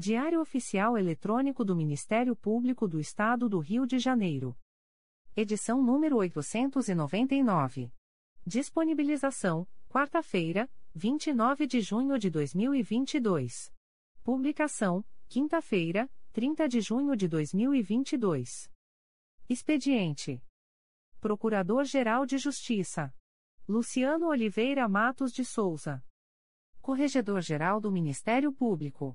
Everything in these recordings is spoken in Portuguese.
Diário Oficial Eletrônico do Ministério Público do Estado do Rio de Janeiro. Edição número 899. Disponibilização: quarta-feira, 29 de junho de 2022. Publicação: quinta-feira, 30 de junho de 2022. Expediente: Procurador-Geral de Justiça Luciano Oliveira Matos de Souza. Corregedor-Geral do Ministério Público.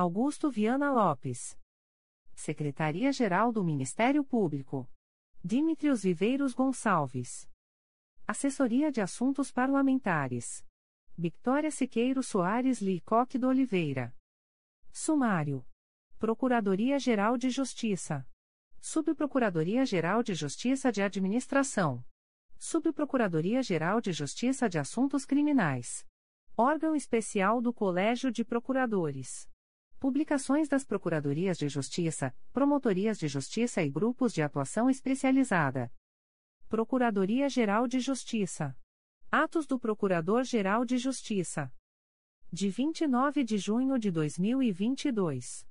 Augusto Viana Lopes. Secretaria-Geral do Ministério Público. Dimitrios Viveiros Gonçalves. Assessoria de Assuntos Parlamentares. Victoria Siqueiro Soares Licoque do Oliveira. Sumário. Procuradoria-Geral de Justiça. Subprocuradoria-Geral de Justiça de Administração. Subprocuradoria-Geral de Justiça de Assuntos Criminais. Órgão Especial do Colégio de Procuradores. Publicações das Procuradorias de Justiça, Promotorias de Justiça e Grupos de Atuação Especializada. Procuradoria-Geral de Justiça. Atos do Procurador-Geral de Justiça. De 29 de junho de 2022.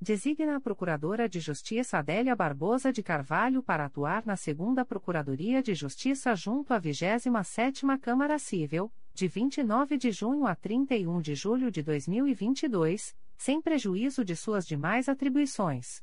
Designa a Procuradora de Justiça Adélia Barbosa de Carvalho para atuar na Segunda Procuradoria de Justiça junto à 27ª Câmara Civil, de 29 de junho a 31 de julho de 2022, sem prejuízo de suas demais atribuições.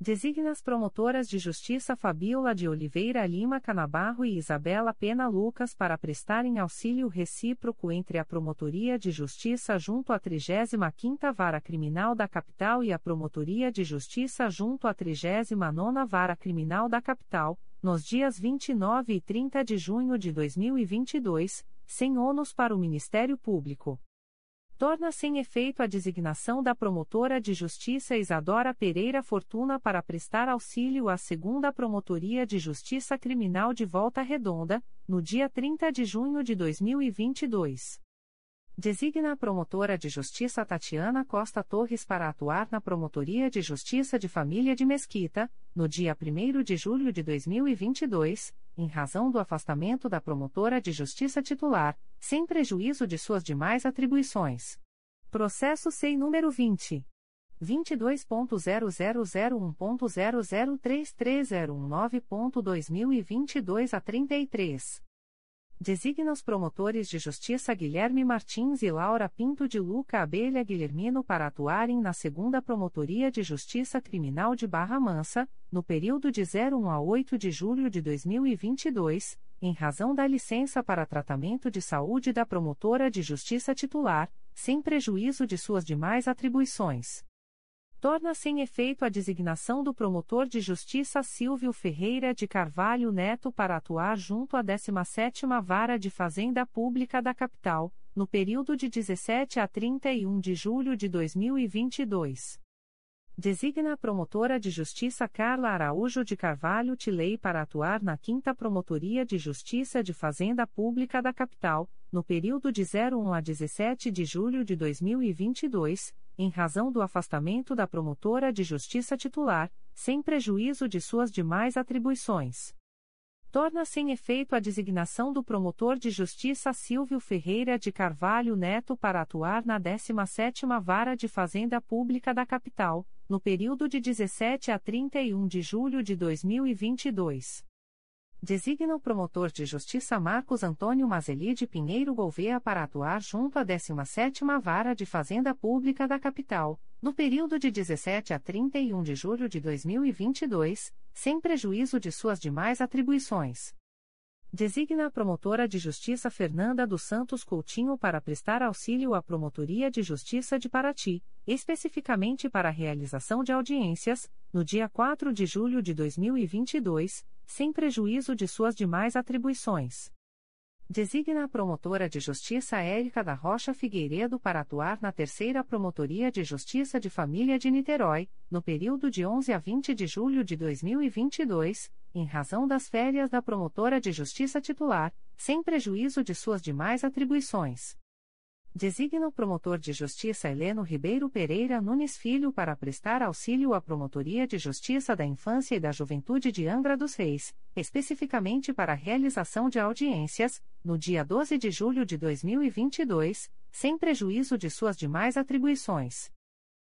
Designa as promotoras de justiça Fabiola de Oliveira Lima Canabarro e Isabela Pena Lucas para prestarem auxílio recíproco entre a Promotoria de Justiça junto à 35ª Vara Criminal da Capital e a Promotoria de Justiça junto à 39ª Vara Criminal da Capital, nos dias 29 e 30 de junho de 2022, sem ônus para o Ministério Público torna sem efeito a designação da promotora de justiça Isadora Pereira Fortuna para prestar auxílio à segunda Promotoria de Justiça Criminal de Volta Redonda, no dia 30 de junho de 2022. Designa a promotora de justiça Tatiana Costa Torres para atuar na Promotoria de Justiça de Família de Mesquita, no dia 1 de julho de 2022, em razão do afastamento da promotora de justiça titular, sem prejuízo de suas demais atribuições. Processo SEI número 20. 22.0001.0033019.2022 a 33. Designa os promotores de justiça Guilherme Martins e Laura Pinto de Luca Abelha Guilhermino para atuarem na segunda Promotoria de Justiça Criminal de Barra Mansa, no período de 01 a 8 de julho de 2022, em razão da licença para tratamento de saúde da promotora de justiça titular, sem prejuízo de suas demais atribuições torna sem efeito a designação do promotor de justiça Silvio Ferreira de Carvalho Neto para atuar junto à 17ª Vara de Fazenda Pública da Capital, no período de 17 a 31 de julho de 2022. Designa a promotora de justiça Carla Araújo de Carvalho Tilei para atuar na 5 Promotoria de Justiça de Fazenda Pública da Capital, no período de 01 a 17 de julho de 2022, em razão do afastamento da promotora de justiça titular, sem prejuízo de suas demais atribuições. Torna-se em efeito a designação do promotor de justiça Silvio Ferreira de Carvalho Neto para atuar na 17ª Vara de Fazenda Pública da Capital, no período de 17 a 31 de julho de 2022. Designa o promotor de justiça Marcos Antônio Mazeli de Pinheiro Gouveia para atuar junto à 17ª Vara de Fazenda Pública da Capital, no período de 17 a 31 de julho de 2022, sem prejuízo de suas demais atribuições. Designa a promotora de justiça Fernanda dos Santos Coutinho para prestar auxílio à Promotoria de Justiça de Paraty, especificamente para a realização de audiências, no dia 4 de julho de 2022, sem prejuízo de suas demais atribuições. Designa a promotora de justiça Érica da Rocha Figueiredo para atuar na Terceira Promotoria de Justiça de Família de Niterói, no período de 11 a 20 de julho de 2022, em razão das férias da promotora de justiça titular, sem prejuízo de suas demais atribuições. Designa o promotor de justiça Heleno Ribeiro Pereira Nunes Filho para prestar auxílio à Promotoria de Justiça da Infância e da Juventude de Angra dos Reis, especificamente para a realização de audiências, no dia 12 de julho de 2022, sem prejuízo de suas demais atribuições.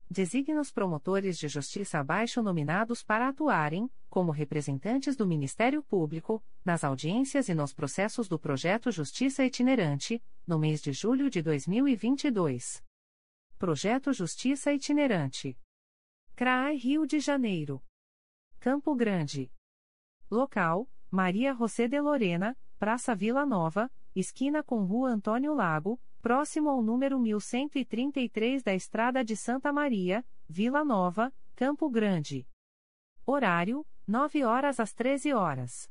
Designa os promotores de justiça abaixo nominados para atuarem, como representantes do Ministério Público, nas audiências e nos processos do projeto Justiça Itinerante, no mês de julho de 2022. Projeto Justiça Itinerante. CRAI Rio de Janeiro. Campo Grande. Local: Maria José de Lorena, Praça Vila Nova, esquina com Rua Antônio Lago, próximo ao número 1133 da Estrada de Santa Maria, Vila Nova, Campo Grande. Horário: 9 horas às 13 horas.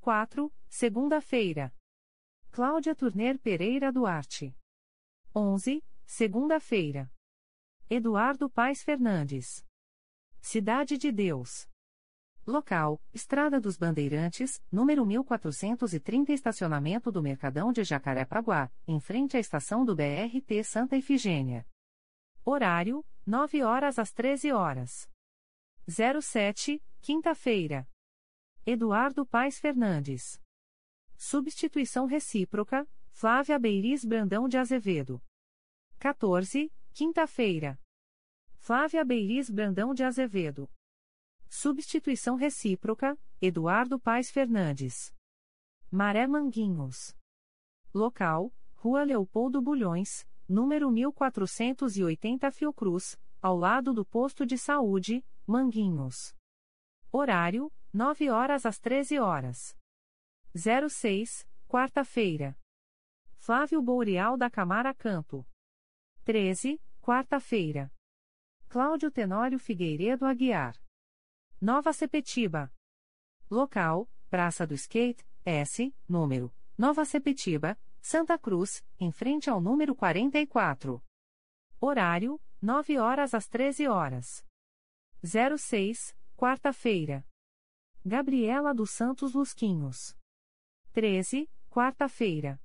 04, segunda-feira. Cláudia Turner Pereira Duarte. 11, segunda-feira. Eduardo Paes Fernandes. Cidade de Deus. Local: Estrada dos Bandeirantes, número 1430, estacionamento do Mercadão de Jacarepaguá, em frente à estação do BRT Santa Efigênia. Horário: 9 horas às 13 horas. 07, quinta-feira. Eduardo Paes Fernandes. Substituição recíproca: Flávia Beiris Brandão de Azevedo. 14, quinta-feira. Flávia Beiris Brandão de Azevedo. Substituição recíproca, Eduardo Paes Fernandes. Maré Manguinhos. Local, Rua Leopoldo Bulhões, número 1480 Fiocruz, ao lado do posto de saúde, Manguinhos. Horário, 9 horas às 13 horas. 06, quarta-feira. Flávio Boreal da Camara Campo. 13, quarta-feira. Cláudio Tenório Figueiredo Aguiar. Nova Sepetiba. Local: Praça do Skate, S, número, Nova Sepetiba, Santa Cruz, em frente ao número 44. Horário: 9 horas às 13 horas. 06, quarta-feira. Gabriela dos Santos Lusquinhos. 13, quarta-feira.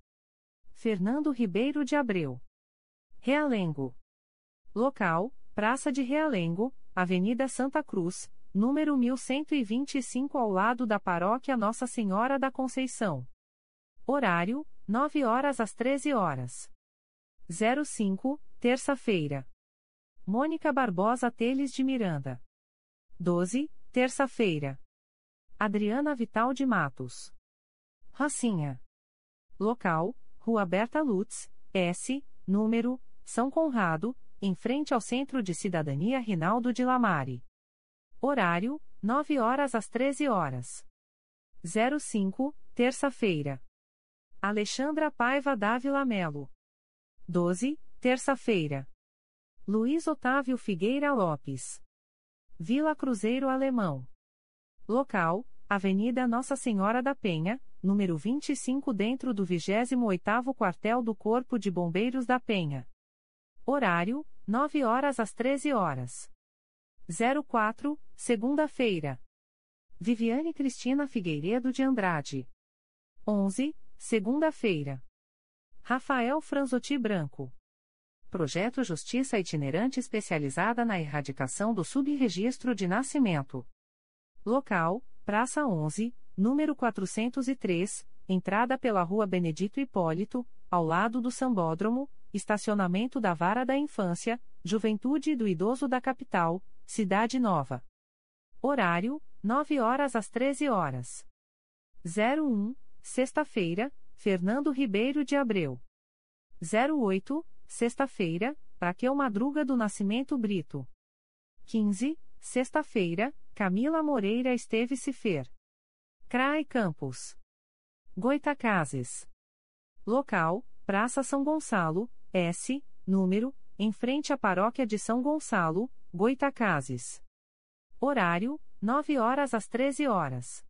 Fernando Ribeiro de Abreu. Realengo. Local: Praça de Realengo, Avenida Santa Cruz, número 1125 ao lado da paróquia Nossa Senhora da Conceição. Horário: 9 horas às 13 horas. 05, terça-feira. Mônica Barbosa Teles de Miranda. 12, terça-feira. Adriana Vital de Matos. Rocinha. Local: Rua Berta Lutz, S, número, São Conrado, em frente ao Centro de Cidadania Rinaldo de Lamare. Horário: 9 horas às 13 horas. 05, terça-feira. Alexandra Paiva Dávila Melo. 12, terça-feira. Luiz Otávio Figueira Lopes. Vila Cruzeiro Alemão. Local: Avenida Nossa Senhora da Penha, número 25, dentro do 28º Quartel do Corpo de Bombeiros da Penha. Horário: 9 horas às 13 horas. 04, segunda-feira. Viviane Cristina Figueiredo de Andrade. 11, segunda-feira. Rafael Franzotti Branco. Projeto Justiça Itinerante Especializada na Erradicação do Subregistro de Nascimento. Local: Praça 11, número 403, entrada pela Rua Benedito Hipólito, ao lado do Sambódromo, estacionamento da Vara da Infância, Juventude e do Idoso da Capital, Cidade Nova. Horário: 9 horas às 13 horas. 01, sexta-feira, Fernando Ribeiro de Abreu. 08, sexta-feira, Raquel Madruga do Nascimento Brito. 15, sexta-feira, Camila Moreira Esteve Cifer. CRAE Campos. Goitacazes. Local: Praça São Gonçalo, S, número, em frente à Paróquia de São Gonçalo, Goitacazes. Horário: 9 horas às 13 horas.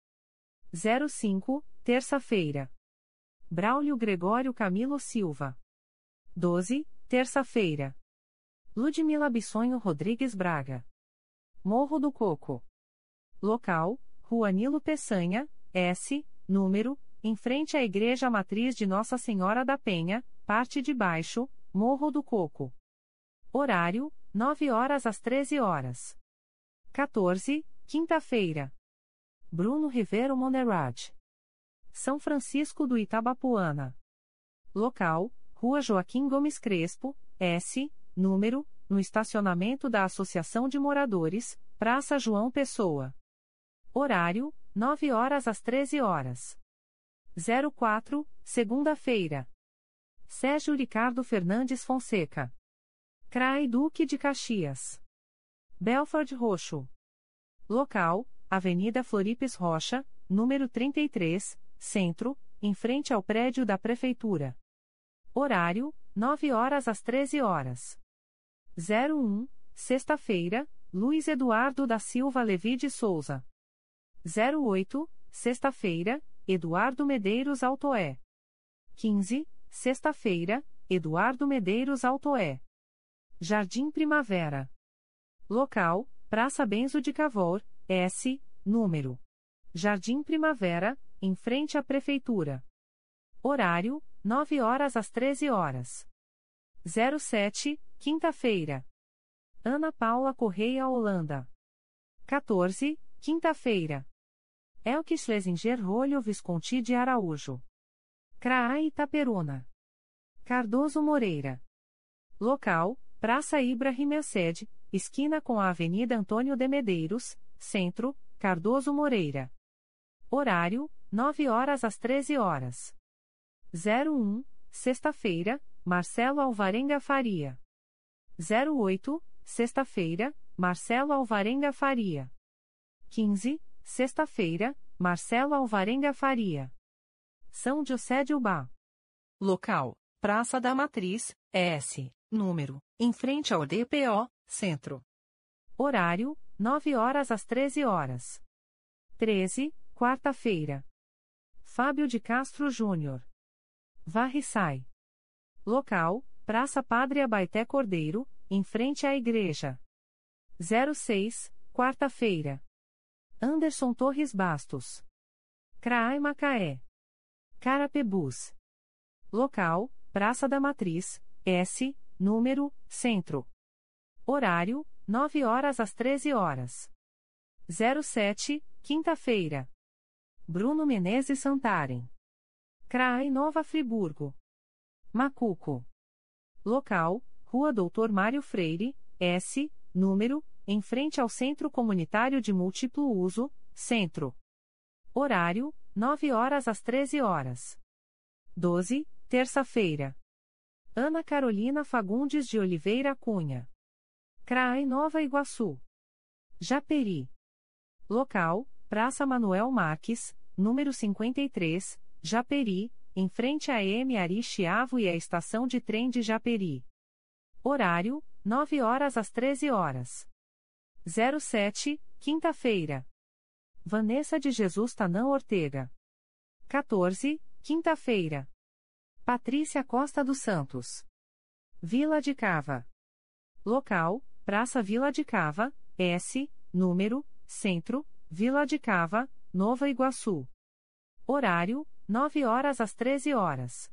05, terça-feira. Braulio Gregório Camilo Silva. 12, terça-feira. Ludmila Bissonho Rodrigues Braga. Morro do Coco. Local: Rua Nilo Peçanha, S, número, em frente à Igreja Matriz de Nossa Senhora da Penha, parte de baixo, Morro do Coco. Horário: 9 horas às 13 horas. 14, quinta-feira. Bruno Rivero Monerad. São Francisco do Itabapuana. Local: Rua Joaquim Gomes Crespo, S, número, no estacionamento da Associação de Moradores, Praça João Pessoa. Horário: 9 horas às 13 horas. 04, segunda-feira. Sérgio Ricardo Fernandes Fonseca. CRAI Duque de Caxias. Belford Roxo. Local: Avenida Floripes Rocha, número 33, Centro, em frente ao prédio da Prefeitura. Horário: 9 horas às 13 horas. 01, sexta-feira, Luiz Eduardo da Silva Levi de Souza. 08, sexta-feira, Eduardo Medeiros Altoé. 15, sexta-feira, Eduardo Medeiros Altoé. Jardim Primavera. Local: Praça Benzo de Cavour, S, número. Jardim Primavera, em frente à Prefeitura. Horário: 9 horas às 13 horas. 07, quinta-feira. Ana Paula Correia Holanda. 14, quinta-feira. Elke Schlesinger Rolho Visconti de Araújo. CRAA Itaperuna. Cardoso Moreira. Local: Praça Ibrahim Assed, esquina com a Avenida Antônio de Medeiros, Centro, Cardoso Moreira. Horário: 9 horas às 13 horas. 01, sexta-feira, Marcelo Alvarenga Faria. 08, sexta-feira, Marcelo Alvarenga Faria. 15, sexta-feira, Marcelo Alvarenga Faria. São José de Ubá. Local: Praça da Matriz, S, número, em frente ao DPO, Centro. Horário: 9 horas às 13 horas. 13, quarta-feira. Fábio de Castro Júnior. Varre-sai. Local: Praça Padre Abaité Cordeiro, em frente à igreja. 06, quarta-feira. Anderson Torres Bastos. Craai Macaé. Carapebus. Local: Praça da Matriz, S, número, Centro. Horário: 9 horas às 13 horas. 07, quinta-feira. Bruno Menezes Santarem. CRAI Nova Friburgo. Macuco. Local: Rua Doutor Mário Freire, S, número, em frente ao Centro Comunitário de Múltiplo Uso, Centro. Horário: 9 horas às 13 horas. 12, terça-feira. Ana Carolina Fagundes de Oliveira Cunha. CRAI Nova Iguaçu. Japeri. Local: Praça Manuel Marques, número 53, Japeri, em frente à M. Ari Chiavo e à estação de trem de Japeri. Horário: 9 horas às 13 horas. 07, quinta-feira. Vanessa de Jesus Tanã Ortega. 14, quinta-feira. Patrícia Costa dos Santos. Vila de Cava. Local: Praça Vila de Cava, S, número, Centro, Vila de Cava, Nova Iguaçu. Horário: 9 horas às 13 horas.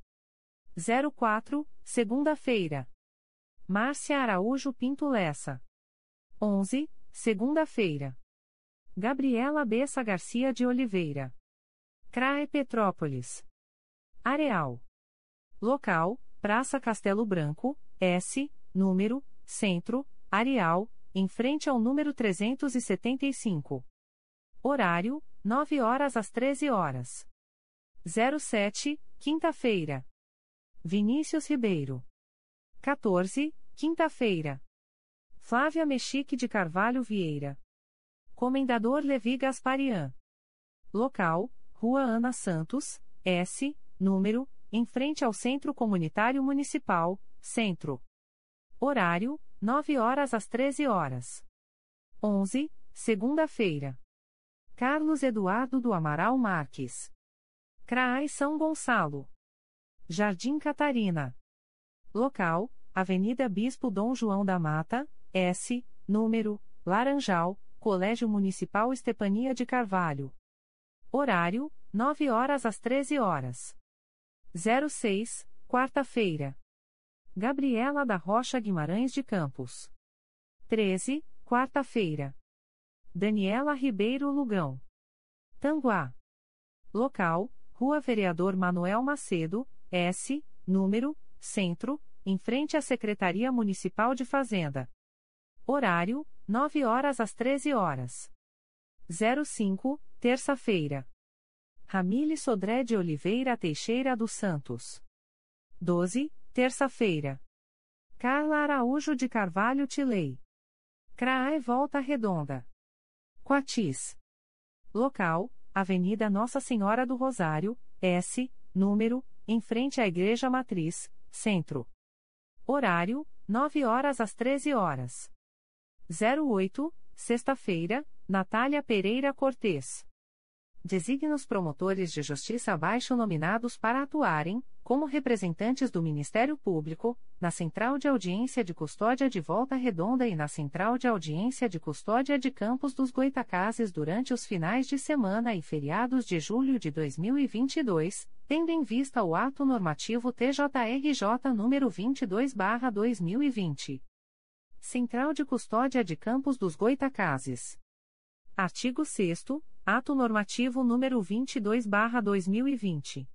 04, segunda-feira. Márcia Araújo Pinto Lessa. 11, segunda-feira. Gabriela Bessa Garcia de Oliveira. CRAE Petrópolis. Areal. Local: Praça Castelo Branco, S, número, Centro, Areal, em frente ao número 375. Horário: 9 horas às 13 horas. 07, quinta-feira. Vinícius Ribeiro. 14, quinta-feira. Flávia Mexique de Carvalho Vieira. Comendador Levi Gasparian. Local: Rua Ana Santos, S, número, em frente ao Centro Comunitário Municipal, Centro. Horário: 9 horas às 13 horas. 11, segunda-feira. Carlos Eduardo do Amaral Marques. CRAI São Gonçalo. Jardim Catarina. Local: Avenida Bispo Dom João da Mata, S, número, Laranjal, Colégio Municipal Estepania de Carvalho. Horário: 9 horas às 13 horas. 06, quarta-feira. Gabriela da Rocha Guimarães de Campos. 13, quarta-feira. Daniela Ribeiro Lugão. Tanguá. Local: Rua Vereador Manuel Macedo, S, número, Centro, em frente à Secretaria Municipal de Fazenda. Horário: 9 horas às 13 horas. 05, terça-feira. Ramile Sodré de Oliveira Teixeira dos Santos. 12, terça-feira. Carla Araújo de Carvalho Tilei. CRAE Volta Redonda. Quatis. Local: Avenida Nossa Senhora do Rosário, S, número, em frente à Igreja Matriz, Centro. Horário: 9 horas às 13 horas. 08, sexta-feira, Natália Pereira Cortes. Designa os promotores de justiça abaixo nominados para atuarem, como representantes do Ministério Público, na Central de Audiência de Custódia de Volta Redonda e na Central de Audiência de Custódia de Campos dos Goitacazes durante os finais de semana e feriados de julho de 2022, tendo em vista o ato normativo TJRJ número 22/2020. Central de Custódia de Campos dos Goitacazes. Artigo 6 Ato Normativo número 22/2020.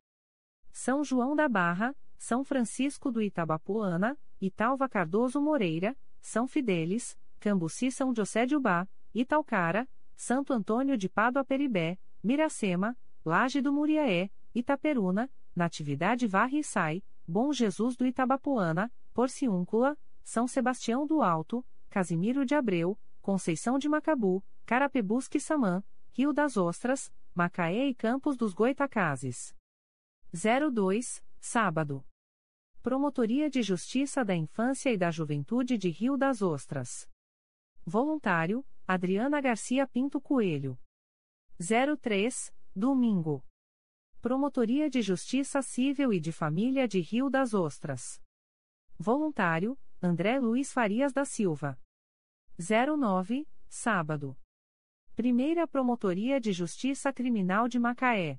São João da Barra, São Francisco do Itabapuana, Italva Cardoso Moreira, São Fidélis, Cambuci São José de Ubá, Italcara, Santo Antônio de Pádua Peribé, Miracema, Laje do Muriaé, Itaperuna, Natividade Varre e Sai, Bom Jesus do Itabapuana, Porciúncula, São Sebastião do Alto, Casimiro de Abreu, Conceição de Macabu, Carapebusque Samã, Rio das Ostras, Macaé e Campos dos Goitacazes. 02, sábado. Promotoria de Justiça da Infância e da Juventude de Rio das Ostras. Voluntário, Adriana Garcia Pinto Coelho. 03, domingo. Promotoria de Justiça Civil e de Família de Rio das Ostras. Voluntário, André Luiz Farias da Silva. 09, sábado. Primeira Promotoria de Justiça Criminal de Macaé.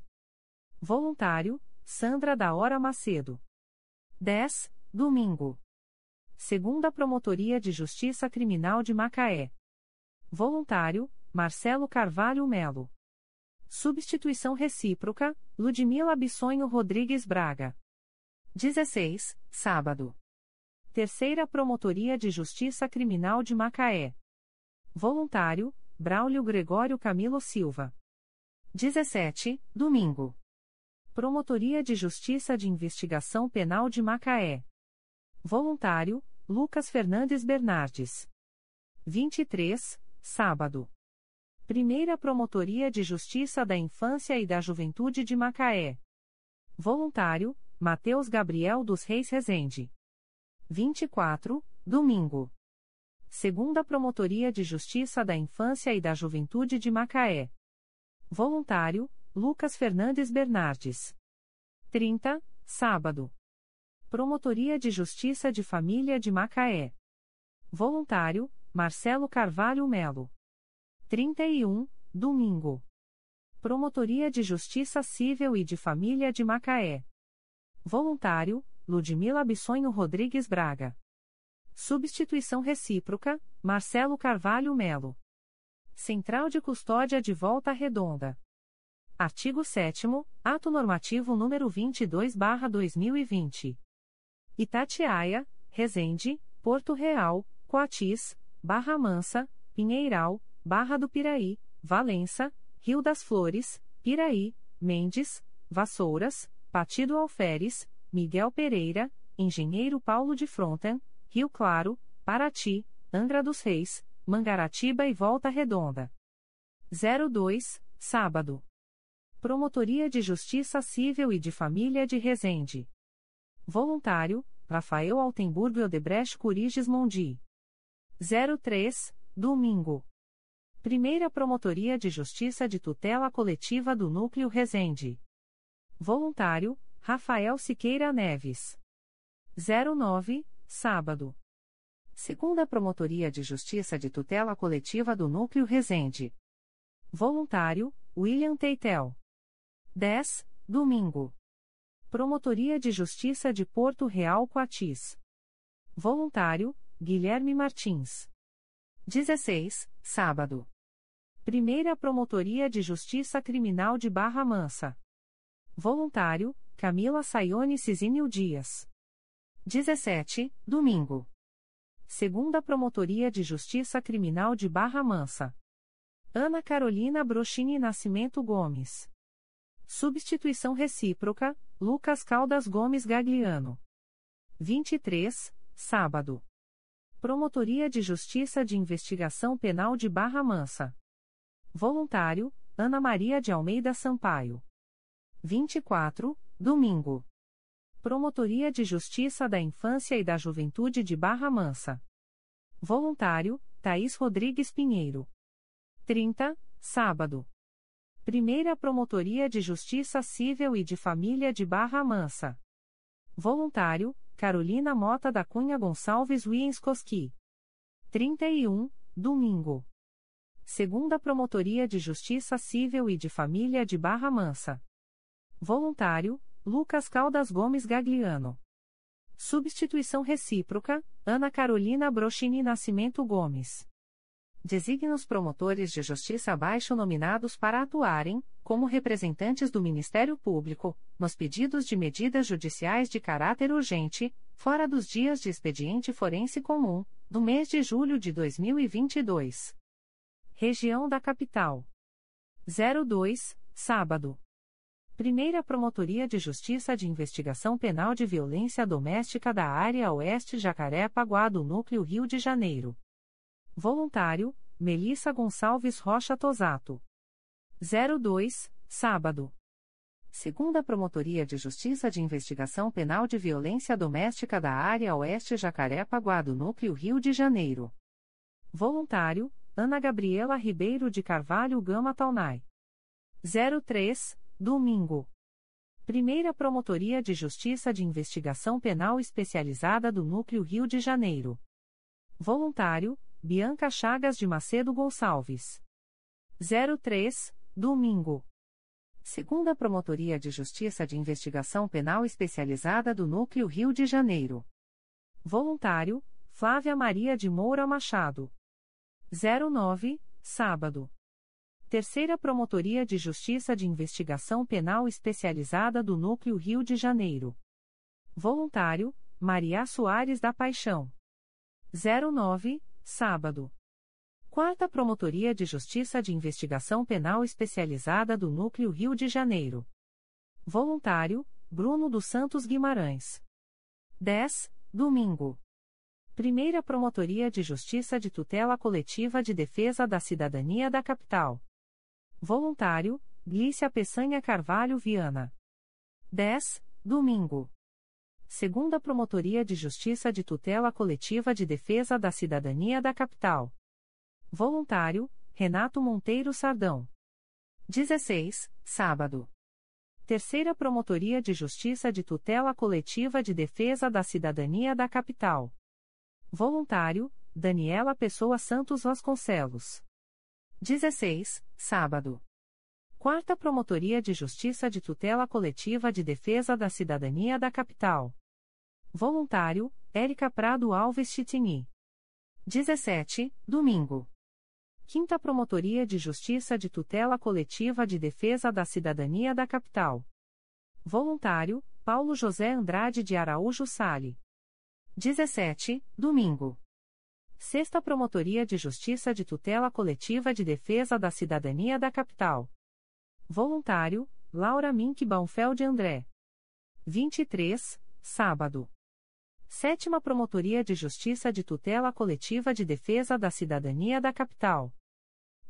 Voluntário, Sandra da Hora Macedo. 10, domingo. Segunda Promotoria de Justiça Criminal de Macaé. Voluntário, Marcelo Carvalho Melo. Substituição recíproca, Ludmila Bissonho Rodrigues Braga. 16, sábado. Terceira Promotoria de Justiça Criminal de Macaé. Voluntário, Braulio Gregório Camilo Silva. 17, domingo. Promotoria de Justiça de Investigação Penal de Macaé. Voluntário, Lucas Fernandes Bernardes. 23, sábado. Primeira Promotoria de Justiça da Infância e da Juventude de Macaé. Voluntário, Mateus Gabriel dos Reis Rezende. 24, domingo. Segunda Promotoria de Justiça da Infância e da Juventude de Macaé. Voluntário, Lucas Fernandes Bernardes. 30, sábado. Promotoria de Justiça de Família de Macaé. Voluntário, Marcelo Carvalho Melo. 31, domingo. Promotoria de Justiça Civil e de Família de Macaé. Voluntário, Ludmila Bissonho Rodrigues Braga. Substituição recíproca, Marcelo Carvalho Melo. Central de Custódia de Volta Redonda. Artigo 7 Ato Normativo número 22/2020. Itatiaia, Resende, Porto Real, Coatis, Barra Mansa, Pinheiral, Barra do Piraí, Valença, Rio das Flores, Piraí, Mendes, Vassouras, Partido Alferes, Miguel Pereira, Engenheiro Paulo de Fronten, Rio Claro, Paraty, Angra dos Reis, Mangaratiba e Volta Redonda. 02, sábado. Promotoria de Justiça Civil e de Família de Resende. Voluntário, Rafael Altenburgo Odebrecht Curiges Mondi. 03, domingo. Primeira Promotoria de Justiça de Tutela Coletiva do Núcleo Resende. Voluntário, Rafael Siqueira Neves. 09, sábado. Segunda Promotoria de Justiça de Tutela Coletiva do Núcleo Resende. Voluntário, William Teitel. 10, domingo. Promotoria de Justiça de Porto Real Coatis. Voluntário, Guilherme Martins. 16, sábado. Primeira Promotoria de Justiça Criminal de Barra Mansa. Voluntário, Camila Sayone Cizinil Dias. 17, domingo. Segunda Promotoria de Justiça Criminal de Barra Mansa. Ana Carolina Brochini Nascimento Gomes. Substituição recíproca, Lucas Caldas Gomes Gagliano. 23, sábado. Promotoria de Justiça de Investigação Penal de Barra Mansa. Voluntário, Ana Maria de Almeida Sampaio. 24, domingo. Promotoria de Justiça da Infância e da Juventude de Barra Mansa. Voluntário, Thaís Rodrigues Pinheiro. 30, sábado. Primeira Promotoria de Justiça Civil e de Família de Barra Mansa. Voluntário, Carolina Mota da Cunha Gonçalves Wienskoski. 31, domingo. Segunda Promotoria de Justiça Civil e de Família de Barra Mansa. Voluntário, Lucas Caldas Gomes Gagliano. Substituição recíproca, Ana Carolina Brochini Nascimento Gomes designa os promotores de justiça abaixo nominados para atuarem, como representantes do Ministério Público, nos pedidos de medidas judiciais de caráter urgente, fora dos dias de expediente forense comum, do mês de julho de 2022. Região da Capital. 02, sábado. Primeira Promotoria de Justiça de Investigação Penal de Violência Doméstica da Área Oeste Jacaré-Paguá do Núcleo Rio de Janeiro. Voluntário, Melissa Gonçalves Rocha Tosato. 02, sábado. Segunda Promotoria de Justiça de Investigação Penal de Violência Doméstica da Área Oeste Jacaré-Paguá do Núcleo Rio de Janeiro. Voluntário, Ana Gabriela Ribeiro de Carvalho Gama Taunay. 03, domingo. Primeira Promotoria de Justiça de Investigação Penal Especializada do Núcleo Rio de Janeiro. Voluntário, Bianca Chagas de Macedo Gonçalves. 03, domingo. Segunda Promotoria de Justiça de Investigação Penal Especializada do Núcleo Rio de Janeiro. Voluntário, Flávia Maria de Moura Machado. 09, sábado. Terceira Promotoria de Justiça de Investigação Penal Especializada do Núcleo Rio de Janeiro. Voluntário, Maria Soares da Paixão. 09, sábado. Quarta Promotoria de Justiça de Investigação Penal Especializada do Núcleo Rio de Janeiro. Voluntário, Bruno dos Santos Guimarães. 10, domingo. Primeira Promotoria de Justiça de Tutela Coletiva de Defesa da Cidadania da Capital. Voluntário, Glícia Peçanha Carvalho Viana. 10, domingo. Segunda Promotoria de Justiça de Tutela Coletiva de Defesa da Cidadania da Capital. Voluntário, Renato Monteiro Sardão. 16, sábado. Terceira Promotoria de Justiça de Tutela Coletiva de Defesa da Cidadania da Capital. Voluntário, Daniela Pessoa Santos Vasconcelos. 16, sábado. Quarta Promotoria de Justiça de Tutela Coletiva de Defesa da Cidadania da Capital. Voluntário, Érica Prado Alves Chitini. 17, domingo. Quinta Promotoria de Justiça de Tutela Coletiva de Defesa da Cidadania da Capital. Voluntário, Paulo José Andrade de Araújo Sale. 17, domingo. Sexta Promotoria de Justiça de Tutela Coletiva de Defesa da Cidadania da Capital. Voluntário, Laura Mink Baumfeld André. 23, sábado. Sétima Promotoria de Justiça de Tutela Coletiva de Defesa da Cidadania da Capital.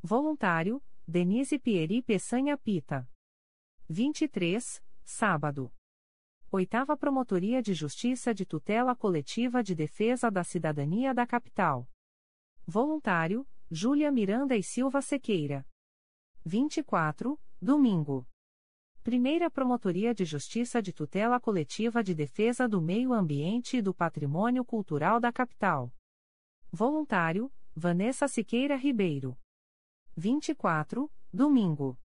Voluntário, Denise Pieri Peçanha Pita. 23, sábado. Oitava Promotoria de Justiça de Tutela Coletiva de Defesa da Cidadania da Capital. Voluntário, Júlia Miranda e Silva Sequeira. 24, domingo. Primeira Promotoria de Justiça de Tutela Coletiva de Defesa do Meio Ambiente e do Patrimônio Cultural da Capital. Voluntário, Vanessa Siqueira Ribeiro. 24, domingo.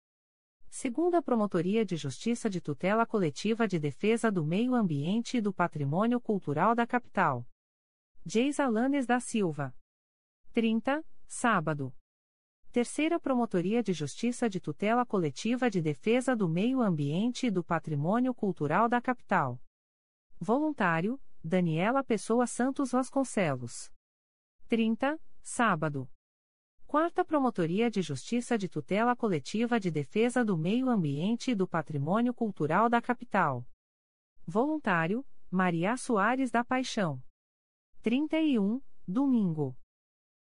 Segunda Promotoria de Justiça de Tutela Coletiva de Defesa do Meio Ambiente e do Patrimônio Cultural da Capital. Geis Alanes da Silva. 30, sábado. Terceira Promotoria de Justiça de Tutela Coletiva de Defesa do Meio Ambiente e do Patrimônio Cultural da Capital. Voluntário, Daniela Pessoa Santos Vasconcelos. 30, sábado. Quarta Promotoria de Justiça de Tutela Coletiva de Defesa do Meio Ambiente e do Patrimônio Cultural da Capital. Voluntário, Maria Soares da Paixão. 31, domingo.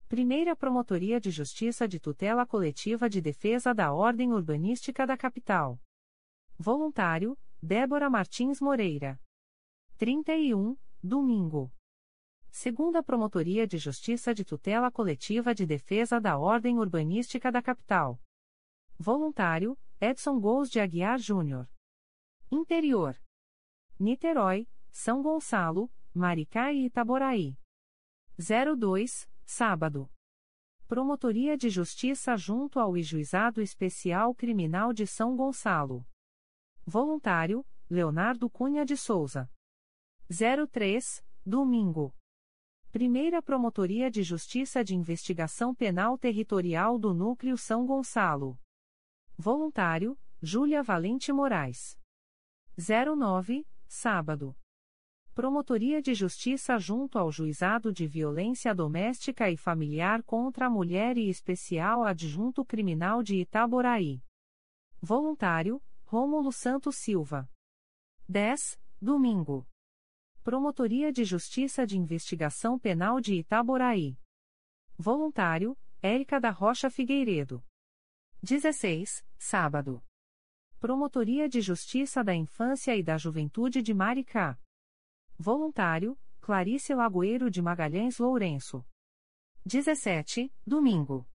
Primeira Promotoria de Justiça de Tutela Coletiva de Defesa da Ordem Urbanística da Capital. Voluntário, Débora Martins Moreira. 31, domingo. Segunda Promotoria de Justiça de Tutela Coletiva de Defesa da Ordem Urbanística da Capital. Voluntário, Edson Gous de Aguiar Júnior. Interior. Niterói, São Gonçalo, Maricá e Itaboraí. 02, sábado. Promotoria de Justiça junto ao Juizado Especial Criminal de São Gonçalo. Voluntário, Leonardo Cunha de Souza. 03, domingo. Primeira Promotoria de Justiça de Investigação Penal Territorial do Núcleo São Gonçalo. Voluntário, Júlia Valente Moraes. 09, sábado. Promotoria de Justiça junto ao Juizado de Violência Doméstica e Familiar contra a Mulher e Especial Adjunto Criminal de Itaboraí. Voluntário, Rômulo Santos Silva. 10, domingo. Promotoria de Justiça de Investigação Penal de Itaboraí. Voluntário, Érica da Rocha Figueiredo. 16, sábado. Promotoria de Justiça da Infância e da Juventude de Maricá. Voluntário, Clarice Lagoeiro de Magalhães Lourenço. 17, domingo.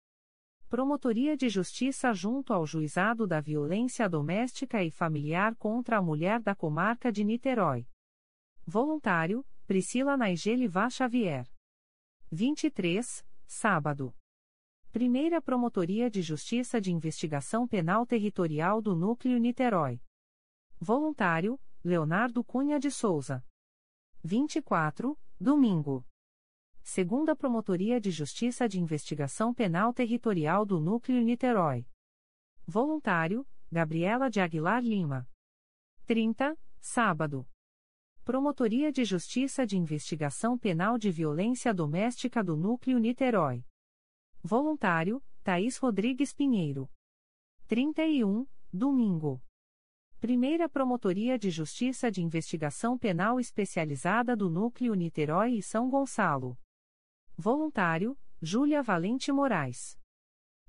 Promotoria de Justiça junto ao Juizado da Violência Doméstica e Familiar contra a Mulher da Comarca de Niterói. Voluntário, Priscila Naigeli Vá Xavier. 23, sábado. Primeira Promotoria de Justiça de Investigação Penal Territorial do Núcleo Niterói. Voluntário, Leonardo Cunha de Souza. 24, domingo. Segunda Promotoria de Justiça de Investigação Penal Territorial do Núcleo Niterói. Voluntário, Gabriela de Aguilar Lima. 30, sábado. Promotoria de Justiça de Investigação Penal de Violência Doméstica do Núcleo Niterói. Voluntário, Thaís Rodrigues Pinheiro. 31, domingo. Primeira Promotoria de Justiça de Investigação Penal Especializada do Núcleo Niterói e São Gonçalo. Voluntário, Júlia Valente Moraes.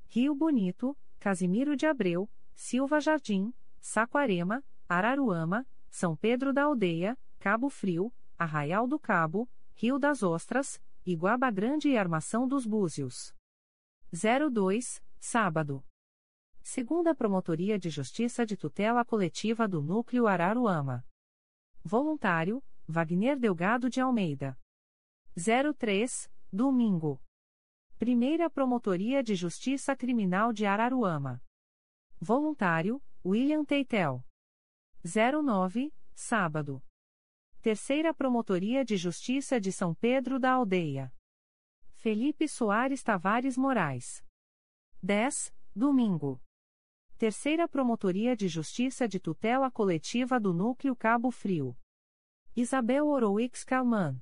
Rio Bonito, Casimiro de Abreu, Silva Jardim, Saquarema, Araruama, São Pedro da Aldeia, Cabo Frio, Arraial do Cabo, Rio das Ostras, Iguaba Grande e Armação dos Búzios. 02, sábado. Segunda Promotoria de Justiça de Tutela Coletiva do Núcleo Araruama. Voluntário, Wagner Delgado de Almeida. 03, domingo. Primeira Promotoria de Justiça Criminal de Araruama. Voluntário, William Teitel. 09, sábado. Terceira Promotoria de Justiça de São Pedro da Aldeia. Felipe Soares Tavares Moraes. 10. Domingo. Terceira Promotoria de Justiça de Tutela Coletiva do Núcleo Cabo Frio. Isabel Oroix Calman.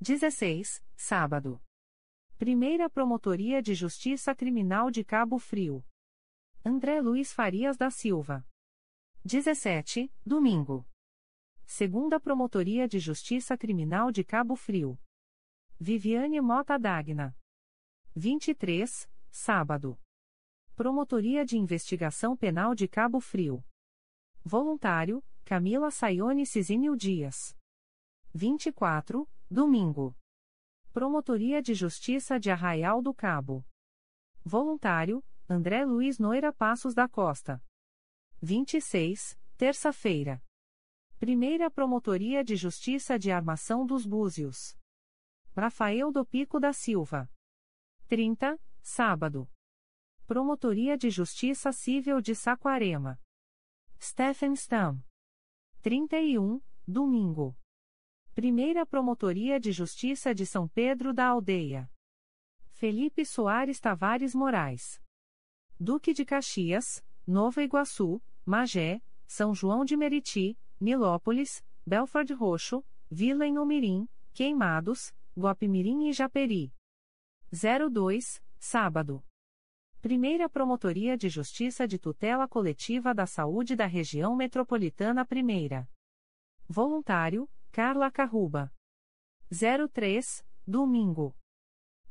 16. Sábado. Primeira Promotoria de Justiça Criminal de Cabo Frio. André Luiz Farias da Silva. 17. Domingo. Segunda Promotoria de Justiça Criminal de Cabo Frio. Viviane Mota Dagna. 23. Sábado. Promotoria de Investigação Penal de Cabo Frio. Voluntário, Camila Saione Cizinho Dias. 24. Domingo. Promotoria de Justiça de Arraial do Cabo. Voluntário, André Luiz Noira Passos da Costa. 26. Terça-feira. Primeira Promotoria de Justiça de Armação dos Búzios. Rafael do Pico da Silva. 30, sábado. Promotoria de Justiça Civil de Saquarema. Stephen Stam. 31, domingo. Primeira Promotoria de Justiça de São Pedro da Aldeia. Felipe Soares Tavares Moraes. Duque de Caxias, Nova Iguaçu, Magé, São João de Meriti, Nilópolis, Belford Roxo, Vila Inhomirim, Queimados, Guapimirim e Japeri. 02, sábado. Primeira Promotoria de Justiça de Tutela Coletiva da Saúde da Região Metropolitana I. Voluntário, Carla Carruba. 03, domingo.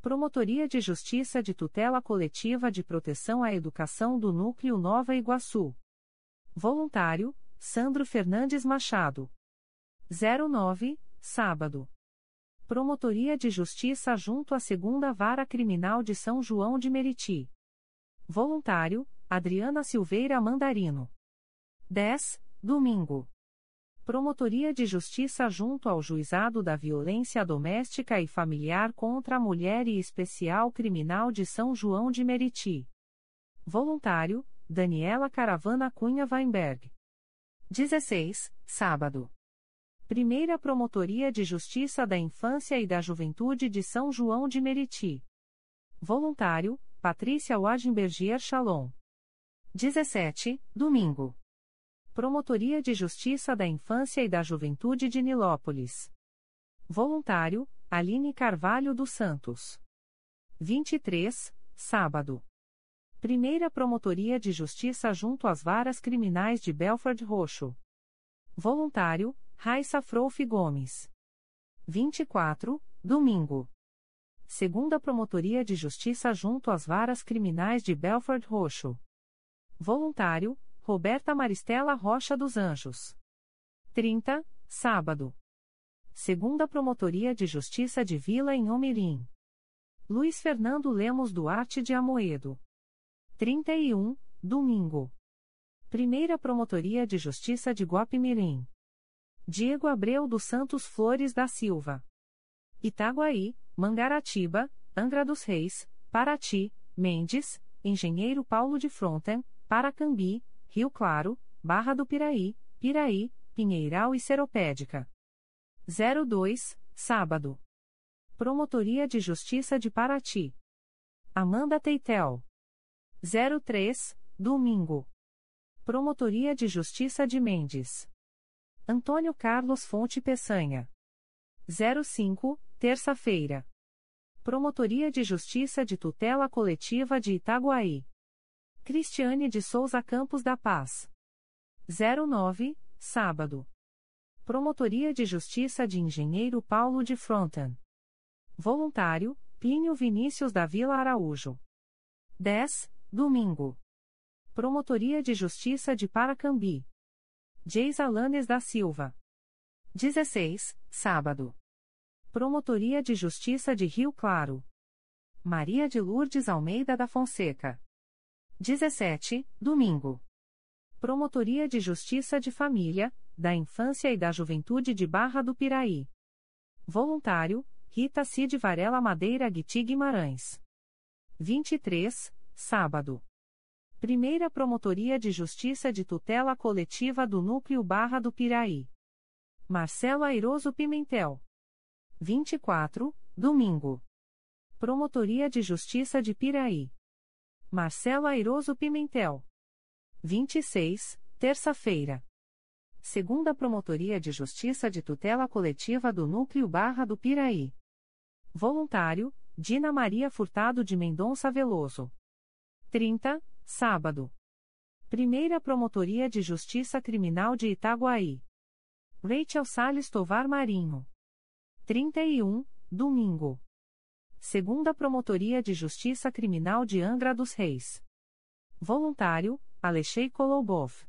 Promotoria de Justiça de Tutela Coletiva de Proteção à Educação do Núcleo Nova Iguaçu. Voluntário, Sandro Fernandes Machado. 09, sábado. Promotoria de Justiça junto à Segunda Vara Criminal de São João de Meriti. Voluntário, Adriana Silveira Mandarino. 10, domingo. Promotoria de Justiça junto ao Juizado da Violência Doméstica e Familiar contra a Mulher e Especial Criminal de São João de Meriti. Voluntário, Daniela Caravana Cunha Weinberg. 16, sábado. Primeira Promotoria de Justiça da Infância e da Juventude de São João de Meriti. Voluntário, Patrícia Wagenbergier Shalom. 17, domingo. Promotoria de Justiça da Infância e da Juventude de Nilópolis. Voluntário, Aline Carvalho dos Santos. 23, sábado. Primeira Promotoria de Justiça junto às Varas Criminais de Belford Roxo. Voluntário, Raissa Frouf Gomes. 24, domingo. Segunda Promotoria de Justiça junto às Varas Criminais de Belford Roxo. Voluntário, Roberta Maristela Rocha dos Anjos. 30, sábado. Segunda Promotoria de Justiça de Vila em Omirim. Luiz Fernando Lemos Duarte de Amoedo. 31, domingo. Primeira Promotoria de Justiça de Guapimirim. Diego Abreu dos Santos Flores da Silva. Itaguaí, Mangaratiba, Angra dos Reis, Paraty, Mendes, Engenheiro Paulo de Fronten, Paracambi, Rio Claro, Barra do Piraí, Piraí, Pinheiral e Seropédica. 02, sábado. Promotoria de Justiça de Paraty. Amanda Teitel. 03, domingo. Promotoria de Justiça de Mendes. Antônio Carlos Fonte Peçanha. 05, terça-feira. Promotoria de Justiça de Tutela Coletiva de Itaguaí. Cristiane de Souza Campos da Paz. 09, sábado. Promotoria de Justiça de Engenheiro Paulo de Fronten. Voluntário, Pínio Vinícius da Vila Araújo. 10, Domingo. Promotoria de Justiça de Paracambi. Geis Alanes da Silva. 16, sábado. Promotoria de Justiça de Rio Claro. Maria de Lourdes Almeida da Fonseca. 17, domingo. Promotoria de Justiça de Família, da Infância e da Juventude de Barra do Piraí. Voluntário, Rita Cid Varela Madeira Guiti Guimarães. 23, sábado. Primeira Promotoria de Justiça de Tutela Coletiva do Núcleo Barra do Piraí. Marcelo Airoso Pimentel. 24, domingo. Promotoria de Justiça de Piraí. Marcelo Airoso Pimentel. 26, terça-feira. Segunda Promotoria de Justiça de Tutela Coletiva do Núcleo Barra do Piraí. Voluntário, Dina Maria Furtado de Mendonça Veloso. 30, sábado. Primeira Promotoria de Justiça Criminal de Itaguaí. Rachel Salles Tovar Marinho. 31, domingo. Segunda Promotoria de Justiça Criminal de Angra dos Reis. Voluntário, Alexei Kolobov.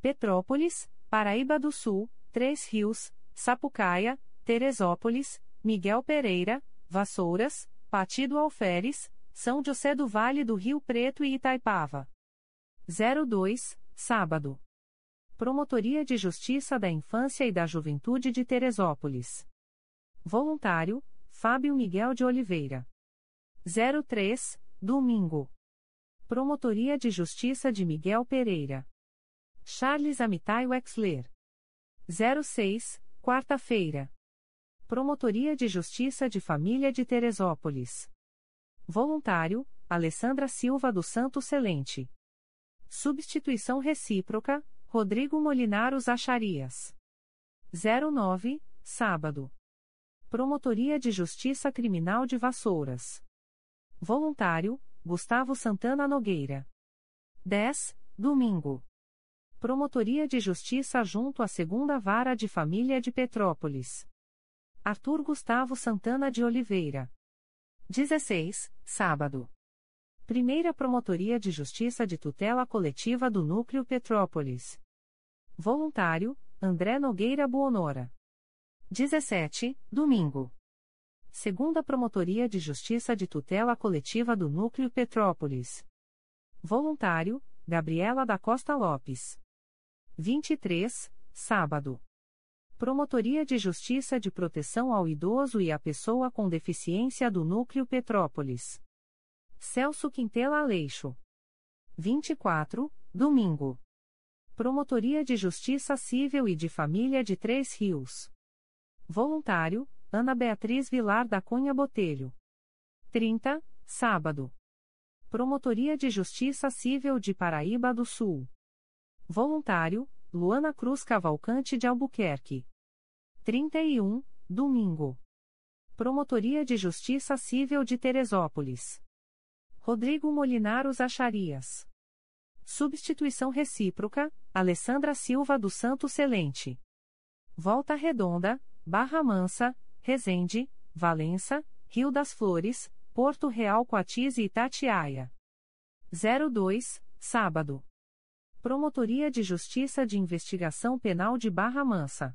Petrópolis, Paraíba do Sul, Três Rios, Sapucaia, Teresópolis, Miguel Pereira, Vassouras, Partido Alferes, São José do Vale do Rio Preto e Itaipava. 02, sábado. Promotoria de Justiça da Infância e da Juventude de Teresópolis. Voluntário, Fábio Miguel de Oliveira. 03, domingo. Promotoria de Justiça de Miguel Pereira. Charles Amitai Wexler. 06, quarta-feira. Promotoria de Justiça de Família de Teresópolis. Voluntário, Alessandra Silva do Santo Celente. Substituição recíproca, Rodrigo Molinaros Acharias. 09, sábado. Promotoria de Justiça Criminal de Vassouras. Voluntário, Gustavo Santana Nogueira. 10, domingo. Promotoria de Justiça junto à Segunda Vara de Família de Petrópolis. Arthur Gustavo Santana de Oliveira. 16, sábado. Primeira Promotoria de Justiça de Tutela Coletiva do Núcleo Petrópolis. Voluntário, André Nogueira Buonora. 17, domingo. Segunda Promotoria de Justiça de Tutela Coletiva do Núcleo Petrópolis. Voluntário, Gabriela da Costa Lopes. 23, sábado. Promotoria de Justiça de Proteção ao Idoso e à Pessoa com Deficiência do Núcleo Petrópolis. Celso Quintela Aleixo. 24, domingo. Promotoria de Justiça Civil e de Família de Três Rios. Voluntário, Ana Beatriz Vilar da Cunha Botelho. 30, sábado. Promotoria de Justiça Civil de Paraíba do Sul. Voluntário, Luana Cruz Cavalcante de Albuquerque. 31, domingo. Promotoria de Justiça Civil de Teresópolis. Rodrigo Molinaros Acharias. Substituição recíproca, Alessandra Silva do Santo Celente. Volta Redonda, Barra Mansa, Resende, Valença, Rio das Flores, Porto Real Coatis e Itatiaia. 02, sábado. Promotoria de Justiça de Investigação Penal de Barra Mansa.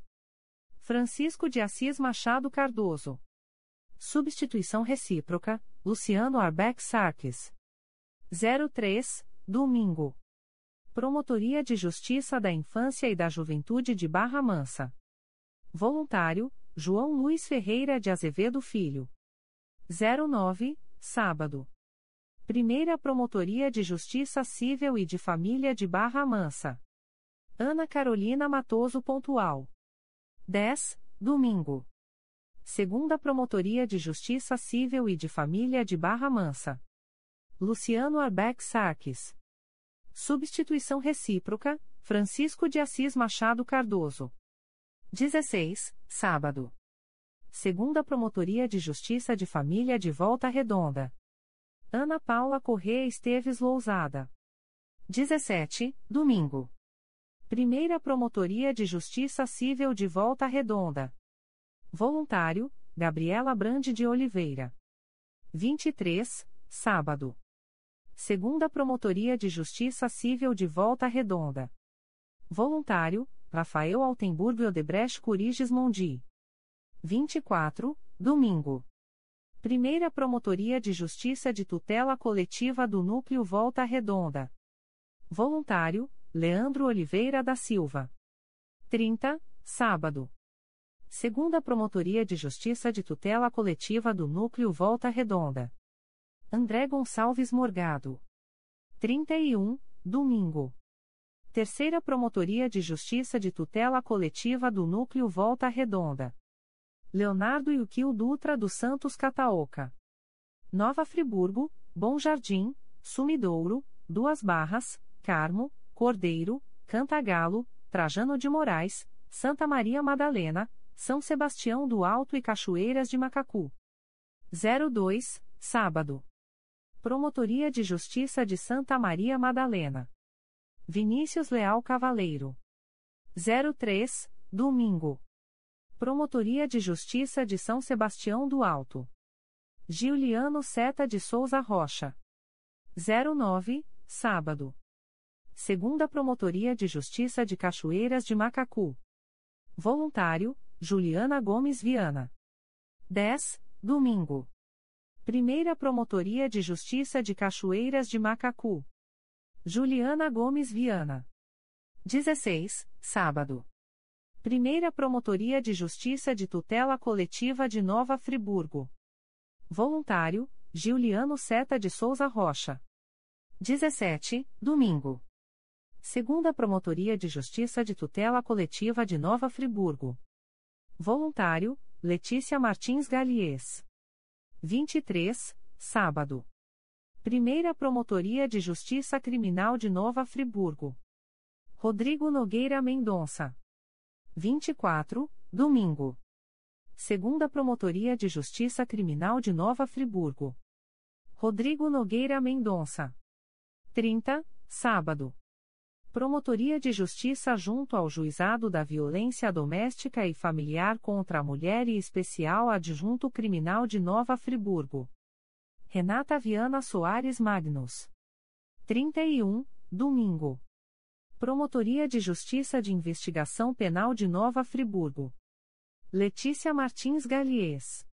Francisco de Assis Machado Cardoso. Substituição recíproca, Luciano Arbeck Sarques. 03, domingo. Promotoria de Justiça da Infância e da Juventude de Barra Mansa. Voluntário, João Luiz Ferreira de Azevedo Filho. 09, sábado. Primeira Promotoria de Justiça Civil e de Família de Barra Mansa. Ana Carolina Matoso Pontual. 10, domingo. Segunda Promotoria de Justiça Civil e de Família de Barra Mansa. Luciano Arbeck Sarques. Substituição recíproca, Francisco de Assis Machado Cardoso. 16, sábado. Segunda Promotoria de Justiça de Família de Volta Redonda. Ana Paula Corrêa Esteves Lousada. 17, domingo. Primeira Promotoria de Justiça Civil de Volta Redonda. Voluntário, Gabriela Brande de Oliveira. 23, sábado. Segunda Promotoria de Justiça Civil de Volta Redonda. Voluntário, Rafael Altenburgo Odebrecht Curiges Mondi. 24, domingo. Primeira Promotoria de Justiça de Tutela Coletiva do Núcleo Volta Redonda. Voluntário, Leandro Oliveira da Silva. 30, sábado. Segunda Promotoria de Justiça de Tutela Coletiva do Núcleo Volta Redonda. André Gonçalves Morgado. 31, domingo. Terceira Promotoria de Justiça de Tutela Coletiva do Núcleo Volta Redonda. Leonardo Yuquil Dutra dos Santos Cataoca. Nova Friburgo, Bom Jardim, Sumidouro, Duas Barras, Carmo, Cordeiro, Cantagalo, Trajano de Moraes, Santa Maria Madalena, São Sebastião do Alto e Cachoeiras de Macacu. 02, sábado. Promotoria de Justiça de Santa Maria Madalena. Vinícius Leal Cavaleiro. 03, domingo. Promotoria de Justiça de São Sebastião do Alto. Giuliano Seta de Souza Rocha. 09, sábado. Segunda Promotoria de Justiça de Cachoeiras de Macacu. Voluntário, Juliana Gomes Viana. 10, domingo. Primeira Promotoria de Justiça de Cachoeiras de Macacu. Juliana Gomes Viana. 16, sábado. Primeira Promotoria de Justiça de Tutela Coletiva de Nova Friburgo. Voluntário, Giuliano Seta de Souza Rocha. 17, domingo. Segunda Promotoria de Justiça de Tutela Coletiva de Nova Friburgo. Voluntário, Letícia Martins Galies. 23, sábado. Primeira Promotoria de Justiça Criminal de Nova Friburgo. Rodrigo Nogueira Mendonça. 24, domingo. Segunda Promotoria de Justiça Criminal de Nova Friburgo. Rodrigo Nogueira Mendonça. 30, sábado. Promotoria de Justiça junto ao Juizado da Violência Doméstica e Familiar contra a Mulher e Especial Adjunto Criminal de Nova Friburgo. Renata Viana Soares Magnus. 31, domingo. Promotoria de Justiça de Investigação Penal de Nova Friburgo. Letícia Martins Galies.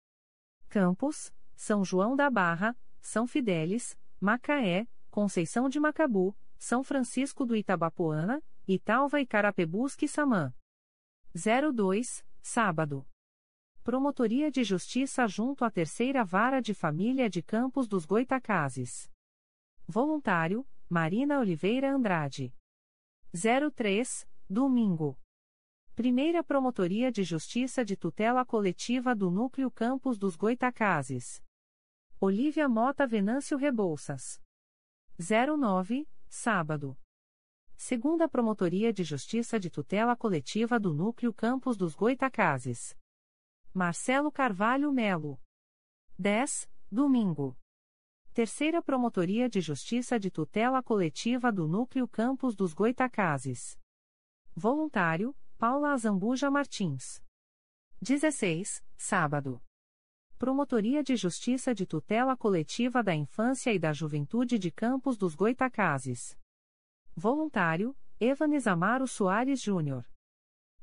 Campos, São João da Barra, São Fidélis, Macaé, Conceição de Macabu, São Francisco do Itabapoana, Italva e Carapebusque Samã. 02, sábado. Promotoria de Justiça junto à Terceira Vara de Família de Campos dos Goitacazes. Voluntário, Marina Oliveira Andrade. 03, domingo. Primeira Promotoria de Justiça de Tutela Coletiva do Núcleo Campos dos Goitacazes. Olívia Mota Venâncio Rebouças. 09, sábado. Segunda Promotoria de Justiça de Tutela Coletiva do Núcleo Campos dos Goitacazes. Marcelo Carvalho Melo. 10, domingo. Terceira Promotoria de Justiça de Tutela Coletiva do Núcleo Campos dos Goitacazes. Voluntário, Paula Azambuja Martins. 16, sábado. Promotoria de Justiça de Tutela Coletiva da Infância e da Juventude de Campos dos Goitacazes. Voluntário, Evanes Amaro Soares Júnior.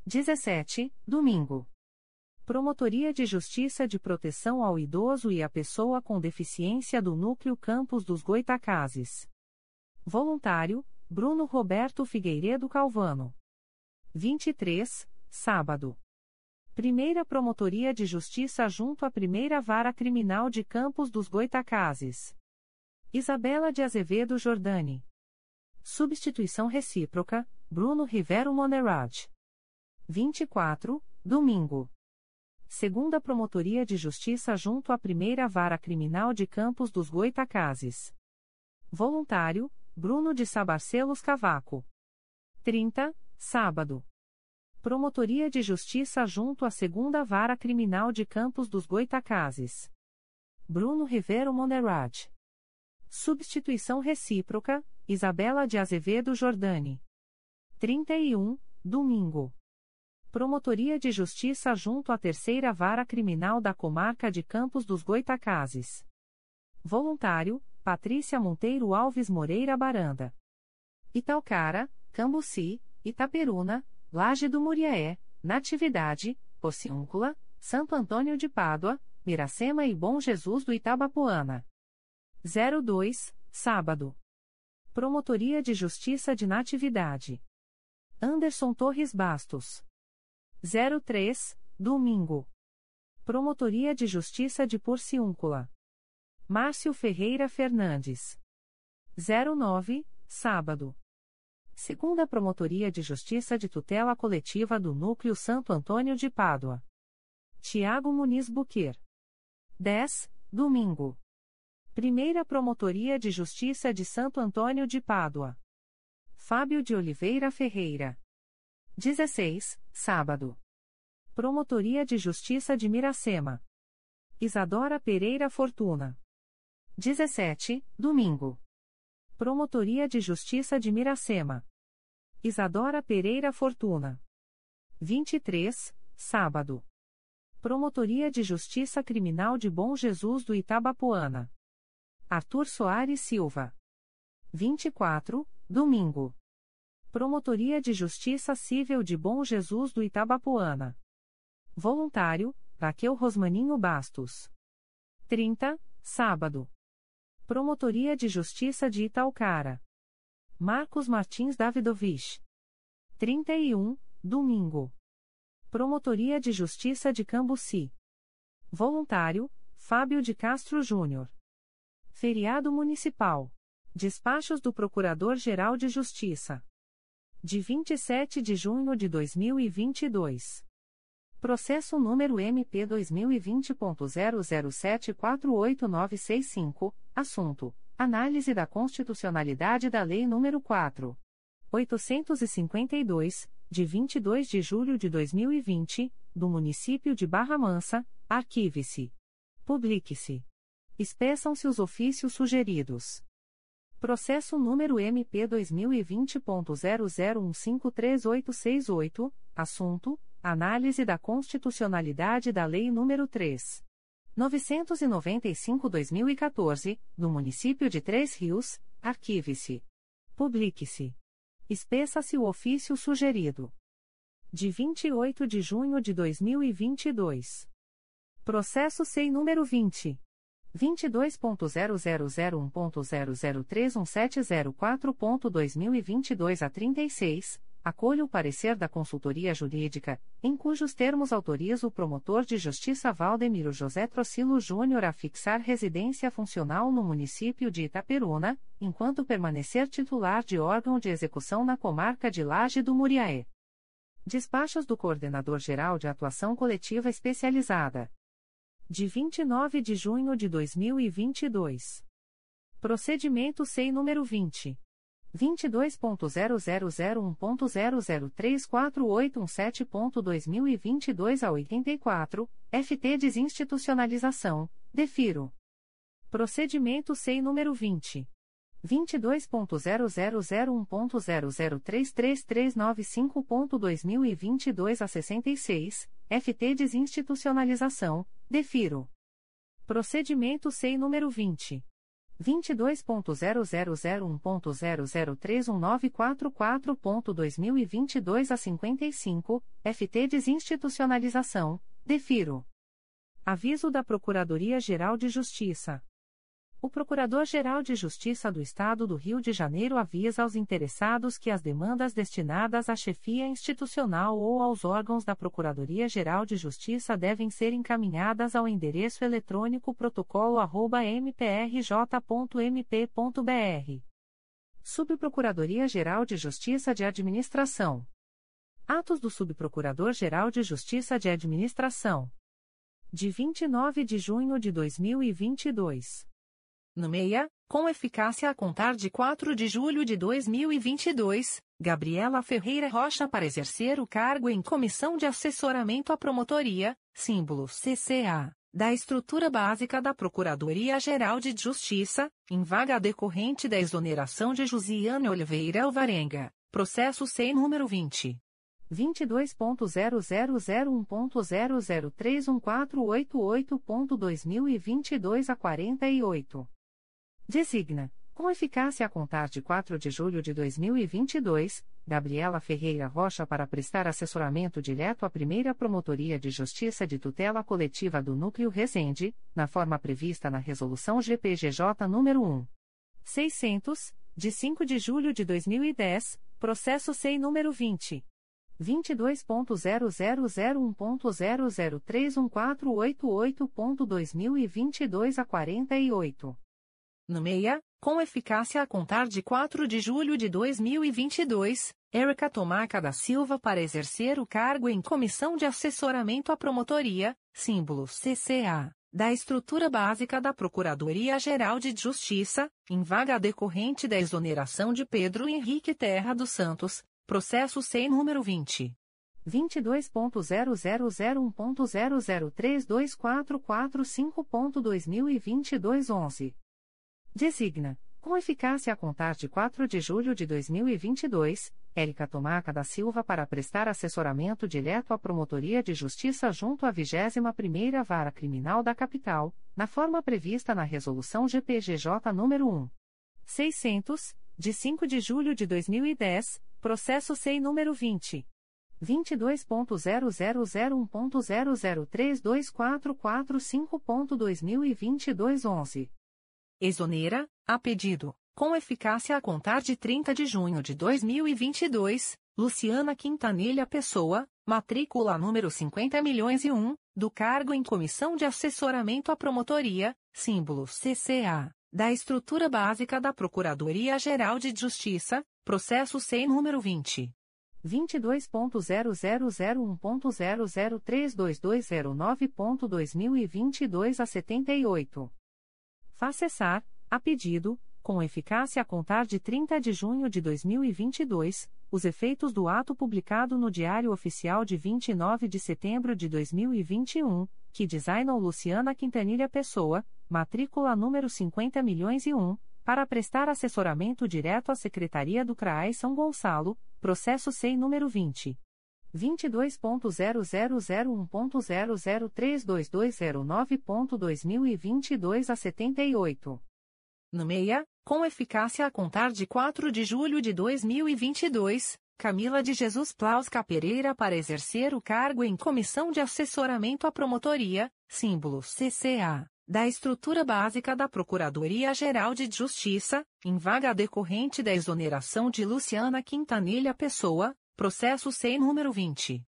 17, domingo. Promotoria de Justiça de Proteção ao Idoso e à Pessoa com Deficiência do Núcleo Campos dos Goitacazes. Voluntário, Bruno Roberto Figueiredo Calvano. 23, sábado. Primeira Promotoria de Justiça junto à Primeira Vara Criminal de Campos dos Goitacazes. Isabela de Azevedo Jordani. Substituição recíproca, Bruno Rivero Monerad. 24, domingo. Segunda Promotoria de Justiça junto à Primeira Vara Criminal de Campos dos Goitacazes. Voluntário, Bruno de Sabarcelos Cavaco. 30, sábado. Promotoria de Justiça junto à Segunda Vara Criminal de Campos dos Goitacazes. Bruno Rivero Monerad. Substituição recíproca, Isabela de Azevedo Jordani. 31, domingo. Promotoria de Justiça junto à Terceira Vara Criminal da Comarca de Campos dos Goitacazes. Voluntário, Patrícia Monteiro Alves Moreira Baranda. Italcara, Cambuci, Itaperuna, Laje do Muriaé, Natividade, Pociúncula, Santo Antônio de Pádua, Miracema e Bom Jesus do Itabapoana. 02, sábado. Promotoria de Justiça de Natividade. Anderson Torres Bastos. 03, domingo. Promotoria de Justiça de Porciúncula. Márcio Ferreira Fernandes. 09, sábado. Segunda Promotoria de Justiça de Tutela Coletiva do Núcleo Santo Antônio de Pádua. Tiago Muniz Buquer. 10. Domingo. Primeira Promotoria de Justiça de Santo Antônio de Pádua. Fábio de Oliveira Ferreira. 16. Sábado. Promotoria de Justiça de Miracema. Isadora Pereira Fortuna. 17. Domingo. Promotoria de Justiça de Miracema. Isadora Pereira Fortuna. 23. Sábado. Promotoria de Justiça Criminal de Bom Jesus do Itabapoana. Arthur Soares Silva. 24. Domingo. Promotoria de Justiça Civil de Bom Jesus do Itabapoana. Voluntário, Raquel Rosmaninho Bastos. 30. Sábado. Promotoria de Justiça de Italcara. Marcos Martins Davidovich. 31. Domingo. Promotoria de Justiça de Cambuci. Voluntário, Fábio de Castro Júnior. Feriado Municipal. Despachos do Procurador-Geral de Justiça. De 27 de junho de 2022. Processo número MP 2020.00748965, assunto: Análise da constitucionalidade da Lei nº 4. 852, de 22 de julho de 2020, do município de Barra Mansa, arquive-se. Publique-se. Espeçam-se os ofícios sugeridos. Processo número MP 2020.00153868, assunto: Análise da constitucionalidade da Lei nº 3. 995-2014, do município de Três Rios, arquive-se. Publique-se. Espeça-se o ofício sugerido. De 28 de junho de 2022. Processo SEI número 20. 22.0001.0031704.2022 a 36, acolho o parecer da consultoria jurídica, em cujos termos autoriza o promotor de justiça Valdemiro José Trocilo Júnior a fixar residência funcional no município de Itaperuna, enquanto permanecer titular de órgão de execução na comarca de Laje do Muriaé. Despachos do Coordenador-Geral de Atuação Coletiva Especializada de 29 de junho de 2022. Procedimento SEI número 20. 22.0001.0034817.2022 a 84, FT Desinstitucionalização, defiro. Procedimento SEI número 20. 22.0001.0033395.2022 a 66, FT Desinstitucionalização, defiro. Procedimento SEI número 20. 22.0001.0031944.2022 a 55, FT Desinstitucionalização, defiro. Aviso da Procuradoria-Geral de Justiça. O Procurador-Geral de Justiça do Estado do Rio de Janeiro avisa aos interessados que as demandas destinadas à chefia institucional ou aos órgãos da Procuradoria-Geral de Justiça devem ser encaminhadas ao endereço eletrônico protocolo@mprj.mp.br. Subprocuradoria-Geral de Justiça de Administração. Atos do Subprocurador-Geral de Justiça de Administração. De 29 de junho de 2022. No meia, com eficácia a contar de 4 de julho de 2022, Gabriela Ferreira Rocha para exercer o cargo em Comissão de Assessoramento à Promotoria, símbolo CCA, da estrutura básica da Procuradoria-Geral de Justiça, em vaga decorrente da exoneração de Josiane Oliveira Alvarenga, processo sem número 20. 22.0001.0031488.2022 a 48. Designa, com eficácia a contar de 4 de julho de 2022, Gabriela Ferreira Rocha para prestar assessoramento direto à primeira Promotoria de Justiça de Tutela Coletiva do Núcleo Resende, na forma prevista na Resolução GPGJ nº 1. 600, de 5 de julho de 2010, processo SEI número 20. 22.0001.0031488.2022 a 48. No meia, com eficácia a contar de 4 de julho de 2022, Érica Tomaca da Silva para exercer o cargo em Comissão de Assessoramento à Promotoria, símbolo CCA, da estrutura básica da Procuradoria-Geral de Justiça, em vaga decorrente da exoneração de Pedro Henrique Terra dos Santos, processo sem número 20. 22.0001.0032445.2022 11. Designa, com eficácia a contar de 4 de julho de 2022, Érica Tomaca da Silva para prestar assessoramento direto à Promotoria de Justiça junto à 21ª Vara Criminal da Capital, na forma prevista na Resolução GPGJ nº 1. 600, de 5 de julho de 2010, processo SEI número 20. 22.0001.0032445.2022 11. Exonera, a pedido, com eficácia a contar de 30 de junho de 2022, Luciana Quintanilha Pessoa, matrícula número 50 milhões e 1, do cargo em Comissão de Assessoramento à Promotoria, símbolo CCA, da estrutura básica da Procuradoria-Geral de Justiça, processo sem número 20. 22.0001.0032209.2022 a 78 cessar, a pedido, com eficácia a contar de 30 de junho de 2022, os efeitos do ato publicado no Diário Oficial de 29 de setembro de 2021, que designou Luciana Quintanilha Pessoa, matrícula número 50 milhões e 1, para prestar assessoramento direto à Secretaria do CRAE São Gonçalo, processo SEI número 20. 22.0001.0032209.2022 a 78. No meia, com eficácia a contar de 4 de julho de 2022, Camila de Jesus Plausca Pereira para exercer o cargo em Comissão de Assessoramento à Promotoria, símbolo CCA, da estrutura básica da Procuradoria-Geral de Justiça, em vaga decorrente da exoneração de Luciana Quintanilha Pessoa, Processo SEI número 20.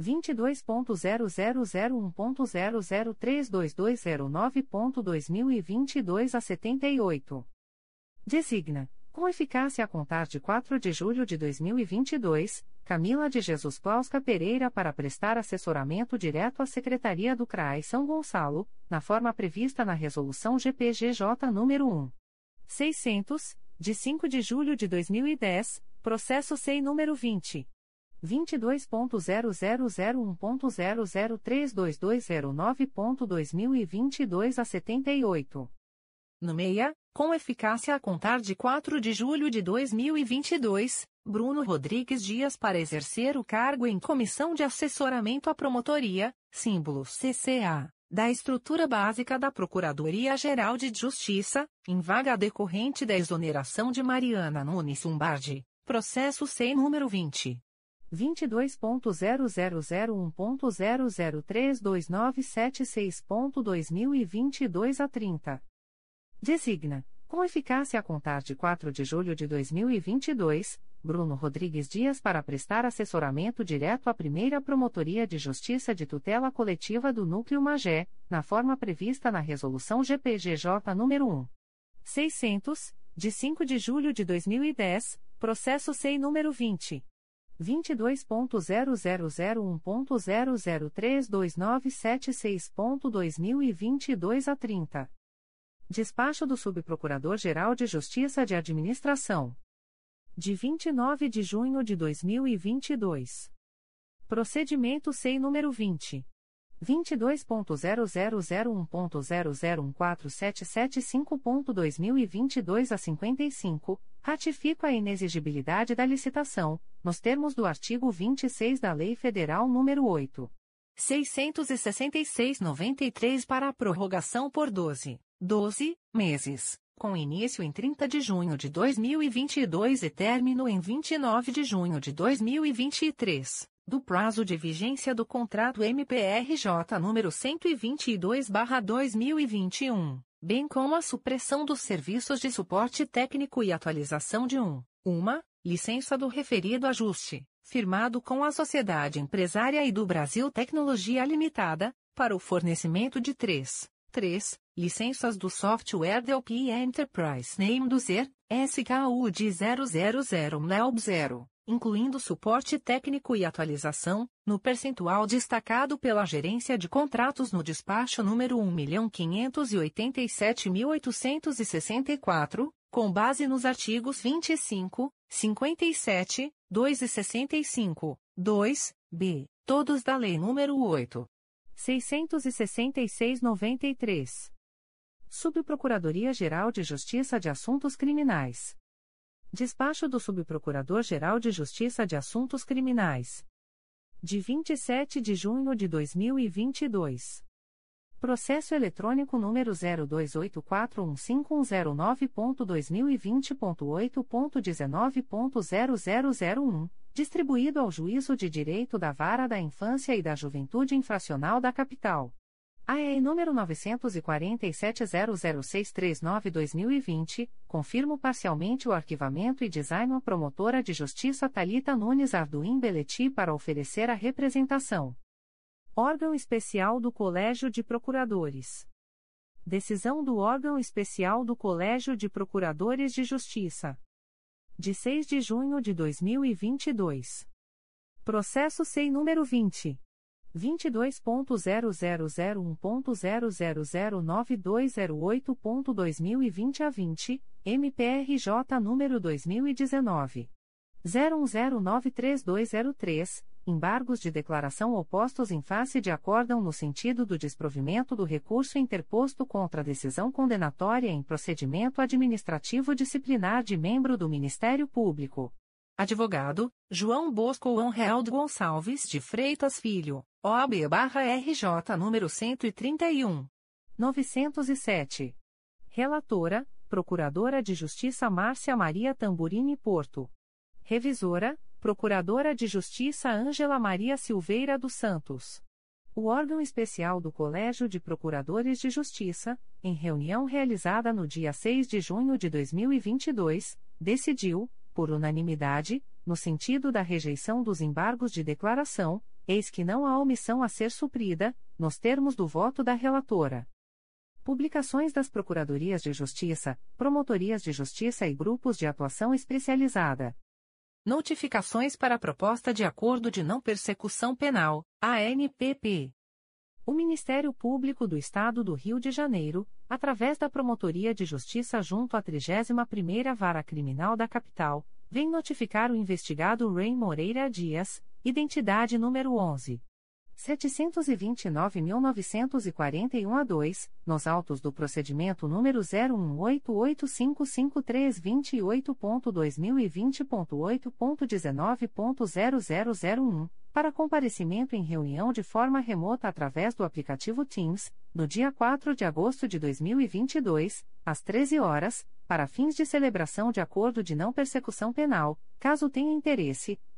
22.0001.0032209.2022 a 78. Designa, com eficácia a contar de 4 de julho de 2022, Camila de Jesus Plausca Pereira para prestar assessoramento direto à Secretaria do CRAI São Gonçalo, na forma prevista na Resolução GPGJ nº 1. 600, de 5 de julho de 2010, Processo SEI número 20. 22.0001.0032209.2022 a 78. No meia, com eficácia a contar de 4 de julho de 2022, Bruno Rodrigues Dias para exercer o cargo em Comissão de Assessoramento à Promotoria, símbolo CCA, da estrutura básica da Procuradoria-Geral de Justiça, em vaga decorrente da exoneração de Mariana Nunes Lombardi. Processo sem número 20. 22.0001.0032976.2022 a 30. Designa, com eficácia a contar de 4 de julho de 2022, Bruno Rodrigues Dias para prestar assessoramento direto à primeira Promotoria de Justiça de Tutela Coletiva do Núcleo Magé, na forma prevista na Resolução GPGJ nº 1. 600, de 5 de julho de 2010, Processo SEI número 20. 22.0001.0032976.2022 a 30. Despacho do Subprocurador-Geral de Justiça de Administração. De 29 de junho de 2022. Procedimento SEI número 20. 22.0001.0014775.2022 a 55, ratifico a inexigibilidade da licitação, nos termos do artigo 26 da Lei Federal nº 8. 666-93 para a prorrogação por 12, 12 meses, com início em 30 de junho de 2022 e término em 29 de junho de 2023 do prazo de vigência do contrato MPRJ número 122/2021, bem como a supressão dos serviços de suporte técnico e atualização de um, uma, licença do referido ajuste, firmado com a Sociedade Empresária e do Brasil Tecnologia Limitada, para o fornecimento de três 3, licenças do software Delphi Enterprise Name do Zer, SKUD 000 LELB 0, incluindo suporte técnico e atualização, no percentual destacado pela gerência de contratos no despacho número 1.587.864, com base nos artigos 25, 57, 2 e 65, 2, b, todos da Lei nº 8. 666-93. Subprocuradoria-Geral de Justiça de Assuntos Criminais. Despacho do Subprocurador-Geral de Justiça de Assuntos Criminais. De 27 de junho de 2022. Processo eletrônico número 028415109.2020.8.19.0001 distribuído ao Juízo de Direito da Vara da Infância e da Juventude Infracional da Capital. AE número 947-00639-2020, confirmo parcialmente o arquivamento e design a promotora de justiça Talita Nunes Arduim Beleti para oferecer a representação. Órgão Especial do Colégio de Procuradores. Decisão do Órgão Especial do Colégio de Procuradores de Justiça de 6 de junho de 2022. Processo SEI número 20. 22.0001.0009208.2020 a 20, MPRJ número 2019. 01093203, embargos de declaração opostos em face de acórdão no sentido do desprovimento do recurso interposto contra a decisão condenatória em procedimento administrativo disciplinar de membro do Ministério Público. Advogado, João Bosco Anrealdo Gonçalves de Freitas Filho, OAB-RJ número 131. 907. Relatora, Procuradora de Justiça Márcia Maria Tamburini Porto. Revisora, Procuradora de Justiça Ângela Maria Silveira dos Santos. O órgão especial do Colégio de Procuradores de Justiça, em reunião realizada no dia 6 de junho de 2022, decidiu, por unanimidade, no sentido da rejeição dos embargos de declaração, eis que não há omissão a ser suprida, nos termos do voto da relatora. Publicações das Procuradorias de Justiça, Promotorias de Justiça e Grupos de Atuação Especializada. Notificações para a Proposta de Acordo de Não Persecução Penal, ANPP. O Ministério Público do Estado do Rio de Janeiro, através da Promotoria de Justiça junto à 31ª Vara Criminal da Capital, vem notificar o investigado Ray Moreira Dias, identidade número 11. 729.941 a 2, nos autos do procedimento número 018855328.2020.8.19.0001, para comparecimento em reunião de forma remota através do aplicativo Teams, no dia 4 de agosto de 2022, às 13 horas, para fins de celebração de acordo de não persecução penal, caso tenha interesse,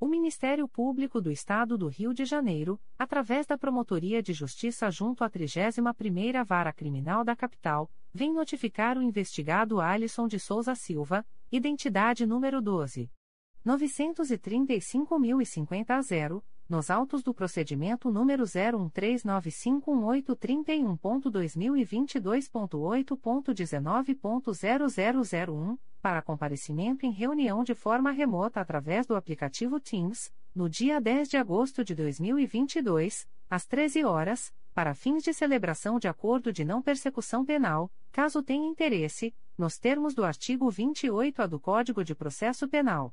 O Ministério Público do Estado do Rio de Janeiro, através da Promotoria de Justiça junto à 31ª Vara Criminal da Capital, vem notificar o investigado Alisson de Souza Silva, identidade número 12. 935.050 a 0, nos autos do procedimento número 0139518331.2022.8.19.0001, para comparecimento em reunião de forma remota através do aplicativo Teams, no dia 10 de agosto de 2022, às 13 horas, para fins de celebração de acordo de não persecução penal, caso tenha interesse, nos termos do artigo 28-A do Código de Processo Penal.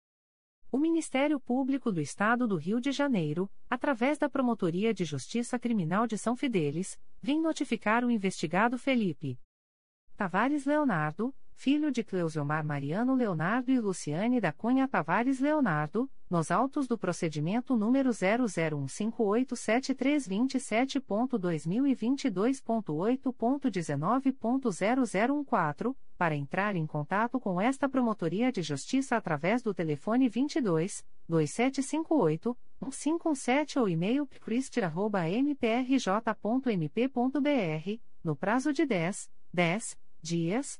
O Ministério Público do Estado do Rio de Janeiro, através da Promotoria de Justiça Criminal de São Fidélis, vem notificar o investigado Felipe Tavares Leonardo, filho de Cleusiomar Mariano Leonardo e Luciane da Cunha Tavares Leonardo, nos autos do procedimento número 001587327.2022.8.19.0014, para entrar em contato com esta Promotoria de Justiça através do telefone 22 2758 1517 ou e-mail christir.mprj.mp.br, no prazo de 10, 10 dias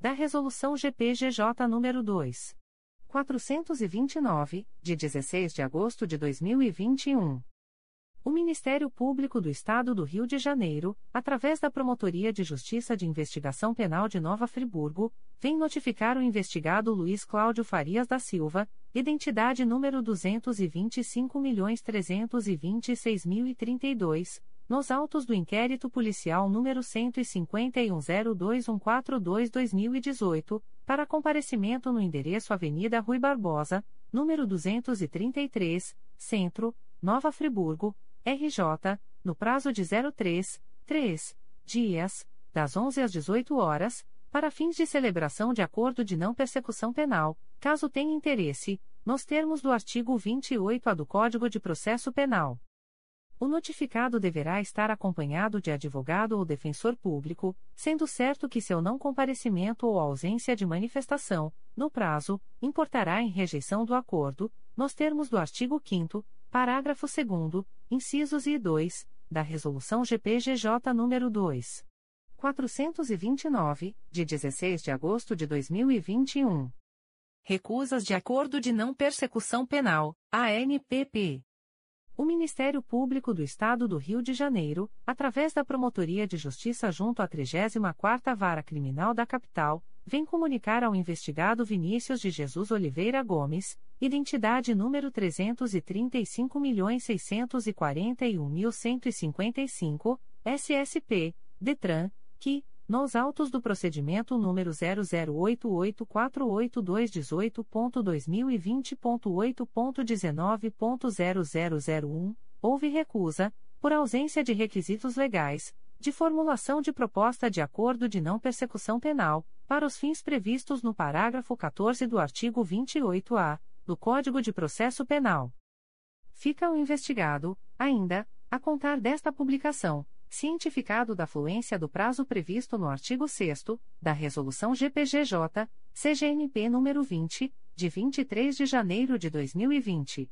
da Resolução GPGJ nº 2. 429, de 16 de agosto de 2021. O Ministério Público do Estado do Rio de Janeiro, através da Promotoria de Justiça de Investigação Penal de Nova Friburgo, vem notificar o investigado Luiz Cláudio Farias da Silva, identidade número 225.326.032, nos autos do inquérito policial número 15102142-2018, para comparecimento no endereço Avenida Rui Barbosa, número 233, Centro, Nova Friburgo, RJ, no prazo de 03, 3 dias, das 11 às 18 horas, para fins de celebração de acordo de não persecução penal, caso tenha interesse, nos termos do artigo 28-A do Código de Processo Penal o notificado deverá estar acompanhado de advogado ou defensor público, sendo certo que seu não comparecimento ou ausência de manifestação, no prazo, importará em rejeição do acordo, nos termos do artigo 5 parágrafo 2 incisos e 2, da Resolução GPGJ nº 2. 429, de 16 de agosto de 2021. Recusas de Acordo de Não Persecução Penal, ANPP. O Ministério Público do Estado do Rio de Janeiro, através da Promotoria de Justiça junto à 34ª Vara Criminal da Capital, vem comunicar ao investigado Vinícius de Jesus Oliveira Gomes, identidade número 335.641.155, SSP, DETRAN, que, nos autos do procedimento número 008848218.2020.8.19.0001, houve recusa, por ausência de requisitos legais, de formulação de proposta de acordo de não persecução penal, para os fins previstos no parágrafo 14 do artigo 28-A do Código de Processo Penal. Fica o investigado, ainda, a contar desta publicação cientificado da fluência do prazo previsto no artigo 6 da Resolução GPGJ, CGNP nº 20, de 23 de janeiro de 2020.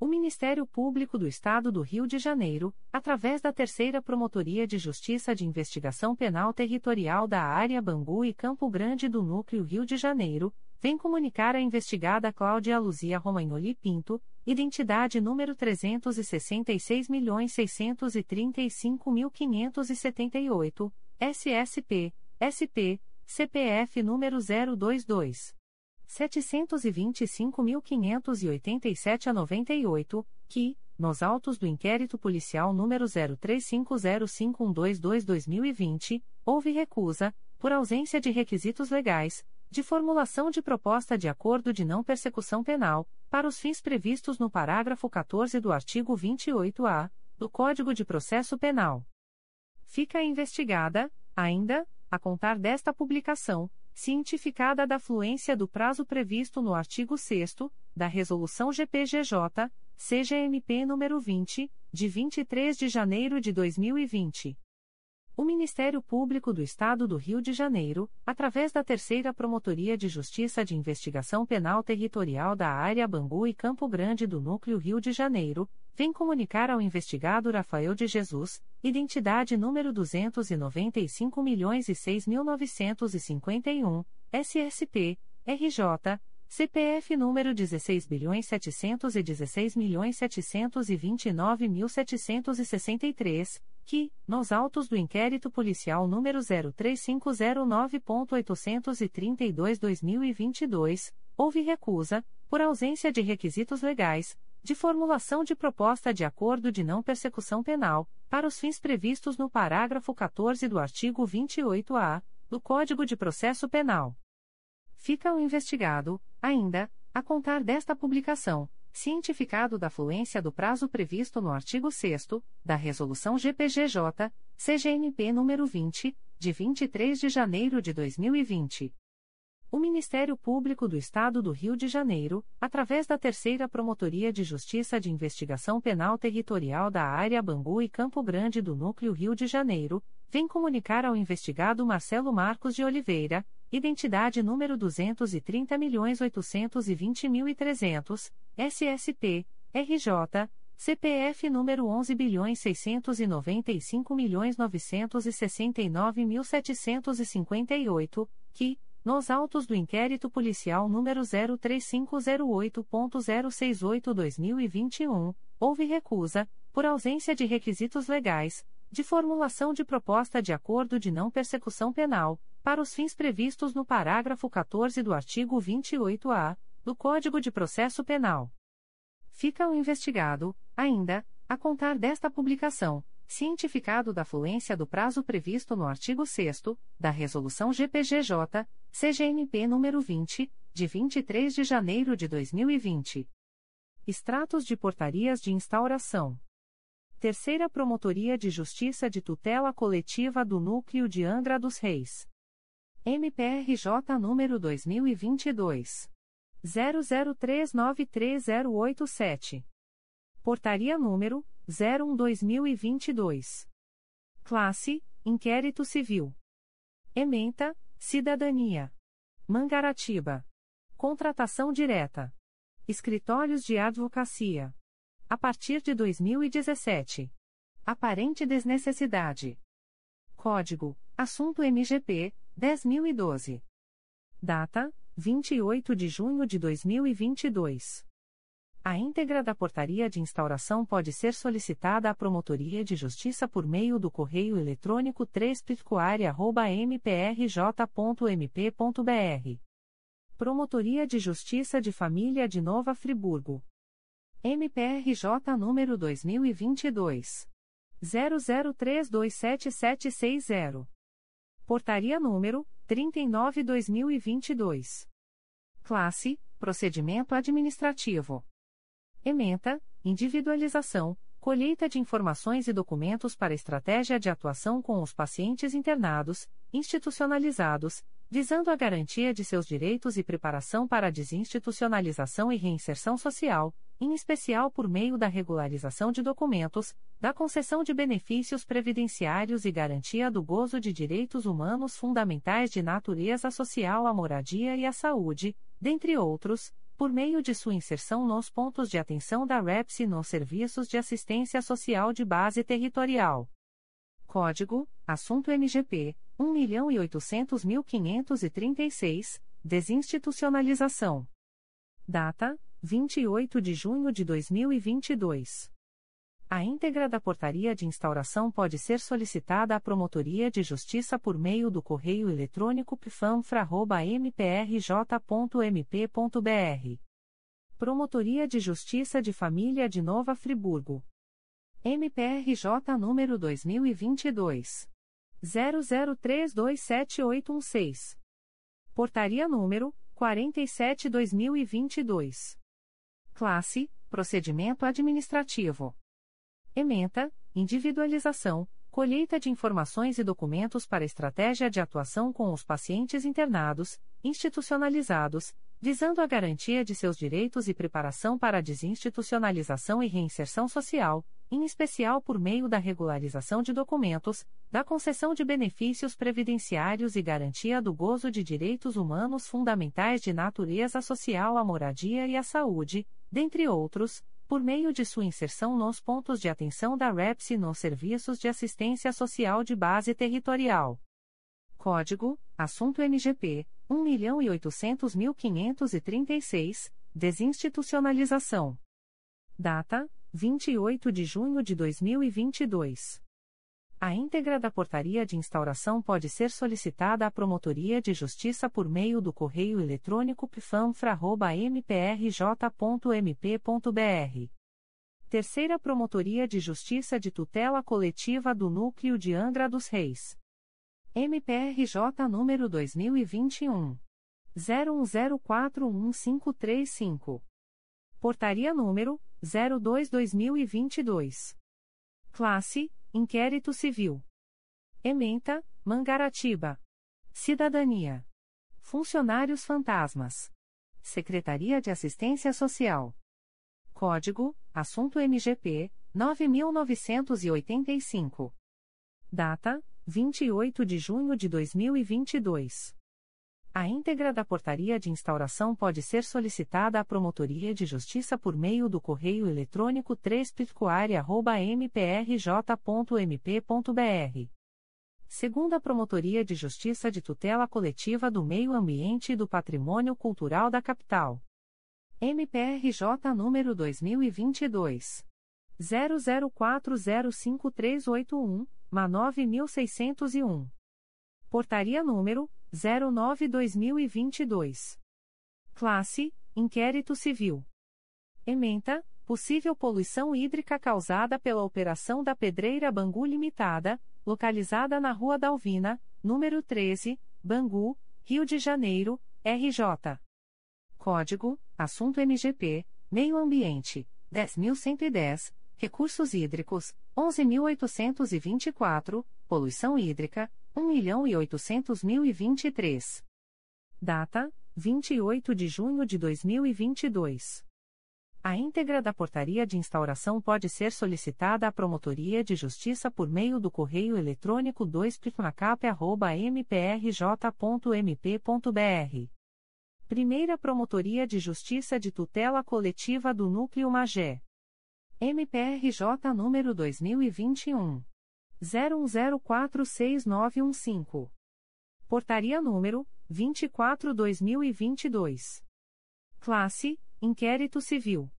O Ministério Público do Estado do Rio de Janeiro, através da Terceira Promotoria de Justiça de Investigação Penal Territorial da Área Bangu e Campo Grande do Núcleo Rio de Janeiro, vem comunicar a investigada Cláudia Luzia Romagnoli Pinto, identidade número 365.635.578, SSP, SP, CPF número 022. 725.587 a 98, que, nos autos do inquérito policial número 03505122-2020, houve recusa, por ausência de requisitos legais, de formulação de proposta de acordo de não persecução penal, para os fins previstos no parágrafo 14 do artigo 28-A do Código de Processo Penal. Fica investigada, ainda, a contar desta publicação, cientificada da fluência do prazo previsto no artigo 6 da Resolução GPGJ, CGMP nº 20, de 23 de janeiro de 2020. O Ministério Público do Estado do Rio de Janeiro, através da Terceira Promotoria de Justiça de Investigação Penal Territorial da Área Bangu e Campo Grande do Núcleo Rio de Janeiro, vem comunicar ao investigado Rafael de Jesus, identidade número 295.006.951, SSP, RJ, CPF número 16.716.729.763, que, nos autos do inquérito policial número 03509.832-2022, houve recusa, por ausência de requisitos legais, de formulação de proposta de acordo de não persecução penal, para os fins previstos no parágrafo 14 do artigo 28-A do Código de Processo Penal. Fica o investigado, ainda, a contar desta publicação, cientificado da fluência do prazo previsto no artigo 6 da Resolução GPGJ, CGNP nº 20, de 23 de janeiro de 2020. O Ministério Público do Estado do Rio de Janeiro, através da Terceira Promotoria de Justiça de Investigação Penal Territorial da Área Bangu e Campo Grande do Núcleo Rio de Janeiro, vem comunicar ao investigado Marcelo Marcos de Oliveira, identidade número 230.820.300, SSP, RJ, CPF número 11.695.969.758, que, nos autos do inquérito policial número 03508.068-2021, houve recusa, por ausência de requisitos legais, de formulação de proposta de acordo de não persecução penal, para os fins previstos no parágrafo 14 do artigo 28-A do Código de Processo Penal. Fica o investigado, ainda, a contar desta publicação cientificado da fluência do prazo previsto no artigo 6 da Resolução GPGJ, CGNP nº 20, de 23 de janeiro de 2020. Extratos de portarias de instauração. Terceira Promotoria de Justiça de Tutela Coletiva do Núcleo de Angra dos Reis. MPRJ número 2022 00393087. Portaria número 01/2022. Classe: Inquérito Civil. Ementa: Cidadania. Mangaratiba. Contratação direta. Escritórios de advocacia. A partir de 2017. Aparente desnecessidade. Código: Assunto MGP 10012. Data: 28 de junho de 2022. A íntegra da portaria de instauração pode ser solicitada à Promotoria de Justiça por meio do correio eletrônico 3 mprj.mp.br. Promotoria de Justiça de Família de Nova Friburgo. MPRJ número 2022 00327760. Portaria número 39/2022. Classe: Procedimento administrativo. Ementa, individualização, colheita de informações e documentos para estratégia de atuação com os pacientes internados, institucionalizados, visando a garantia de seus direitos e preparação para a desinstitucionalização e reinserção social, em especial por meio da regularização de documentos, da concessão de benefícios previdenciários e garantia do gozo de direitos humanos fundamentais de natureza social à moradia e à saúde, dentre outros por meio de sua inserção nos pontos de atenção da REPS e nos serviços de assistência social de base territorial. Código: Assunto MGP 1.800.536, Desinstitucionalização. Data: 28 de junho de 2022. A íntegra da portaria de instauração pode ser solicitada à Promotoria de Justiça por meio do correio eletrônico pfanfra.mprj.mp.br. Promotoria de Justiça de Família de Nova Friburgo. MPRJ número 2022. 00327816. Portaria número 47-2022. Classe: Procedimento Administrativo. Ementa, individualização, colheita de informações e documentos para estratégia de atuação com os pacientes internados, institucionalizados, visando a garantia de seus direitos e preparação para a desinstitucionalização e reinserção social, em especial por meio da regularização de documentos, da concessão de benefícios previdenciários e garantia do gozo de direitos humanos fundamentais de natureza social à moradia e à saúde, dentre outros por meio de sua inserção nos pontos de atenção da REPS e nos serviços de assistência social de base territorial. Código: Assunto MGP 1.800.536, Desinstitucionalização. Data: 28 de junho de 2022. A íntegra da portaria de instauração pode ser solicitada à Promotoria de Justiça por meio do correio eletrônico pfanfra.mprj.mp.br. Terceira Promotoria de Justiça de Tutela Coletiva do Núcleo de Angra dos Reis. MPRJ número 2021 01041535. Portaria número 02/2022. Classe: Inquérito Civil. Ementa: Mangaratiba. Cidadania. Funcionários fantasmas. Secretaria de Assistência Social. Código: Assunto MGP 9985. Data: 28 de junho de 2022. A íntegra da portaria de instauração pode ser solicitada à Promotoria de Justiça por meio do correio eletrônico 3 mprj.mp.br. Segunda Promotoria de Justiça de Tutela Coletiva do Meio Ambiente e do Patrimônio Cultural da Capital. MPRJ número 2022 00405381. MA 9601. Portaria número 09/2022. Classe: Inquérito Civil. Ementa: Possível poluição hídrica causada pela operação da Pedreira Bangu Limitada, localizada na Rua Dalvina, número 13, Bangu, Rio de Janeiro, RJ. Código: Assunto MGP, Meio Ambiente, 10.110, Recursos Hídricos, 11.824, Poluição Hídrica, 1.800.023. Data: 28 de junho de 2022. A íntegra da portaria de instauração pode ser solicitada à Promotoria de Justiça por meio do correio eletrônico 2 mprj.mp.br. Primeira Promotoria de Justiça de Tutela Coletiva do Núcleo Magé. MPRJ número 2021 01046915. Portaria número 24/2022. Classe: Inquérito Civil.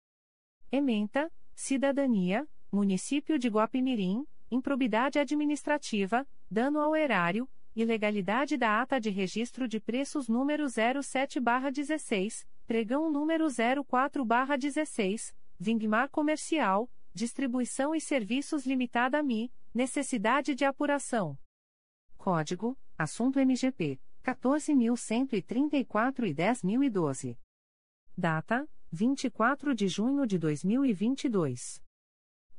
Ementa: Cidadania, Município de Guapimirim, improbidade administrativa, dano ao erário, ilegalidade da ata de registro de preços número 07/16, pregão número 04/16 Vingmar Comercial, Distribuição e Serviços Limitada Mi, necessidade de apuração. Código: Assunto MGP 14134 e 10012. Data: 24 de junho de 2022.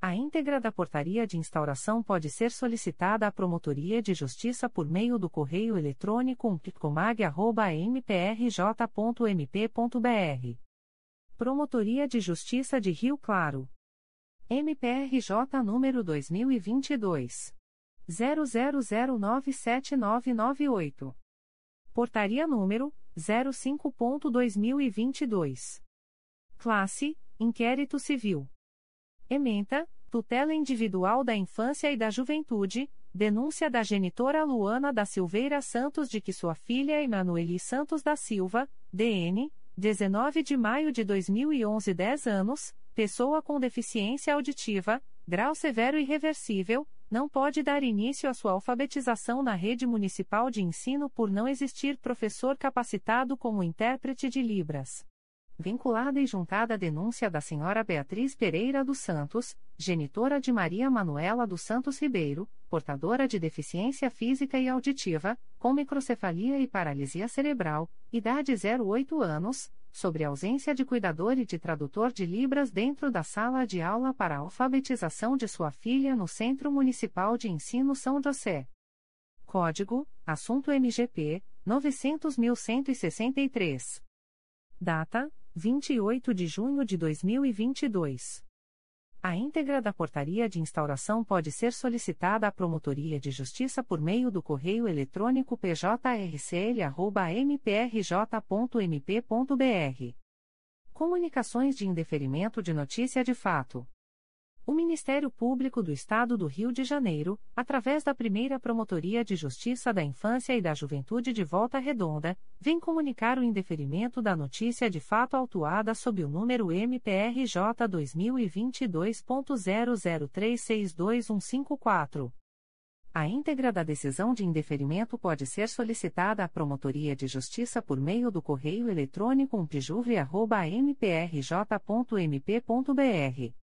A íntegra da portaria de instauração pode ser solicitada à Promotoria de Justiça por meio do correio eletrônico umpicomag.mprj.mp.br Promotoria de Justiça de Rio Claro. MPRJ número 2022 00097998. Portaria número 05.2022. Classe: Inquérito Civil. Ementa: Tutela Individual da Infância e da Juventude, denúncia da genitora Luana da Silveira Santos de que sua filha Emanuele Santos da Silva, DN 19 de maio de 2011 10 anos, pessoa com deficiência auditiva, grau severo irreversível, não pode dar início à sua alfabetização na rede municipal de ensino por não existir professor capacitado como intérprete de Libras. Vinculada e juntada à denúncia da senhora Beatriz Pereira dos Santos, genitora de Maria Manuela dos Santos Ribeiro, portadora de deficiência física e auditiva, com microcefalia e paralisia cerebral, idade 08 anos, sobre ausência de cuidador e de tradutor de Libras dentro da sala de aula para a alfabetização de sua filha no Centro Municipal de Ensino São José. Código: Assunto MGP 900.163. Data: 28 de junho de 2022. A íntegra da portaria de instauração pode ser solicitada à Promotoria de Justiça por meio do correio eletrônico pjrcl.mprj.mp.br. Comunicações de indeferimento de notícia de fato. O Ministério Público do Estado do Rio de Janeiro, através da primeira Promotoria de Justiça da Infância e da Juventude de Volta Redonda, vem comunicar o indeferimento da notícia de fato autuada sob o número MPRJ 2022.00362154. A íntegra da decisão de indeferimento pode ser solicitada à Promotoria de Justiça por meio do correio eletrônico umpijuvre.mprj.mp.br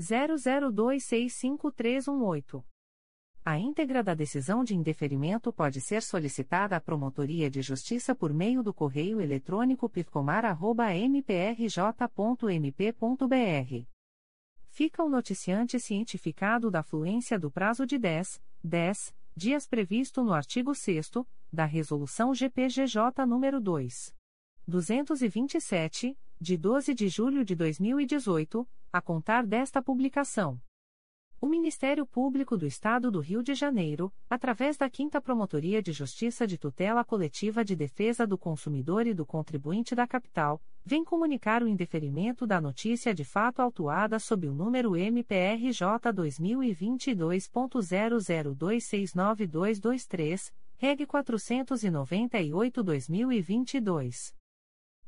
00265318. A íntegra da decisão de indeferimento pode ser solicitada à Promotoria de Justiça por meio do correio eletrônico pircomar.mprj.mp.br. Fica o noticiante cientificado da fluência do prazo de 10, 10 dias previsto no artigo 6 da Resolução GPGJ nº 2. 227, de 12 de julho de 2018, a contar desta publicação. O Ministério Público do Estado do Rio de Janeiro, através da 5 Promotoria de Justiça de Tutela Coletiva de Defesa do Consumidor e do Contribuinte da Capital, vem comunicar o indeferimento da notícia de fato autuada sob o número MPRJ 2022.00269223, Reg 498-2022.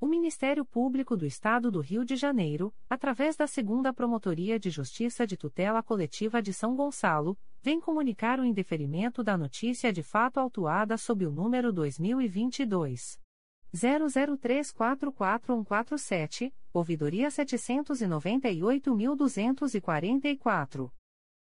O Ministério Público do Estado do Rio de Janeiro, através da Segunda Promotoria de Justiça de Tutela Coletiva de São Gonçalo, vem comunicar o indeferimento da notícia de fato autuada sob o número 2022 00344147, ouvidoria 798.244.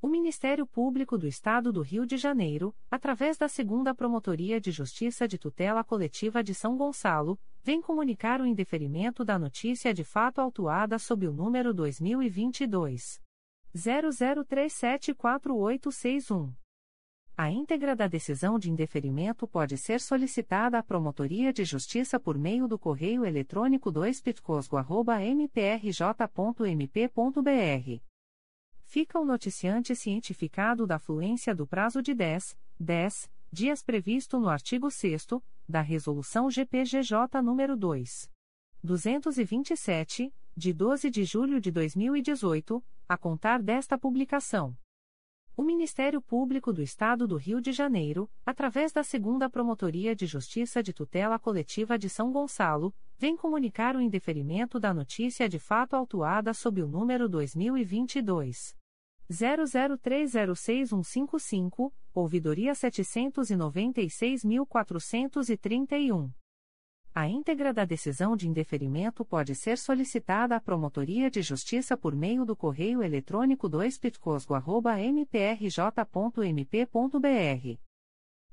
O Ministério Público do Estado do Rio de Janeiro, através da Segunda Promotoria de Justiça de Tutela Coletiva de São Gonçalo, vem comunicar o indeferimento da notícia de fato autuada sob o número 2022 00374861. A íntegra da decisão de indeferimento pode ser solicitada à Promotoria de Justiça por meio do correio eletrônico 2pitcosgo.mprj.mp.br fica o noticiante cientificado da fluência do prazo de 10, 10 dias previsto no artigo 6 da Resolução GPGJ nº 2. 227, de 12 de julho de 2018, a contar desta publicação. O Ministério Público do Estado do Rio de Janeiro, através da Segunda Promotoria de Justiça de Tutela Coletiva de São Gonçalo, vem comunicar o indeferimento da notícia de fato autuada sob o número 2022 00306155, ouvidoria 796.431. A íntegra da decisão de indeferimento pode ser solicitada à Promotoria de Justiça por meio do correio eletrônico 2pitcosgo.mprj.mp.br.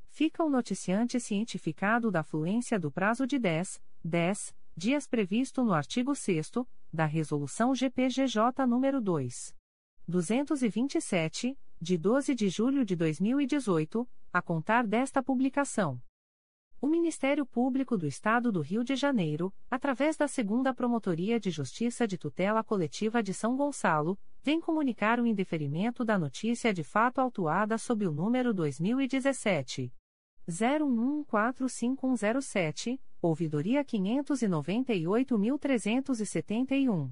Fica o noticiante cientificado da fluência do prazo de 10, 10 dias previsto no artigo 6 da Resolução GPGJ nº 2. 227, de 12 de julho de 2018, a contar desta publicação. O Ministério Público do Estado do Rio de Janeiro, através da Segunda Promotoria de Justiça de Tutela Coletiva de São Gonçalo, vem comunicar o indeferimento da notícia de fato autuada sob o número 2017 01145107, ouvidoria 598.371.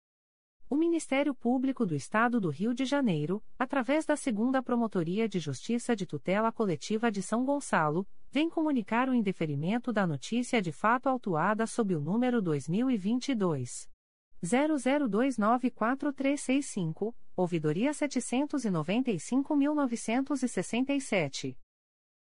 O Ministério Público do Estado do Rio de Janeiro, através da Segunda Promotoria de Justiça de Tutela Coletiva de São Gonçalo, vem comunicar o indeferimento da notícia de fato autuada sob o número 2022 00294365, ouvidoria 795.967.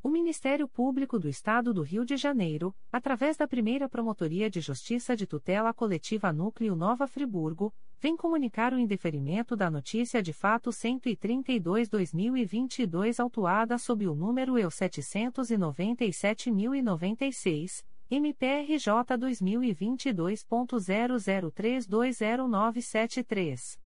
O Ministério Público do Estado do Rio de Janeiro, através da primeira Promotoria de Justiça de Tutela Coletiva Núcleo Nova Friburgo, vem comunicar o indeferimento da notícia de fato 132-2022 autuada sob o número EU 797.096, MPRJ 2022.00320973.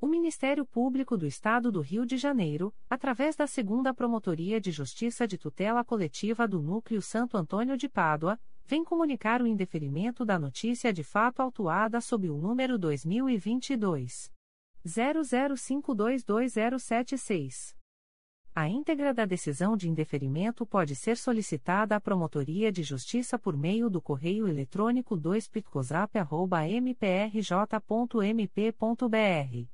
O Ministério Público do Estado do Rio de Janeiro, através da Segunda Promotoria de Justiça de Tutela Coletiva do Núcleo Santo Antônio de Pádua, vem comunicar o indeferimento da notícia de fato autuada sob o número 2022 00522076. A íntegra da decisão de indeferimento pode ser solicitada à Promotoria de Justiça por meio do correio eletrônico 2pitcosap.mprj.mp.br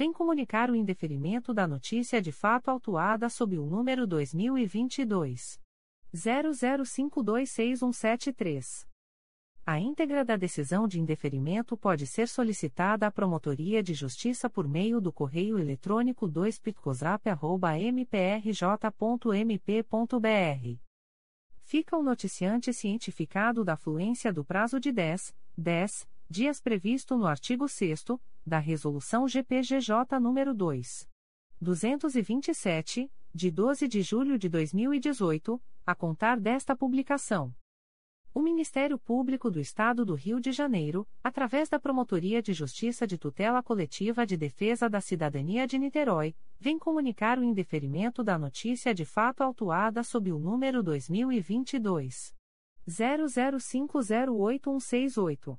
vem comunicar o indeferimento da notícia de fato autuada sob o número 2022 00526173. A íntegra da decisão de indeferimento pode ser solicitada à Promotoria de Justiça por meio do correio eletrônico 2pitcosap.mprj.mp.br. Fica o noticiante cientificado da fluência do prazo de 10, 10 dias previsto no artigo 6 da Resolução GPGJ nº 2. 227, de 12 de julho de 2018, a contar desta publicação. O Ministério Público do Estado do Rio de Janeiro, através da Promotoria de Justiça de Tutela Coletiva de Defesa da Cidadania de Niterói, vem comunicar o indeferimento da notícia de fato autuada sob o número 2022 00508168.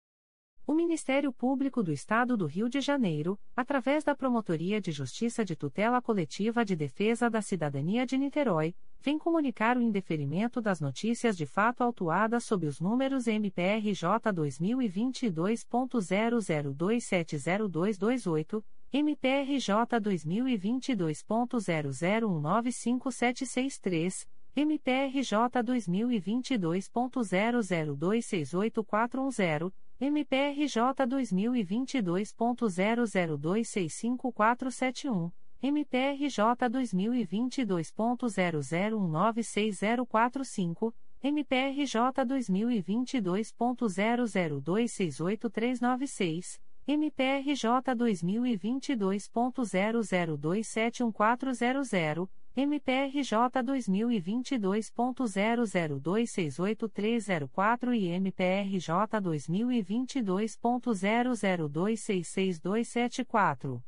O Ministério Público do Estado do Rio de Janeiro, através da Promotoria de Justiça de Tutela Coletiva de Defesa da Cidadania de Niterói, vem comunicar o indeferimento das notícias de fato autuadas sob os números MPRJ 2022.00270228, MPRJ 2022.00195763, MPRJ 2022.00268410, MPRJ 2022.00265471, MPRJ 2022.00196045, MPRJ 2022.00268396, MPRJ 2022.00271400, MPRJ 2022.00268304 e MPRJ 2022.00266274.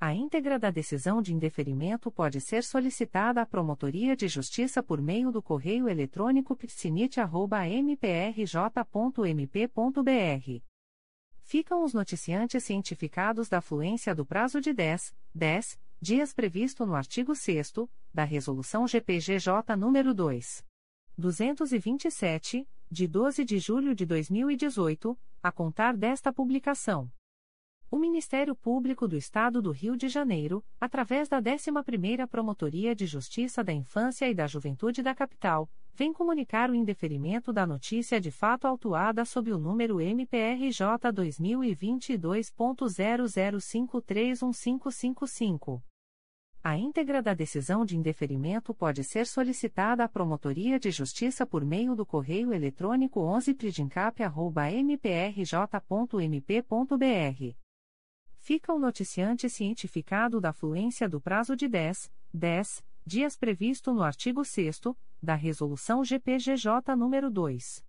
A íntegra da decisão de indeferimento pode ser solicitada à Promotoria de Justiça por meio do correio eletrônico psinit.mprj.mp.br. Ficam os noticiantes cientificados da fluência do prazo de 10, 10 dias previsto no artigo 6 da Resolução GPGJ nº 2. 227, de 12 de julho de 2018, a contar desta publicação. O Ministério Público do Estado do Rio de Janeiro, através da 11ª Promotoria de Justiça da Infância e da Juventude da Capital, vem comunicar o indeferimento da notícia de fato autuada sob o número MPRJ 2022.00531555. A íntegra da decisão de indeferimento pode ser solicitada à Promotoria de Justiça por meio do correio eletrônico 11pridincap.mprj.mp.br. Fica o noticiante cientificado da fluência do prazo de 10, 10 dias previsto no artigo 6 da Resolução GPGJ nº 2.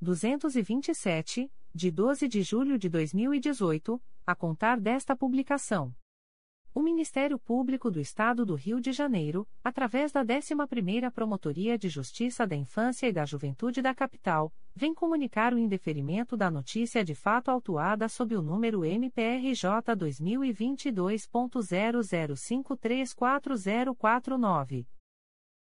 227, de 12 de julho de 2018, a contar desta publicação. O Ministério Público do Estado do Rio de Janeiro, através da 11ª Promotoria de Justiça da Infância e da Juventude da Capital, vem comunicar o indeferimento da notícia de fato autuada sob o número MPRJ 2022.00534049.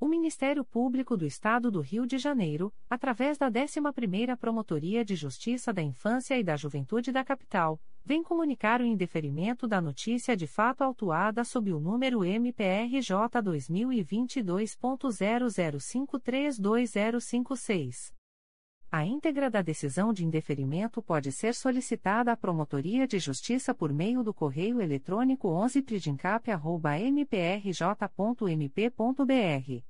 O Ministério Público do Estado do Rio de Janeiro, através da 11ª Promotoria de Justiça da Infância e da Juventude da Capital, vem comunicar o indeferimento da notícia de fato autuada sob o número MPRJ 2022.00532056. A íntegra da decisão de indeferimento pode ser solicitada à Promotoria de Justiça por meio do correio eletrônico 11pridincap.mprj.mp.br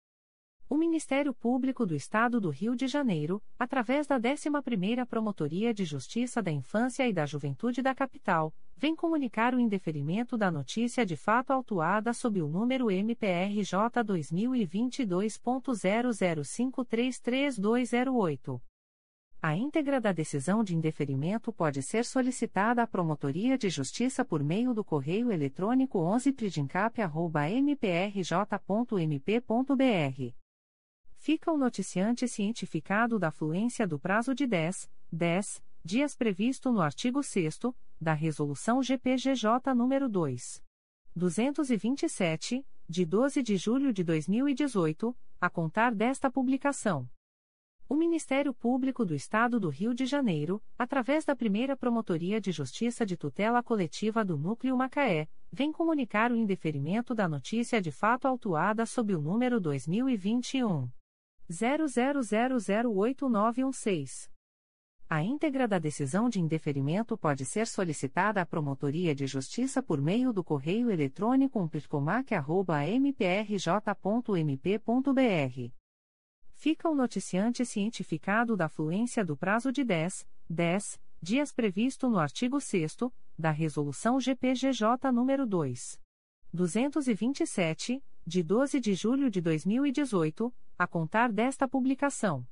O Ministério Público do Estado do Rio de Janeiro, através da 11ª Promotoria de Justiça da Infância e da Juventude da Capital, vem comunicar o indeferimento da notícia de fato autuada sob o número MPRJ 2022.00533208. A íntegra da decisão de indeferimento pode ser solicitada à Promotoria de Justiça por meio do correio eletrônico 11pridincap.mprj.mp.br fica o noticiante cientificado da fluência do prazo de 10, 10 dias previsto no artigo 6 da Resolução GPGJ nº 2. 227, de 12 de julho de 2018, a contar desta publicação. O Ministério Público do Estado do Rio de Janeiro, através da primeira Promotoria de Justiça de Tutela Coletiva do Núcleo Macaé, vem comunicar o indeferimento da notícia de fato autuada sob o número 2021 00008916. A íntegra da decisão de indeferimento pode ser solicitada à Promotoria de Justiça por meio do correio eletrônico umplitcomac.mprj.mp.br. Fica o noticiante cientificado da fluência do prazo de 10, 10 dias previsto no artigo 6 da Resolução GPGJ nº 2. 227, de 12 de julho de 2018, a contar desta publicação.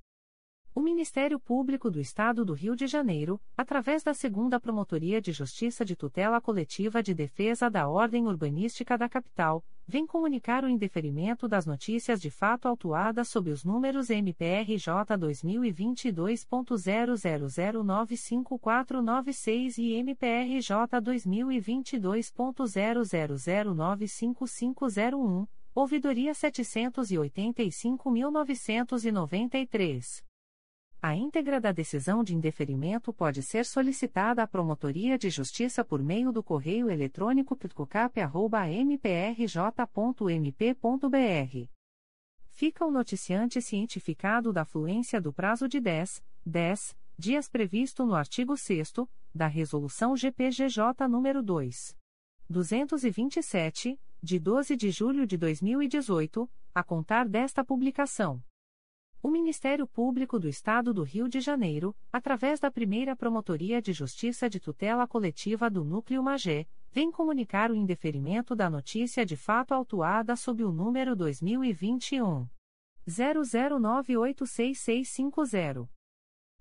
O Ministério Público do Estado do Rio de Janeiro, através da Segunda Promotoria de Justiça de Tutela Coletiva de Defesa da Ordem Urbanística da Capital, vem comunicar o indeferimento das notícias de fato autuadas sob os números MPRJ 2022.00095496 e MPRJ 2022.00095501, ouvidoria 785.993. A íntegra da decisão de indeferimento pode ser solicitada à Promotoria de Justiça por meio do correio eletrônico pitcocap.mprj.mp.br. Fica o noticiante cientificado da fluência do prazo de 10, 10 dias previsto no artigo 6 da Resolução GPGJ nº 2. 227, de 12 de julho de 2018, a contar desta publicação. O Ministério Público do Estado do Rio de Janeiro, através da primeira Promotoria de Justiça de Tutela Coletiva do Núcleo Magé, vem comunicar o indeferimento da notícia de fato autuada sob o número 2021. 00986650.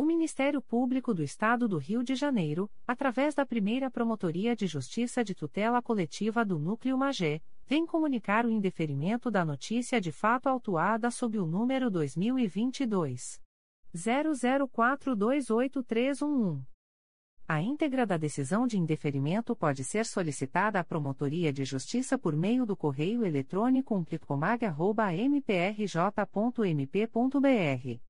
O Ministério Público do Estado do Rio de Janeiro, através da primeira Promotoria de Justiça de Tutela Coletiva do Núcleo Magé, vem comunicar o indeferimento da notícia de fato autuada sob o número 2022 00428311. A íntegra da decisão de indeferimento pode ser solicitada à Promotoria de Justiça por meio do correio eletrônico umplitcomag.mprj.mp.br.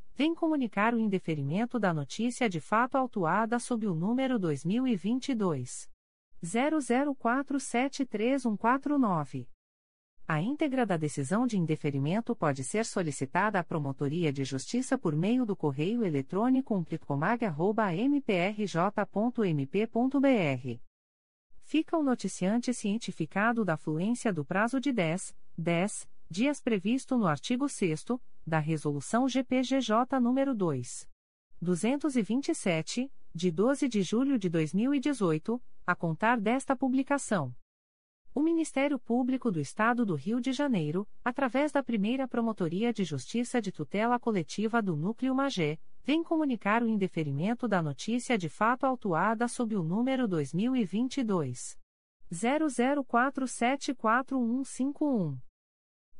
vem comunicar o indeferimento da notícia de fato autuada sob o número 2022 00473149. A íntegra da decisão de indeferimento pode ser solicitada à Promotoria de Justiça por meio do correio eletrônico umplitcomag.mprj.mp.br. Fica o noticiante cientificado da fluência do prazo de 10, 10 dias previsto no artigo 6 da Resolução GPGJ nº 2. 227, de 12 de julho de 2018, a contar desta publicação. O Ministério Público do Estado do Rio de Janeiro, através da primeira Promotoria de Justiça de Tutela Coletiva do Núcleo Magé, vem comunicar o indeferimento da notícia de fato autuada sob o número 2022 00474151.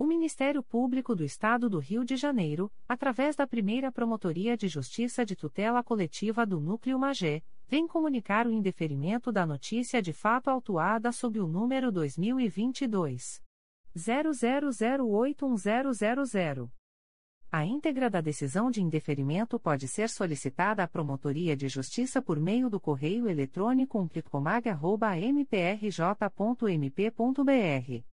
O Ministério Público do Estado do Rio de Janeiro, através da primeira Promotoria de Justiça de Tutela Coletiva do Núcleo Magé, vem comunicar o indeferimento da notícia de fato autuada sob o número 2022 00081000. A íntegra da decisão de indeferimento pode ser solicitada à Promotoria de Justiça por meio do correio eletrônico umplitcomag.mprj.mp.br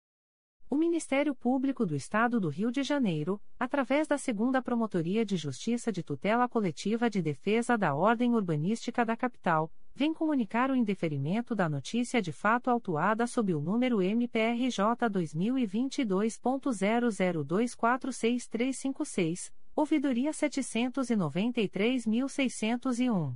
O Ministério Público do Estado do Rio de Janeiro, através da Segunda Promotoria de Justiça de Tutela Coletiva de Defesa da Ordem Urbanística da Capital, vem comunicar o indeferimento da notícia de fato autuada sob o número MPRJ 2022.00246356, ouvidoria 793.601.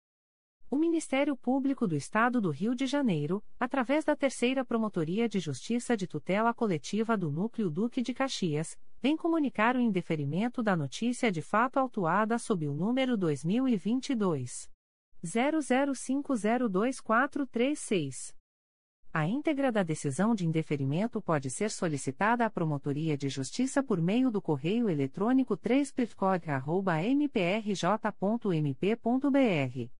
O Ministério Público do Estado do Rio de Janeiro, através da Terceira Promotoria de Justiça de Tutela Coletiva do Núcleo Duque de Caxias, vem comunicar o indeferimento da notícia de fato autuada sob o número 2022 00502436. A íntegra da decisão de indeferimento pode ser solicitada à Promotoria de Justiça por meio do correio eletrônico 3 mprj.mp.br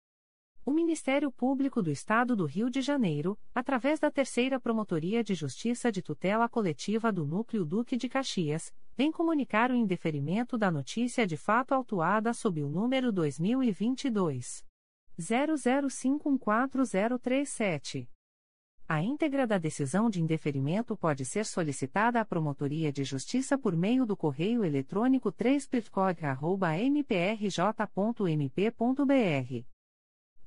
O Ministério Público do Estado do Rio de Janeiro, através da Terceira Promotoria de Justiça de Tutela Coletiva do Núcleo Duque de Caxias, vem comunicar o indeferimento da notícia de fato autuada sob o número 2022 00514037. A íntegra da decisão de indeferimento pode ser solicitada à Promotoria de Justiça por meio do correio eletrônico 3 mprj.mp.br.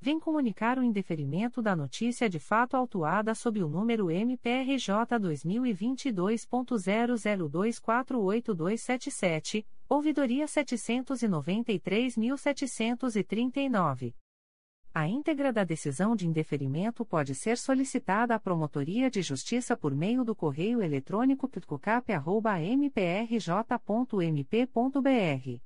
vem comunicar o indeferimento da notícia de fato autuada sob o número MPRJ 2022.00248277, ouvidoria 793.739. A íntegra da decisão de indeferimento pode ser solicitada à Promotoria de Justiça por meio do correio eletrônico pitcocap.mprj.mp.br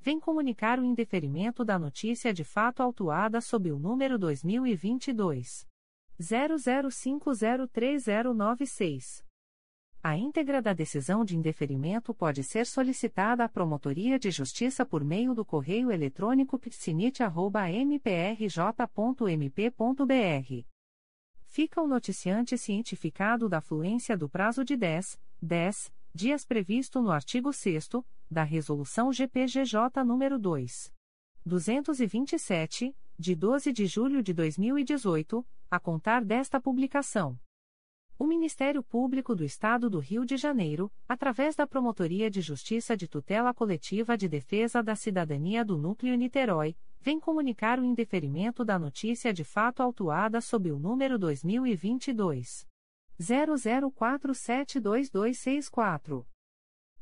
vem comunicar o indeferimento da notícia de fato autuada sob o número 2022 00503096. A íntegra da decisão de indeferimento pode ser solicitada à Promotoria de Justiça por meio do correio eletrônico psinit.mprj.mp.br. Fica o noticiante cientificado da fluência do prazo de 10, 10 dias previsto no artigo 6 da Resolução GPGJ nº 2. 227, de 12 de julho de 2018, a contar desta publicação. O Ministério Público do Estado do Rio de Janeiro, através da Promotoria de Justiça de Tutela Coletiva de Defesa da Cidadania do Núcleo Niterói, vem comunicar o indeferimento da notícia de fato autuada sob o número 2022 00472264.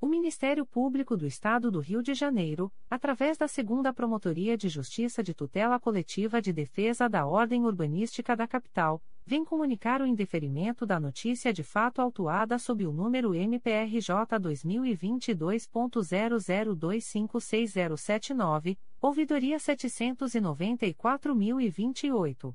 O Ministério Público do Estado do Rio de Janeiro, através da Segunda Promotoria de Justiça de Tutela Coletiva de Defesa da Ordem Urbanística da Capital, vem comunicar o indeferimento da notícia de fato autuada sob o número MPRJ 2022.00256079, ouvidoria 794.028.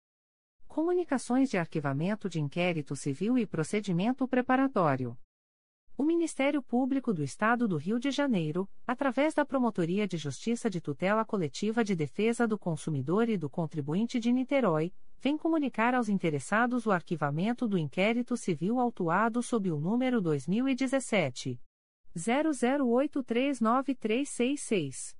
Comunicações de Arquivamento de Inquérito Civil e Procedimento Preparatório. O Ministério Público do Estado do Rio de Janeiro, através da Promotoria de Justiça de Tutela Coletiva de Defesa do Consumidor e do Contribuinte de Niterói, vem comunicar aos interessados o arquivamento do inquérito civil autuado sob o número 2017 00839366.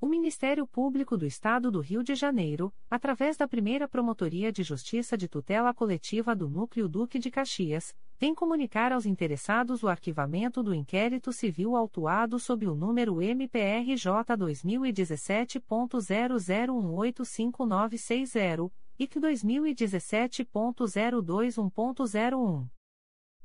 O Ministério Público do Estado do Rio de Janeiro, através da primeira Promotoria de Justiça de Tutela Coletiva do Núcleo Duque de Caxias, vem comunicar aos interessados o arquivamento do inquérito civil autuado sob o número MPRJ 2017.00185960 e 2017.021.01.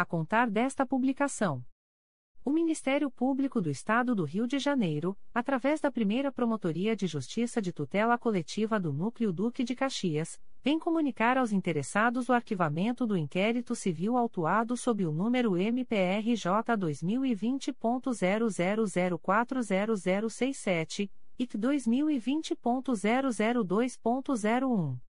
a contar desta publicação. O Ministério Público do Estado do Rio de Janeiro, através da primeira Promotoria de Justiça de Tutela Coletiva do Núcleo Duque de Caxias, vem comunicar aos interessados o arquivamento do inquérito civil autuado sob o número MPRJ 2020.00040067 e 2020.002.01.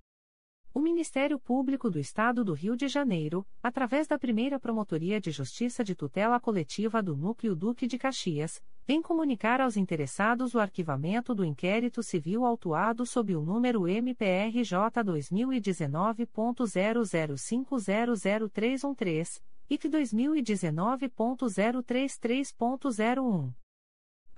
O Ministério Público do Estado do Rio de Janeiro, através da primeira Promotoria de Justiça de Tutela Coletiva do Núcleo Duque de Caxias, vem comunicar aos interessados o arquivamento do inquérito civil autuado sob o número MPRJ 2019.00500313 e 2019.033.01.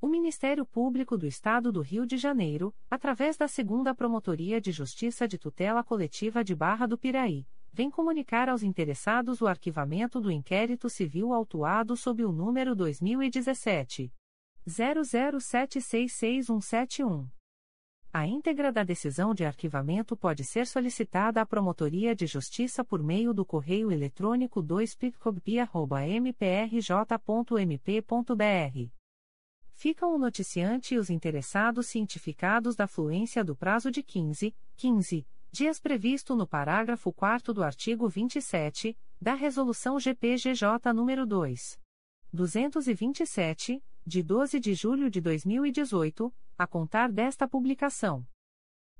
O Ministério Público do Estado do Rio de Janeiro, através da Segunda Promotoria de Justiça de Tutela Coletiva de Barra do Piraí, vem comunicar aos interessados o arquivamento do inquérito civil autuado sob o número 2017 00766171. A íntegra da decisão de arquivamento pode ser solicitada à Promotoria de Justiça por meio do correio eletrônico 2picobia.mprj.mp.br. Ficam o noticiante e os interessados cientificados da fluência do prazo de 15, 15 dias previsto no parágrafo 4 do artigo 27 da Resolução GPGJ nº 2. 227, de 12 de julho de 2018 a contar desta publicação.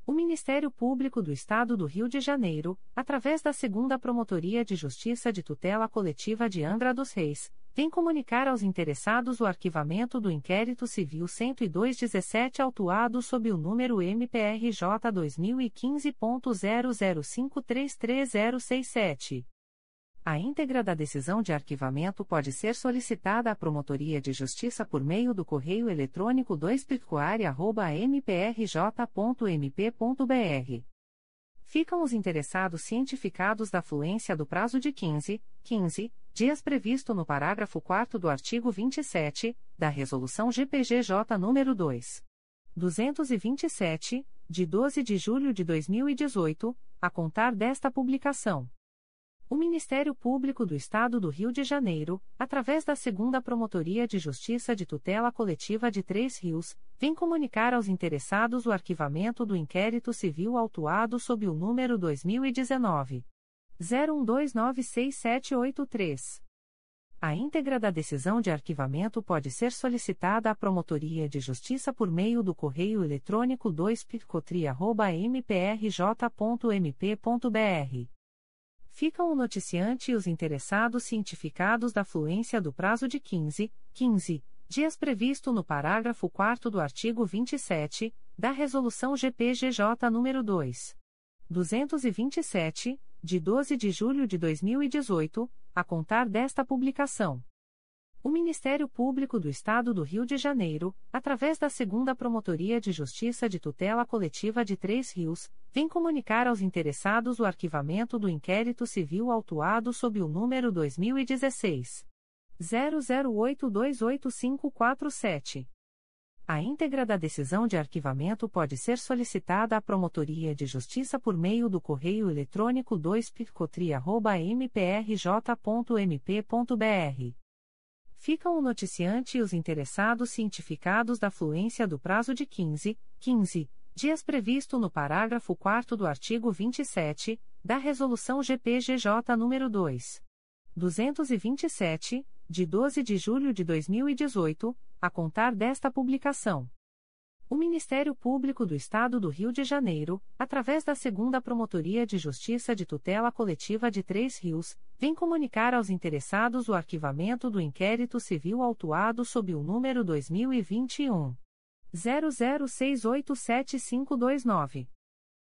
O Ministério Público do Estado do Rio de Janeiro, através da Segunda Promotoria de Justiça de Tutela Coletiva de Angra dos Reis, vem comunicar aos interessados o arquivamento do inquérito civil 10217 autuado sob o número MPRJ 2015.00533067. A íntegra da decisão de arquivamento pode ser solicitada à Promotoria de Justiça por meio do correio eletrônico 2 mprj.mp.br. Ficam os interessados cientificados da fluência do prazo de 15, 15 dias previsto no parágrafo 4 do artigo 27 da Resolução GPGJ nº 2. 227, de 12 de julho de 2018, a contar desta publicação. O Ministério Público do Estado do Rio de Janeiro, através da Segunda Promotoria de Justiça de Tutela Coletiva de Três Rios, vem comunicar aos interessados o arquivamento do inquérito civil autuado sob o número 2019 01296783. A íntegra da decisão de arquivamento pode ser solicitada à Promotoria de Justiça por meio do correio eletrônico 2picotria.mprj.mp.br ficam o noticiante e os interessados cientificados da fluência do prazo de 15, 15 dias previsto no parágrafo 4 do artigo 27 da Resolução GPGJ nº 2. 227, de 12 de julho de 2018, a contar desta publicação. O Ministério Público do Estado do Rio de Janeiro, através da Segunda Promotoria de Justiça de Tutela Coletiva de Três Rios, vem comunicar aos interessados o arquivamento do inquérito civil autuado sob o número 2016 00828547. A íntegra da decisão de arquivamento pode ser solicitada à Promotoria de Justiça por meio do correio eletrônico 2picotria.mprj.mp.br ficam o noticiante e os interessados cientificados da fluência do prazo de 15, 15 dias previsto no parágrafo 4 do artigo 27 da Resolução GPGJ nº 2. 227, de 12 de julho de 2018, a contar desta publicação. O Ministério Público do Estado do Rio de Janeiro, através da Segunda Promotoria de Justiça de Tutela Coletiva de Três Rios, vem comunicar aos interessados o arquivamento do inquérito civil autuado sob o número 2021 00687529.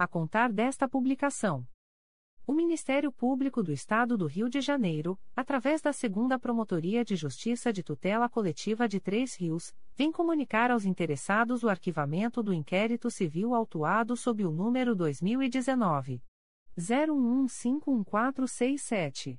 a contar desta publicação. O Ministério Público do Estado do Rio de Janeiro, através da Segunda Promotoria de Justiça de Tutela Coletiva de Três Rios, vem comunicar aos interessados o arquivamento do inquérito civil autuado sob o número 2019 01151467.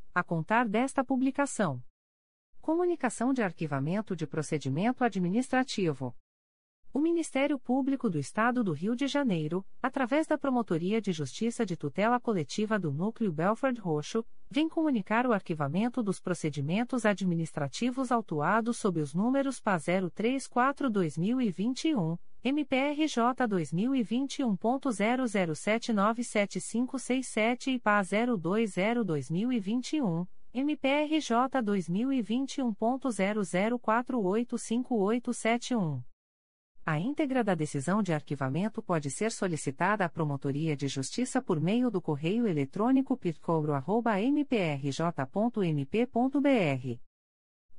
a contar desta publicação. Comunicação de arquivamento de procedimento administrativo. O Ministério Público do Estado do Rio de Janeiro, através da Promotoria de Justiça de Tutela Coletiva do Núcleo Belford Roxo, vem comunicar o arquivamento dos procedimentos administrativos autuados sob os números PA 034-2021, MPRJ 2021.00797567 e PA 020-2021, MPRJ 2021.00485871. A íntegra da decisão de arquivamento pode ser solicitada à Promotoria de Justiça por meio do correio eletrônico pitcouro.mprj.mp.br.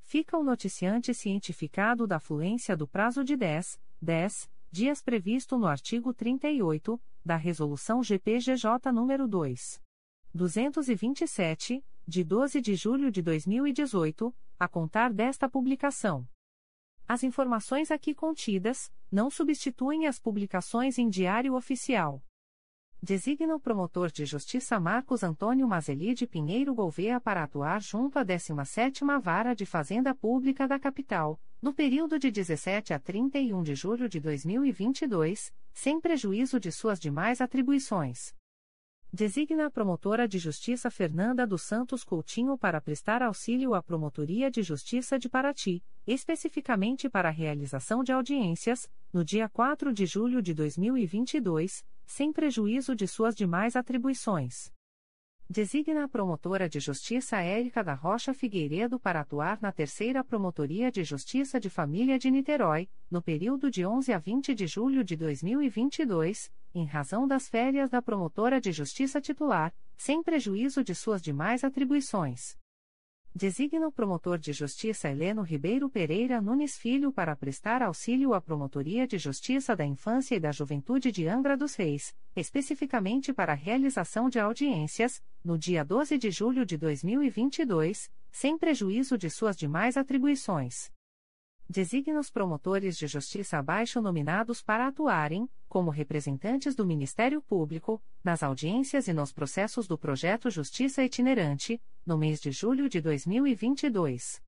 Fica o noticiante cientificado da fluência do prazo de 10, 10 dias previsto no artigo 38 da Resolução GPGJ nº 2. 227, de 12 de julho de 2018, a contar desta publicação. As informações aqui contidas não substituem as publicações em Diário Oficial. Designa o promotor de justiça Marcos Antônio Mazeli de Pinheiro Gouveia para atuar junto à 17ª Vara de Fazenda Pública da Capital, no período de 17 a 31 de julho de 2022, sem prejuízo de suas demais atribuições. Designa a promotora de justiça Fernanda dos Santos Coutinho para prestar auxílio à Promotoria de Justiça de Paraty, especificamente para a realização de audiências, no dia 4 de julho de 2022, sem prejuízo de suas demais atribuições. Designa a promotora de justiça Érica da Rocha Figueiredo para atuar na Terceira Promotoria de Justiça de Família de Niterói, no período de 11 a 20 de julho de 2022, em razão das férias da promotora de justiça titular, sem prejuízo de suas demais atribuições. Designa o promotor de justiça Heleno Ribeiro Pereira Nunes Filho para prestar auxílio à Promotoria de Justiça da Infância e da Juventude de Angra dos Reis, especificamente para a realização de audiências, no dia 12 de julho de 2022, sem prejuízo de suas demais atribuições designa os promotores de justiça abaixo nominados para atuarem, como representantes do Ministério Público, nas audiências e nos processos do projeto Justiça Itinerante, no mês de julho de 2022.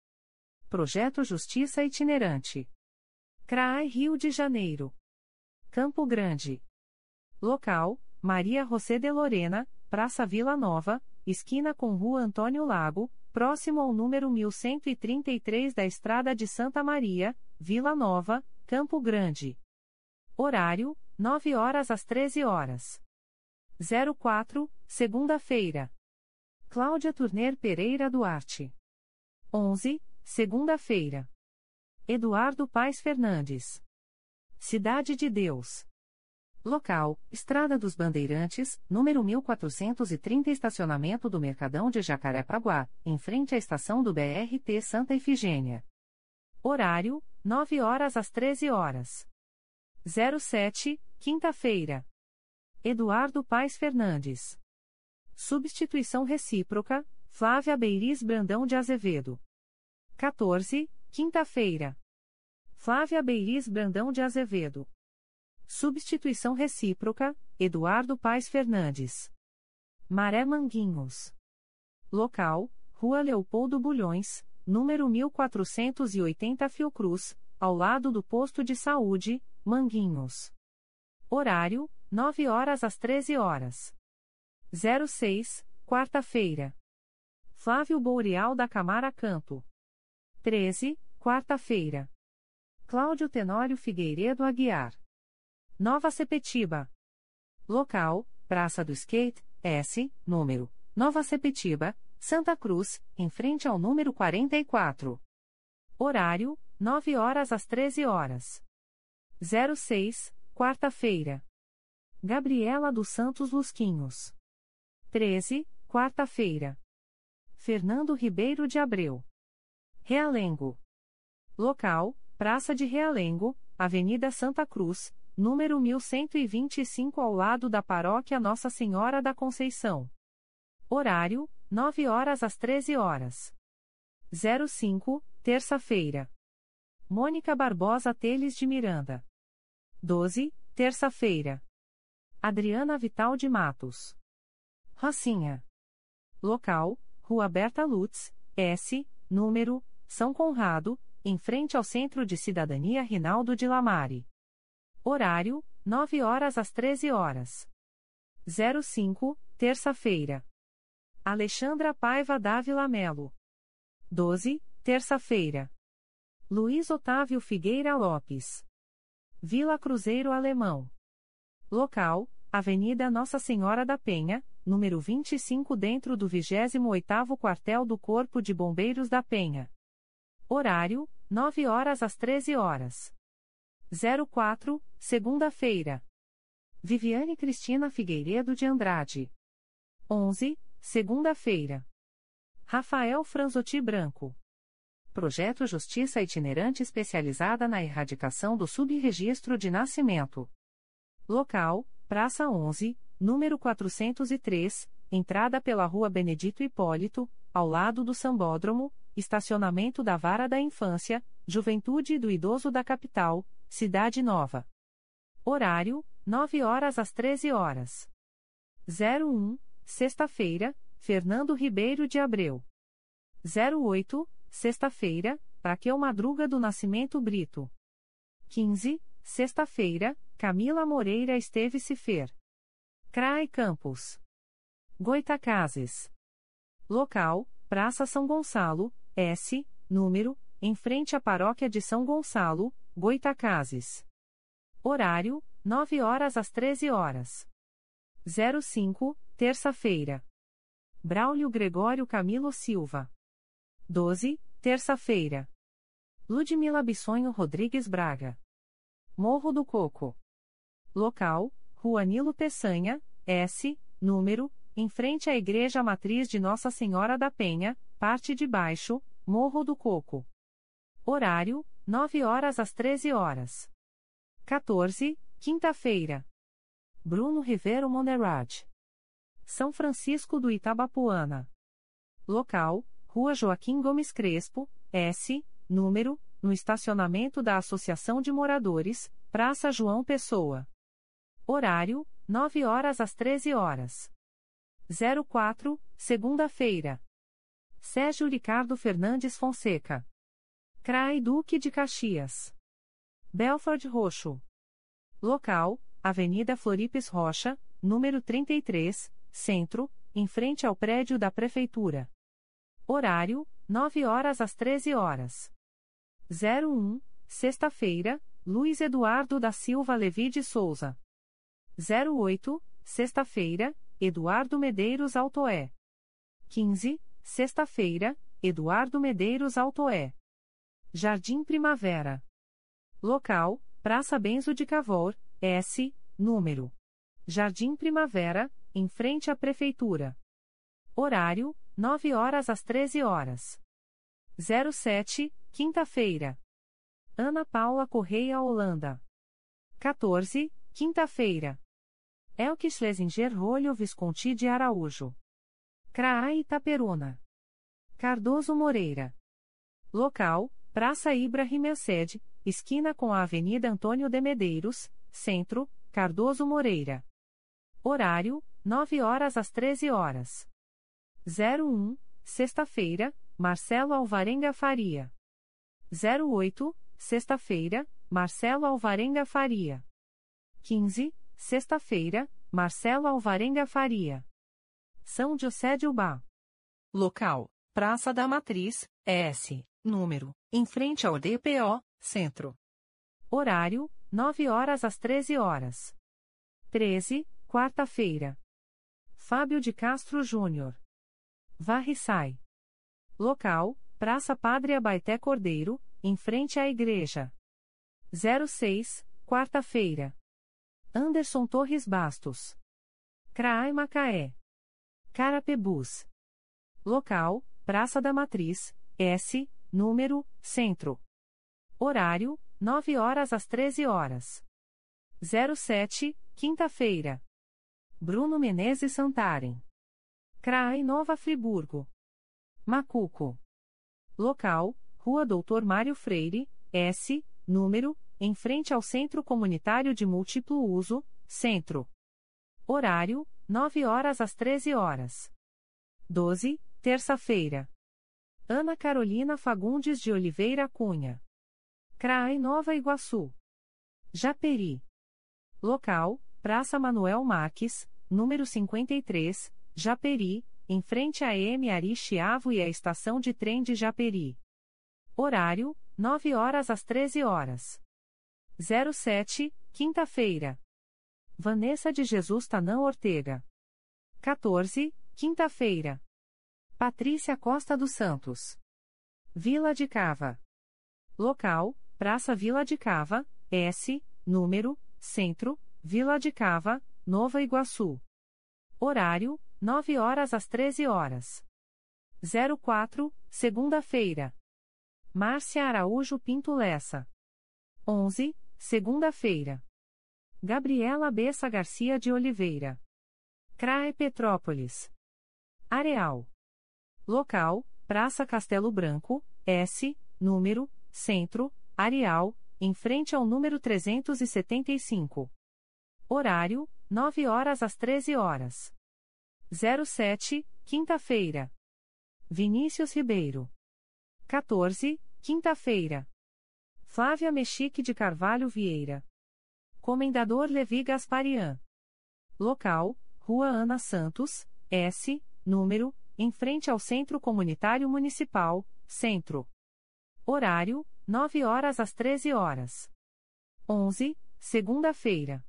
Projeto Justiça Itinerante. CRAI Rio de Janeiro. Campo Grande. Local: Maria José de Lorena, Praça Vila Nova, esquina com Rua Antônio Lago, próximo ao número 1133 da Estrada de Santa Maria, Vila Nova, Campo Grande. Horário: 9 horas às 13 horas. 04, segunda-feira. Cláudia Turner Pereira Duarte. 11, segunda-feira. Eduardo Paes Fernandes. Cidade de Deus. Local: Estrada dos Bandeirantes, número 1430 Estacionamento do Mercadão de Jacarepaguá, em frente à estação do BRT Santa Efigênia. Horário: 9 horas às 13 horas. 07, quinta-feira. Eduardo Paes Fernandes. Substituição recíproca: Flávia Beiris Brandão de Azevedo. 14, quinta-feira. Flávia Beiris Brandão de Azevedo. Substituição recíproca, Eduardo Paes Fernandes. Maré Manguinhos. Local, Rua Leopoldo Bulhões, número 1480 Fiocruz, ao lado do posto de saúde, Manguinhos. Horário, 9 horas às 13 horas. 06, quarta-feira. Flávio Boreal da Camara Campo. 13, quarta-feira. Cláudio Tenório Figueiredo Aguiar. Nova Sepetiba. Local: Praça do Skate, S, número, Nova Sepetiba, Santa Cruz, em frente ao número 44. Horário: 9 horas às 13 horas. 06, quarta-feira. Gabriela dos Santos Lusquinhos. 13, quarta-feira. Fernando Ribeiro de Abreu. Realengo. Local: Praça de Realengo, Avenida Santa Cruz, número 1125 ao lado da paróquia Nossa Senhora da Conceição. Horário: 9 horas às 13 horas. 05, terça-feira. Mônica Barbosa Teles de Miranda. 12, terça-feira. Adriana Vital de Matos. Rocinha. Local: Rua Berta Lutz, S, número, São Conrado, em frente ao Centro de Cidadania Rinaldo de Lamare. Horário: 9 horas às 13 horas. 05, terça-feira. Alexandra Paiva Dávila Melo. 12, terça-feira. Luiz Otávio Figueira Lopes. Vila Cruzeiro Alemão. Local: Avenida Nossa Senhora da Penha, número 25, dentro do 28º Quartel do Corpo de Bombeiros da Penha. Horário: 9 horas às 13 horas. 04, segunda-feira. Viviane Cristina Figueiredo de Andrade. 11, segunda-feira. Rafael Franzotti Branco. Projeto Justiça Itinerante Especializada na Erradicação do Subregistro de Nascimento. Local: Praça 11, número 403, entrada pela Rua Benedito Hipólito, ao lado do Sambódromo, estacionamento da Vara da Infância, Juventude e do Idoso da Capital, Cidade Nova. Horário: 9 horas às 13 horas. 01, sexta-feira, Fernando Ribeiro de Abreu. 08, sexta-feira, Raquel Madruga do Nascimento Brito. 15, sexta-feira, Camila Moreira Esteve Cifer. CRAE Campos. Goitacazes. Local: Praça São Gonçalo, S, número, em frente à Paróquia de São Gonçalo, Goitacazes. Horário: 9 horas às 13 horas. 05, terça-feira. Braulio Gregório Camilo Silva. 12, terça-feira. Ludmila Bissonho Rodrigues Braga. Morro do Coco. Local: Rua Nilo Peçanha, S, número, em frente à Igreja Matriz de Nossa Senhora da Penha, parte de baixo, Morro do Coco. Horário: 9 horas às 13 horas. 14, quinta-feira. Bruno Rivero Monerad. São Francisco do Itabapuana. Local: Rua Joaquim Gomes Crespo, S, número, no estacionamento da Associação de Moradores, Praça João Pessoa. Horário: 9 horas às 13 horas. 04, segunda-feira. Sérgio Ricardo Fernandes Fonseca. CRAI Duque de Caxias. Belford Roxo. Local: Avenida Floripes Rocha, número 33, Centro, em frente ao prédio da Prefeitura. Horário: 9 horas às 13 horas. 01, sexta-feira, Luiz Eduardo da Silva Levi de Souza. 08, sexta-feira, Eduardo Medeiros Altoé. 15, sexta-feira, Eduardo Medeiros Altoé. Jardim Primavera. Local: Praça Benzo de Cavour, S, número. Jardim Primavera, em frente à Prefeitura. Horário: 9 horas às 13 horas. 07, quinta-feira. Ana Paula Correia Holanda. 14, quinta-feira. Elke Schlesinger Rolho Visconti de Araújo. CRAA Itaperuna. Cardoso Moreira. Local: Praça Ibrahim Elsed, esquina com a Avenida Antônio de Medeiros, Centro, Cardoso Moreira. Horário: 9 horas às 13 horas. 01, sexta-feira, Marcelo Alvarenga Faria. 08, sexta-feira, Marcelo Alvarenga Faria. 15, sexta-feira, Marcelo Alvarenga Faria. São José de Ubá. Local: Praça da Matriz, S, número, em frente ao DPO, Centro. Horário: 9 horas às 13 horas. 13, quarta-feira. Fábio de Castro Júnior. Varre sai. Local: Praça Padre Abaité Cordeiro, em frente à igreja. 06, quarta-feira. Anderson Torres Bastos. CRAI Macaé. Carapebus. Local: Praça da Matriz, S, número, Centro. Horário: 9 horas às 13 horas. 07, quinta-feira. Bruno Menezes Santarem. CRAI Nova Friburgo. Macuco. Local: Rua Doutor Mário Freire, S, número, em frente ao Centro Comunitário de Múltiplo Uso, Centro. Horário: 9 horas às 13 horas. 12, terça-feira. Ana Carolina Fagundes de Oliveira Cunha. CRAI Nova Iguaçu. Japeri. Local: Praça Manuel Marques, número 53, Japeri, em frente à M. Ari Chiavo e à estação de trem de Japeri. Horário: 9 horas às 13 horas. 07, quinta-feira. Vanessa de Jesus Tanã Ortega. 14, quinta-feira. Patrícia Costa dos Santos. Vila de Cava. Local: Praça Vila de Cava, S, número, Centro, Vila de Cava, Nova Iguaçu. Horário: 9 horas às 13 horas. 04, segunda-feira. Márcia Araújo Pinto Lessa. 11, segunda-feira. Gabriela Bessa Garcia de Oliveira. CRAE Petrópolis. Areal. Local: Praça Castelo Branco, S, número, Centro, Areal, em frente ao número 375. Horário: 9 horas às 13 horas. 07, quinta-feira. Vinícius Ribeiro. 14, quinta-feira. Flávia Mexique de Carvalho Vieira. Comendador Levi Gasparian. Local: Rua Ana Santos, S, número, em frente ao Centro Comunitário Municipal, Centro. Horário: 9 horas às 13 horas. 11, segunda-feira.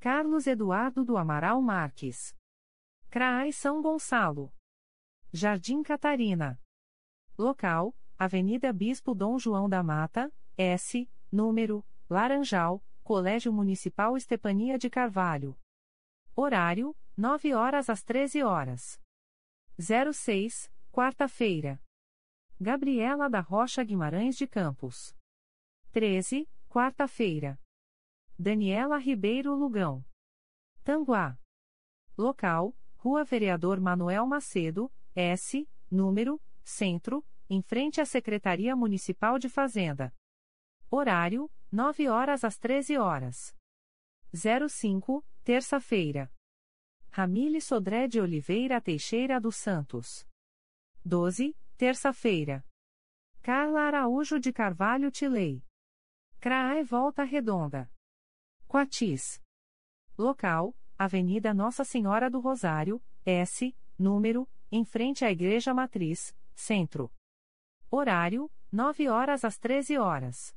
Carlos Eduardo do Amaral Marques. CRAI São Gonçalo. Jardim Catarina. Local: Avenida Bispo Dom João da Mata, S, número, Laranjal, Colégio Municipal Estepania de Carvalho. Horário: 9 horas às 13 horas. 06, quarta-feira. Gabriela da Rocha Guimarães de Campos. 13, quarta-feira. Daniela Ribeiro Lugão. Tanguá. Local: Rua Vereador Manuel Macedo, S, número, Centro, em frente à Secretaria Municipal de Fazenda. Horário: 9 horas às 13 horas. 05, terça-feira. Ramile Sodré de Oliveira Teixeira dos Santos. 12, terça-feira. Carla Araújo de Carvalho Tilei. CRAE Volta Redonda. Quatis. Local: Avenida Nossa Senhora do Rosário, S, número, em frente à Igreja Matriz, Centro. Horário: 9 horas às 13 horas.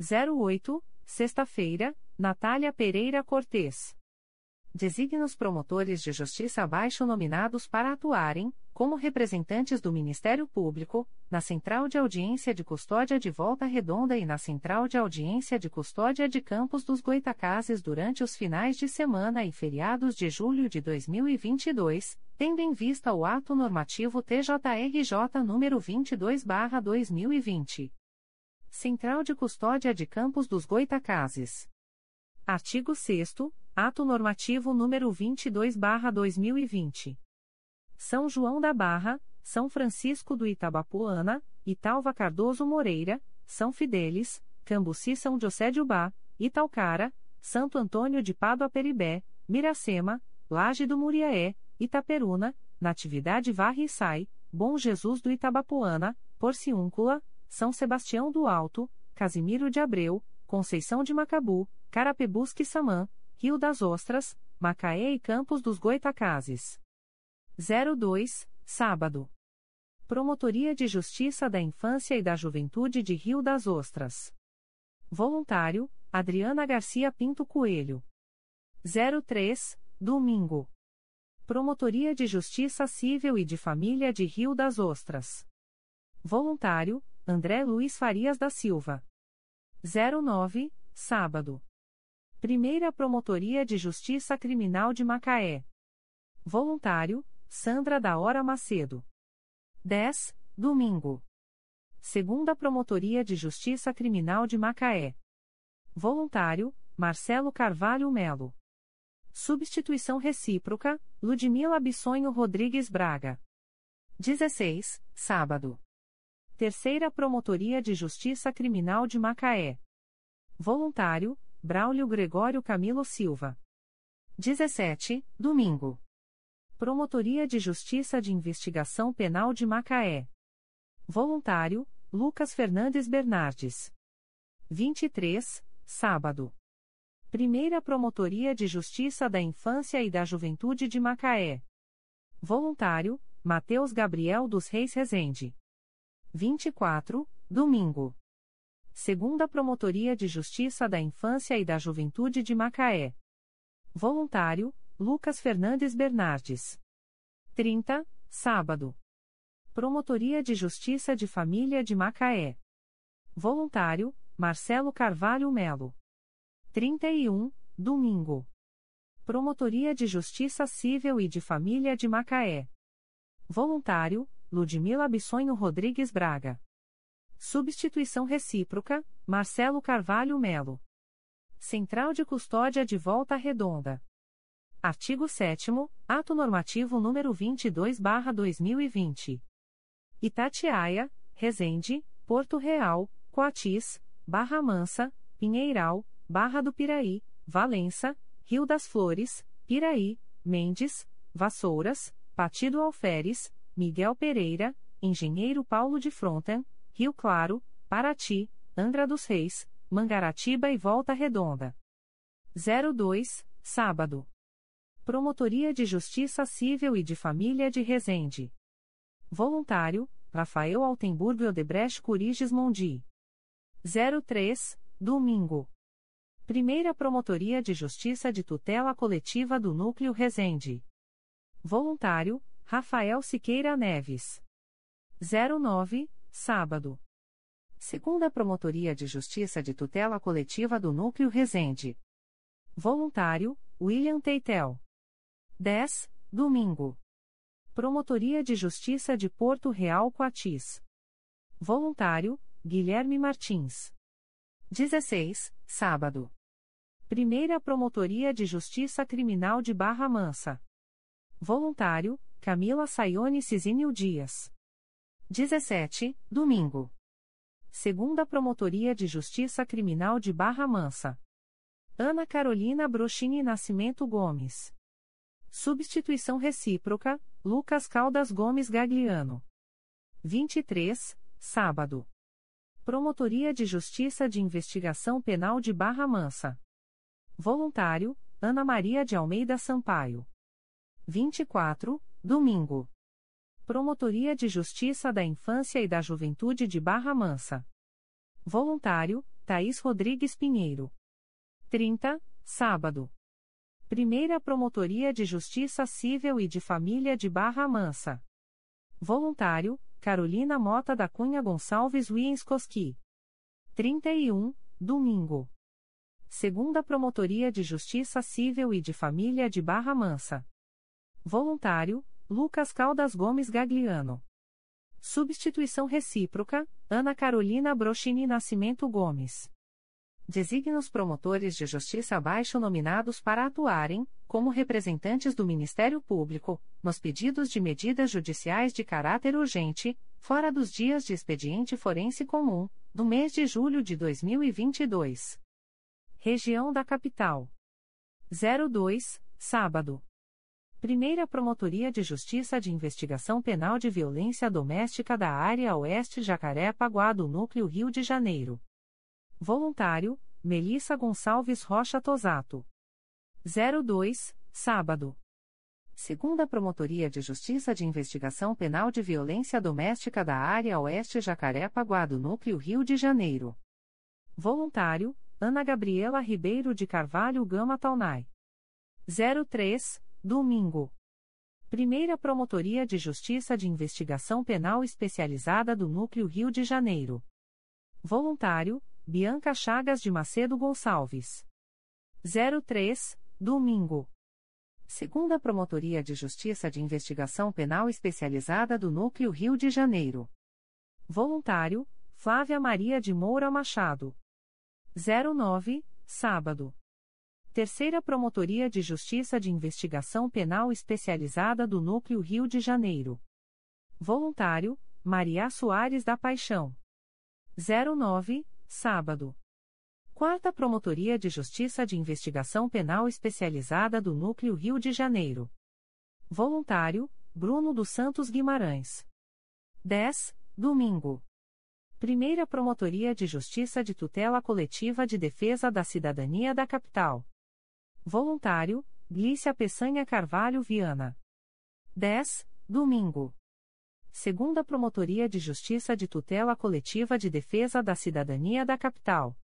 08, sexta-feira, Natália Pereira Cortes. Designa os promotores de justiça abaixo nominados para atuarem, como representantes do Ministério Público, na Central de Audiência de Custódia de Volta Redonda e na Central de Audiência de Custódia de Campos dos Goitacazes durante os finais de semana e feriados de julho de 2022, tendo em vista o ato normativo TJRJ número 22/2020. Central de Custódia de Campos dos Goitacazes. Artigo 6 Ato normativo número 22/2020. São João da Barra, São Francisco do Itabapuana, Italva Cardoso Moreira, São Fidélis, Cambuci São José de Ubá, Italcara, Santo Antônio de Pádua Peribé, Miracema, Laje do Muriaé, Itaperuna, Natividade Varre e Sai, Bom Jesus do Itabapuana, Porciúncula, São Sebastião do Alto, Casimiro de Abreu, Conceição de Macabu, Carapebusque Samã, Rio das Ostras, Macaé e Campos dos Goitacazes. 02, sábado. Promotoria de Justiça da Infância e da Juventude de Rio das Ostras. Voluntário, Adriana Garcia Pinto Coelho. 03, domingo. Promotoria de Justiça Civil e de Família de Rio das Ostras. Voluntário, André Luiz Farias da Silva. 09, sábado. Primeira Promotoria de Justiça Criminal de Macaé. Voluntário, Sandra da Hora Macedo. 10, domingo. Segunda Promotoria de Justiça Criminal de Macaé. Voluntário, Marcelo Carvalho Melo. Substituição recíproca, Ludmila Bissonho Rodrigues Braga. 16, sábado. Terceira Promotoria de Justiça Criminal de Macaé. Voluntário, Braulio Gregório Camilo Silva. 17, domingo. Promotoria de Justiça de Investigação Penal de Macaé. Voluntário, Lucas Fernandes Bernardes. 23, sábado. Primeira Promotoria de Justiça da Infância e da Juventude de Macaé. Voluntário, Mateus Gabriel dos Reis Rezende. 24, domingo. Segunda Promotoria de Justiça da Infância e da Juventude de Macaé. Voluntário, Lucas Fernandes Bernardes. 30, sábado. Promotoria de Justiça de Família de Macaé. Voluntário, Marcelo Carvalho Melo. 31, domingo. Promotoria de Justiça Civil e de Família de Macaé. Voluntário, Ludmila Bissonho Rodrigues Braga. Substituição recíproca, Marcelo Carvalho Melo. Central de Custódia de Volta Redonda. Artigo 7 Ato Normativo número 22/2020. Itatiaia, Resende, Porto Real, Coatis, Barra Mansa, Pinheiral, Barra do Piraí, Valença, Rio das Flores, Piraí, Mendes, Vassouras, Partido Alferes, Miguel Pereira, Engenheiro Paulo de Fronten, Rio Claro, Paraty, Angra dos Reis, Mangaratiba e Volta Redonda. 02, sábado. Promotoria de Justiça Civil e de Família de Resende. Voluntário, Rafael Altenburgo Odebrecht Curiges Mondi. 03, domingo. Primeira Promotoria de Justiça de Tutela Coletiva do Núcleo Resende. Voluntário, Rafael Siqueira Neves. 09, sábado. Segunda Promotoria de Justiça de Tutela Coletiva do Núcleo Resende. Voluntário, William Teitel. 10, domingo. Promotoria de Justiça de Porto Real Coatis. Voluntário, Guilherme Martins. 16, sábado. Primeira Promotoria de Justiça Criminal de Barra Mansa. Voluntário, Camila Sayone Cizinil Dias. 17, domingo. Segunda Promotoria de Justiça Criminal de Barra Mansa. Ana Carolina Brochini Nascimento Gomes. Substituição recíproca, Lucas Caldas Gomes Gagliano. 23, sábado. Promotoria de Justiça de Investigação Penal de Barra Mansa. Voluntário, Ana Maria de Almeida Sampaio. 24, domingo. Promotoria de Justiça da Infância e da Juventude de Barra Mansa. Voluntário, Thaís Rodrigues Pinheiro. 30, sábado. Primeira Promotoria de Justiça Civil e de Família de Barra Mansa. Voluntário, Carolina Mota da Cunha Gonçalves Wienskoski. 31, domingo. Segunda Promotoria de Justiça Civil e de Família de Barra Mansa. Voluntário, Lucas Caldas Gomes Gagliano. Substituição recíproca, Ana Carolina Brochini Nascimento Gomes. Designa os promotores de justiça abaixo nominados para atuarem, como representantes do Ministério Público, nos pedidos de medidas judiciais de caráter urgente, fora dos dias de expediente forense comum, do mês de julho de 2022. Região da Capital. 02, sábado. Primeira Promotoria de Justiça de Investigação Penal de Violência Doméstica da Área Oeste Jacaré-Paguá do Núcleo Rio de Janeiro. Voluntário, Melissa Gonçalves Rocha Tosato. 02, sábado. Segunda Promotoria de Justiça de Investigação Penal de Violência Doméstica da Área Oeste Jacaré-Paguá do Núcleo Rio de Janeiro. Voluntário, Ana Gabriela Ribeiro de Carvalho Gama Taunay. 03, Domingo. Primeira Promotoria de Justiça de Investigação Penal Especializada do Núcleo Rio de Janeiro. Voluntário, Bianca Chagas de Macedo Gonçalves. 03, Domingo. Segunda Promotoria de Justiça de Investigação Penal Especializada do Núcleo Rio de Janeiro. Voluntário, Flávia Maria de Moura Machado. 09, Sábado. Terceira Promotoria de Justiça de Investigação Penal Especializada do Núcleo Rio de Janeiro. Voluntário, Maria Soares da Paixão. 09, sábado. Quarta Promotoria de Justiça de Investigação Penal Especializada do Núcleo Rio de Janeiro. Voluntário, Bruno dos Santos Guimarães. 10, domingo. Primeira Promotoria de Justiça de Tutela Coletiva de Defesa da Cidadania da Capital. Voluntário, Glícia Peçanha Carvalho Viana. 10, domingo. Segunda Promotoria de Justiça de Tutela Coletiva de Defesa da Cidadania da Capital.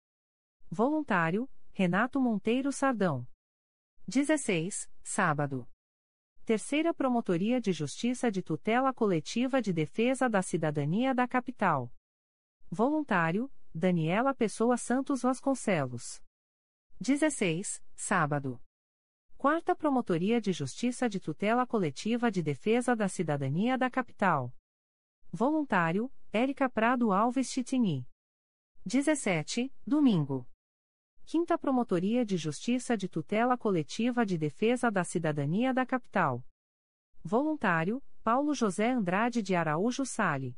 Voluntário, Renato Monteiro Sardão. 16, sábado. Terceira Promotoria de Justiça de Tutela Coletiva de Defesa da Cidadania da Capital. Voluntário, Daniela Pessoa Santos Vasconcelos. 16, sábado. Quarta Promotoria de Justiça de Tutela Coletiva de Defesa da Cidadania da Capital. Voluntário, Érica Prado Alves Chitini. 17, domingo. Quinta Promotoria de Justiça de Tutela Coletiva de Defesa da Cidadania da Capital. Voluntário, Paulo José Andrade de Araújo Sale.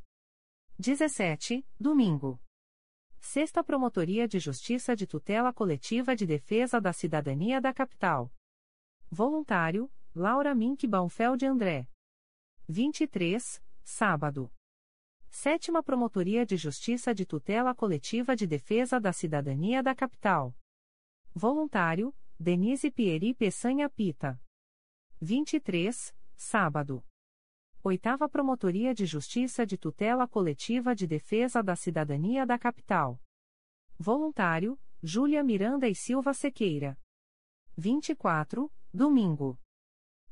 17, domingo. Sexta Promotoria de Justiça de Tutela Coletiva de Defesa da Cidadania da Capital. Voluntário, Laura Mink Baumfeld André. 23, sábado. Sétima Promotoria de Justiça de Tutela Coletiva de Defesa da Cidadania da Capital. Voluntário, Denise Pieri Peçanha Pita. 23, sábado. Oitava Promotoria de Justiça de Tutela Coletiva de Defesa da Cidadania da Capital. Voluntário, Júlia Miranda e Silva Sequeira. 24, domingo.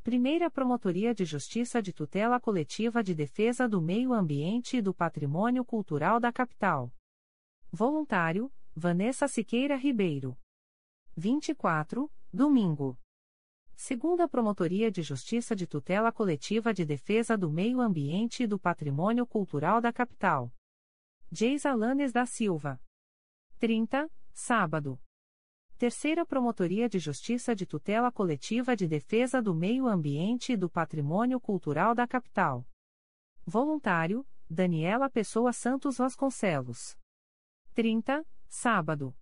Primeira Promotoria de Justiça de Tutela Coletiva de Defesa do Meio Ambiente e do Patrimônio Cultural da Capital. Voluntário, Vanessa Siqueira Ribeiro. 24, domingo. Segunda Promotoria de Justiça de Tutela Coletiva de Defesa do Meio Ambiente e do Patrimônio Cultural da Capital. Geis Alanes da Silva. 30, sábado. Terceira Promotoria de Justiça de Tutela Coletiva de Defesa do Meio Ambiente e do Patrimônio Cultural da Capital. Voluntário, Daniela Pessoa Santos Vasconcelos. 30, sábado.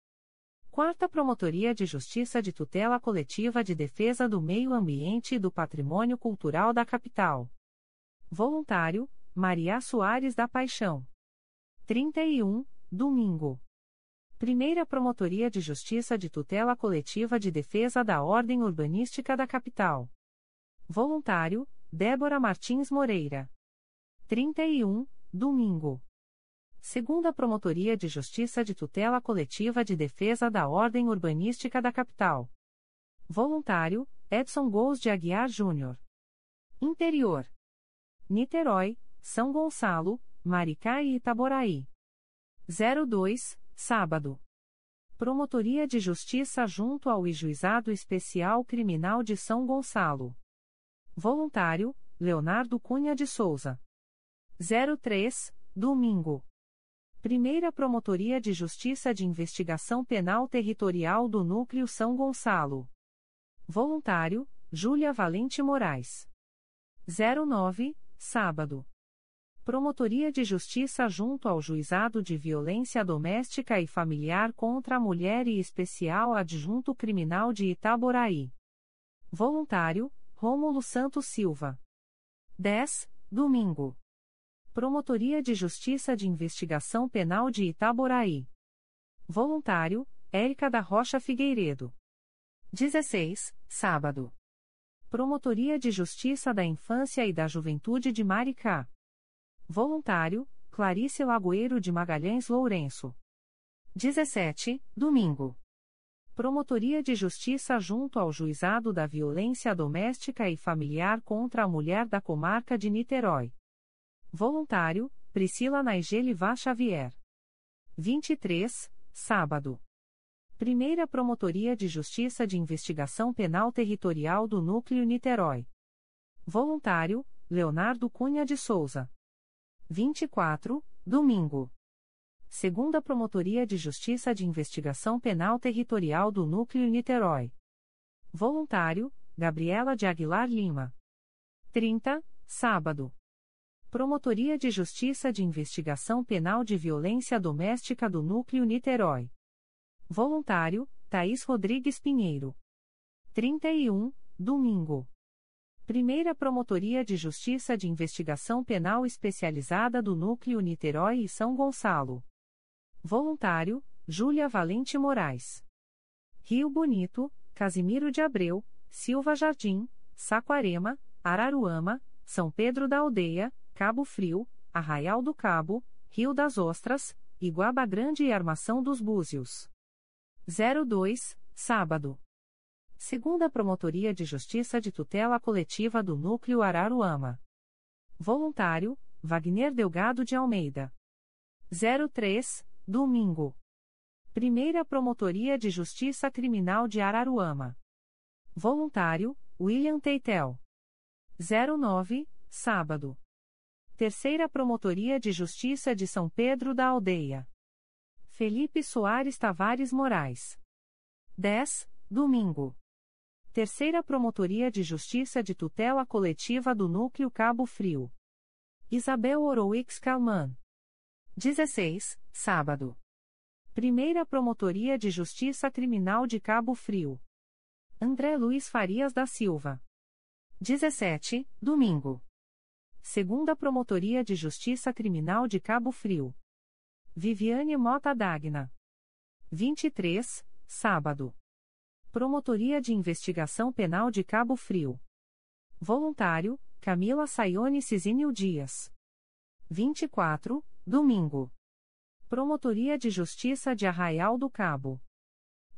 Quarta Promotoria de Justiça de Tutela Coletiva de Defesa do Meio Ambiente e do Patrimônio Cultural da Capital. Voluntário, Maria Soares da Paixão. 31, domingo. Primeira Promotoria de Justiça de Tutela Coletiva de Defesa da Ordem Urbanística da Capital. Voluntário, Débora Martins Moreira. 31, domingo. Segunda Promotoria de Justiça de Tutela Coletiva de Defesa da Ordem Urbanística da Capital. Voluntário, Edson Gous de Aguiar Júnior. Interior. Niterói, São Gonçalo, Maricá e Itaboraí. 02, sábado. Promotoria de Justiça junto ao Juizado Especial Criminal de São Gonçalo. Voluntário, Leonardo Cunha de Souza. 03, domingo. Primeira Promotoria de Justiça de Investigação Penal Territorial do Núcleo São Gonçalo. Voluntário, Júlia Valente Moraes. 09, sábado. Promotoria de Justiça junto ao Juizado de Violência Doméstica e Familiar contra a Mulher e Especial Adjunto Criminal de Itaboraí. Voluntário, Rômulo Santos Silva. 10, domingo. Promotoria de Justiça de Investigação Penal de Itaboraí. Voluntário, Érica da Rocha Figueiredo. 16, sábado. Promotoria de Justiça da Infância e da Juventude de Maricá. Voluntário, Clarice Lagoeiro de Magalhães Lourenço. 17, domingo. Promotoria de Justiça junto ao Juizado da Violência Doméstica e Familiar contra a Mulher da Comarca de Niterói. Voluntário, Priscila Naigeli Vá Xavier. 23, sábado. Primeira Promotoria de Justiça de Investigação Penal Territorial do Núcleo Niterói. Voluntário, Leonardo Cunha de Souza. 24, domingo. Segunda Promotoria de Justiça de Investigação Penal Territorial do Núcleo Niterói. Voluntário, Gabriela de Aguilar Lima. 30, sábado. Promotoria de Justiça de Investigação Penal de Violência Doméstica do Núcleo Niterói. Voluntário, Thaís Rodrigues Pinheiro. 31, domingo. Primeira Promotoria de Justiça de Investigação Penal Especializada do Núcleo Niterói e São Gonçalo. Voluntário, Júlia Valente Moraes. Rio Bonito, Casimiro de Abreu, Silva Jardim, Saquarema, Araruama, São Pedro da Aldeia, Cabo Frio, Arraial do Cabo, Rio das Ostras, Iguaba Grande e Armação dos Búzios. 02, sábado. Segunda Promotoria de Justiça de Tutela Coletiva do Núcleo Araruama. Voluntário, Wagner Delgado de Almeida. 03, domingo. Primeira Promotoria de Justiça Criminal de Araruama. Voluntário, William Teitel. 09, sábado. Terceira Promotoria de Justiça de São Pedro da Aldeia. Felipe Soares Tavares Moraes. 10, domingo. Terceira Promotoria de Justiça de Tutela Coletiva do Núcleo Cabo Frio. Isabel Orowix Calman. 16, sábado. Primeira Promotoria de Justiça Criminal de Cabo Frio. André Luiz Farias da Silva. 17, domingo. Segunda Promotoria de Justiça Criminal de Cabo Frio. Viviane Mota Dagna. 23, sábado. Promotoria de Investigação Penal de Cabo Frio. Voluntário, Camila Sayone Cizinho Dias. 24, domingo. Promotoria de Justiça de Arraial do Cabo.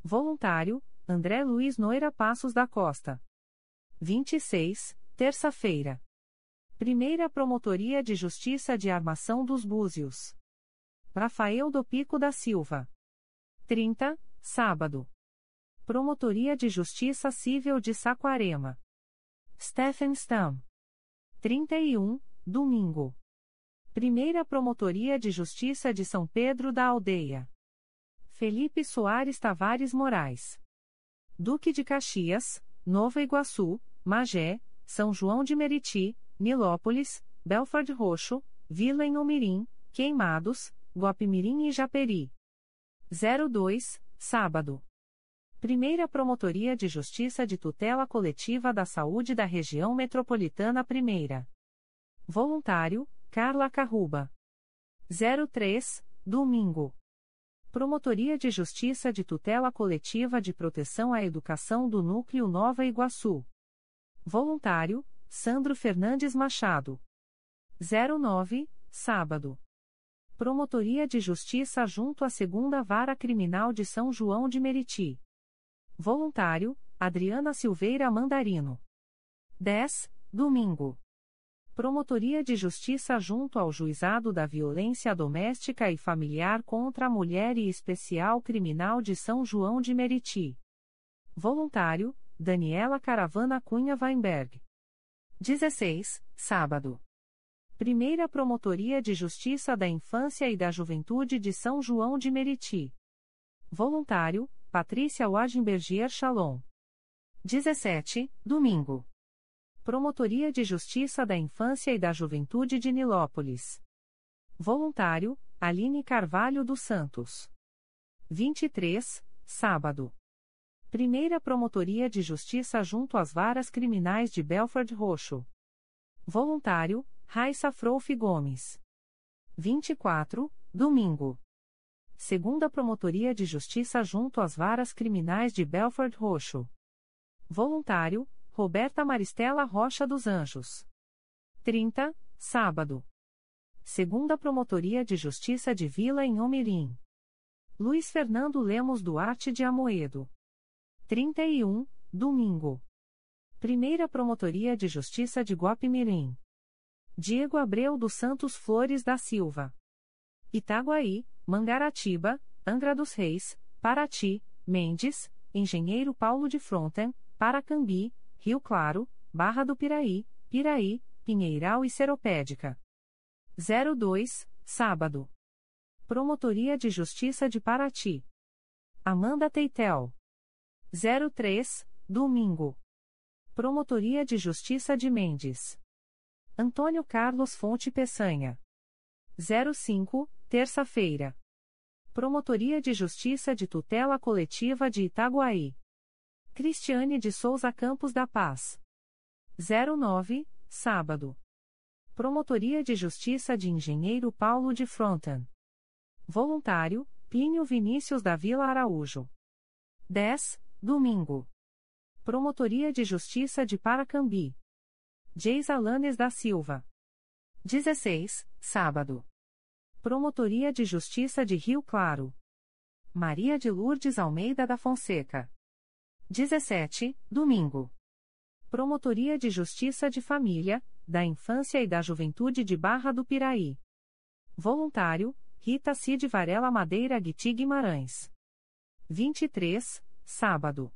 Voluntário, André Luiz Noira Passos da Costa. 26, terça-feira. Primeira Promotoria de Justiça de Armação dos Búzios. Rafael do Pico da Silva. 30, sábado. Promotoria de Justiça Civil de Saquarema. Stephen Stam. 31, domingo. Primeira Promotoria de Justiça de São Pedro da Aldeia. Felipe Soares Tavares Moraes. Duque de Caxias, Nova Iguaçu, Magé, São João de Meriti, Nilópolis, Belford Roxo, Vila em Umirim, Queimados, Guapimirim e Japeri. 02, sábado. Primeira Promotoria de Justiça de Tutela Coletiva da Saúde da Região Metropolitana Primeira. Voluntário, Carla Carruba. 03, domingo. Promotoria de Justiça de Tutela Coletiva de Proteção à Educação do Núcleo Nova Iguaçu. Voluntário, Sandro Fernandes Machado. 09, sábado. Promotoria de Justiça junto à Segunda Vara Criminal de São João de Meriti. Voluntário, Adriana Silveira Mandarino. 10, domingo. Promotoria de Justiça junto ao Juizado da Violência Doméstica e Familiar contra a Mulher e Especial Criminal de São João de Meriti. Voluntário, Daniela Caravana Cunha Weinberg. 16, sábado. Primeira Promotoria de Justiça da Infância e da Juventude de São João de Meriti. Voluntário, Patrícia Wagenbergier Shalom. 17, domingo. Promotoria de Justiça da Infância e da Juventude de Nilópolis. Voluntário, Aline Carvalho dos Santos. 23, sábado. Primeira Promotoria de Justiça junto às Varas Criminais de Belford Roxo. Voluntário, Raissa Frouf Gomes. 24, domingo. Segunda Promotoria de Justiça junto às Varas Criminais de Belford Roxo. Voluntário, Roberta Maristela Rocha dos Anjos. 30, sábado. Segunda Promotoria de Justiça de Vila em Omirim. Luiz Fernando Lemos Duarte de Amoedo. 31, domingo. Primeira Promotoria de Justiça de Guapimirim. Diego Abreu dos Santos Flores da Silva. Itaguaí, Mangaratiba, Angra dos Reis, Paraty, Mendes, Engenheiro Paulo de Fronten, Paracambi, Rio Claro, Barra do Piraí, Piraí, Pinheiral e Seropédica. 02, sábado. Promotoria de Justiça de Paraty. Amanda Teitel. 03, domingo. Promotoria de Justiça de Mendes. Antônio Carlos Fonte Peçanha. 05, terça-feira. Promotoria de Justiça de Tutela Coletiva de Itaguaí. Cristiane de Souza Campos da Paz. 09, sábado. Promotoria de Justiça de Engenheiro Paulo de Fronten. Voluntário, Plínio Vinícius da Vila Araújo. 10, domingo. Promotoria de Justiça de Paracambi. Geis Alanes da Silva. 16, sábado. Promotoria de Justiça de Rio Claro. Maria de Lourdes Almeida da Fonseca. 17, domingo. Promotoria de Justiça de Família, da Infância e da Juventude de Barra do Piraí. Voluntário, Rita Cid Varela Madeira Guiti Guimarães. 23, sábado.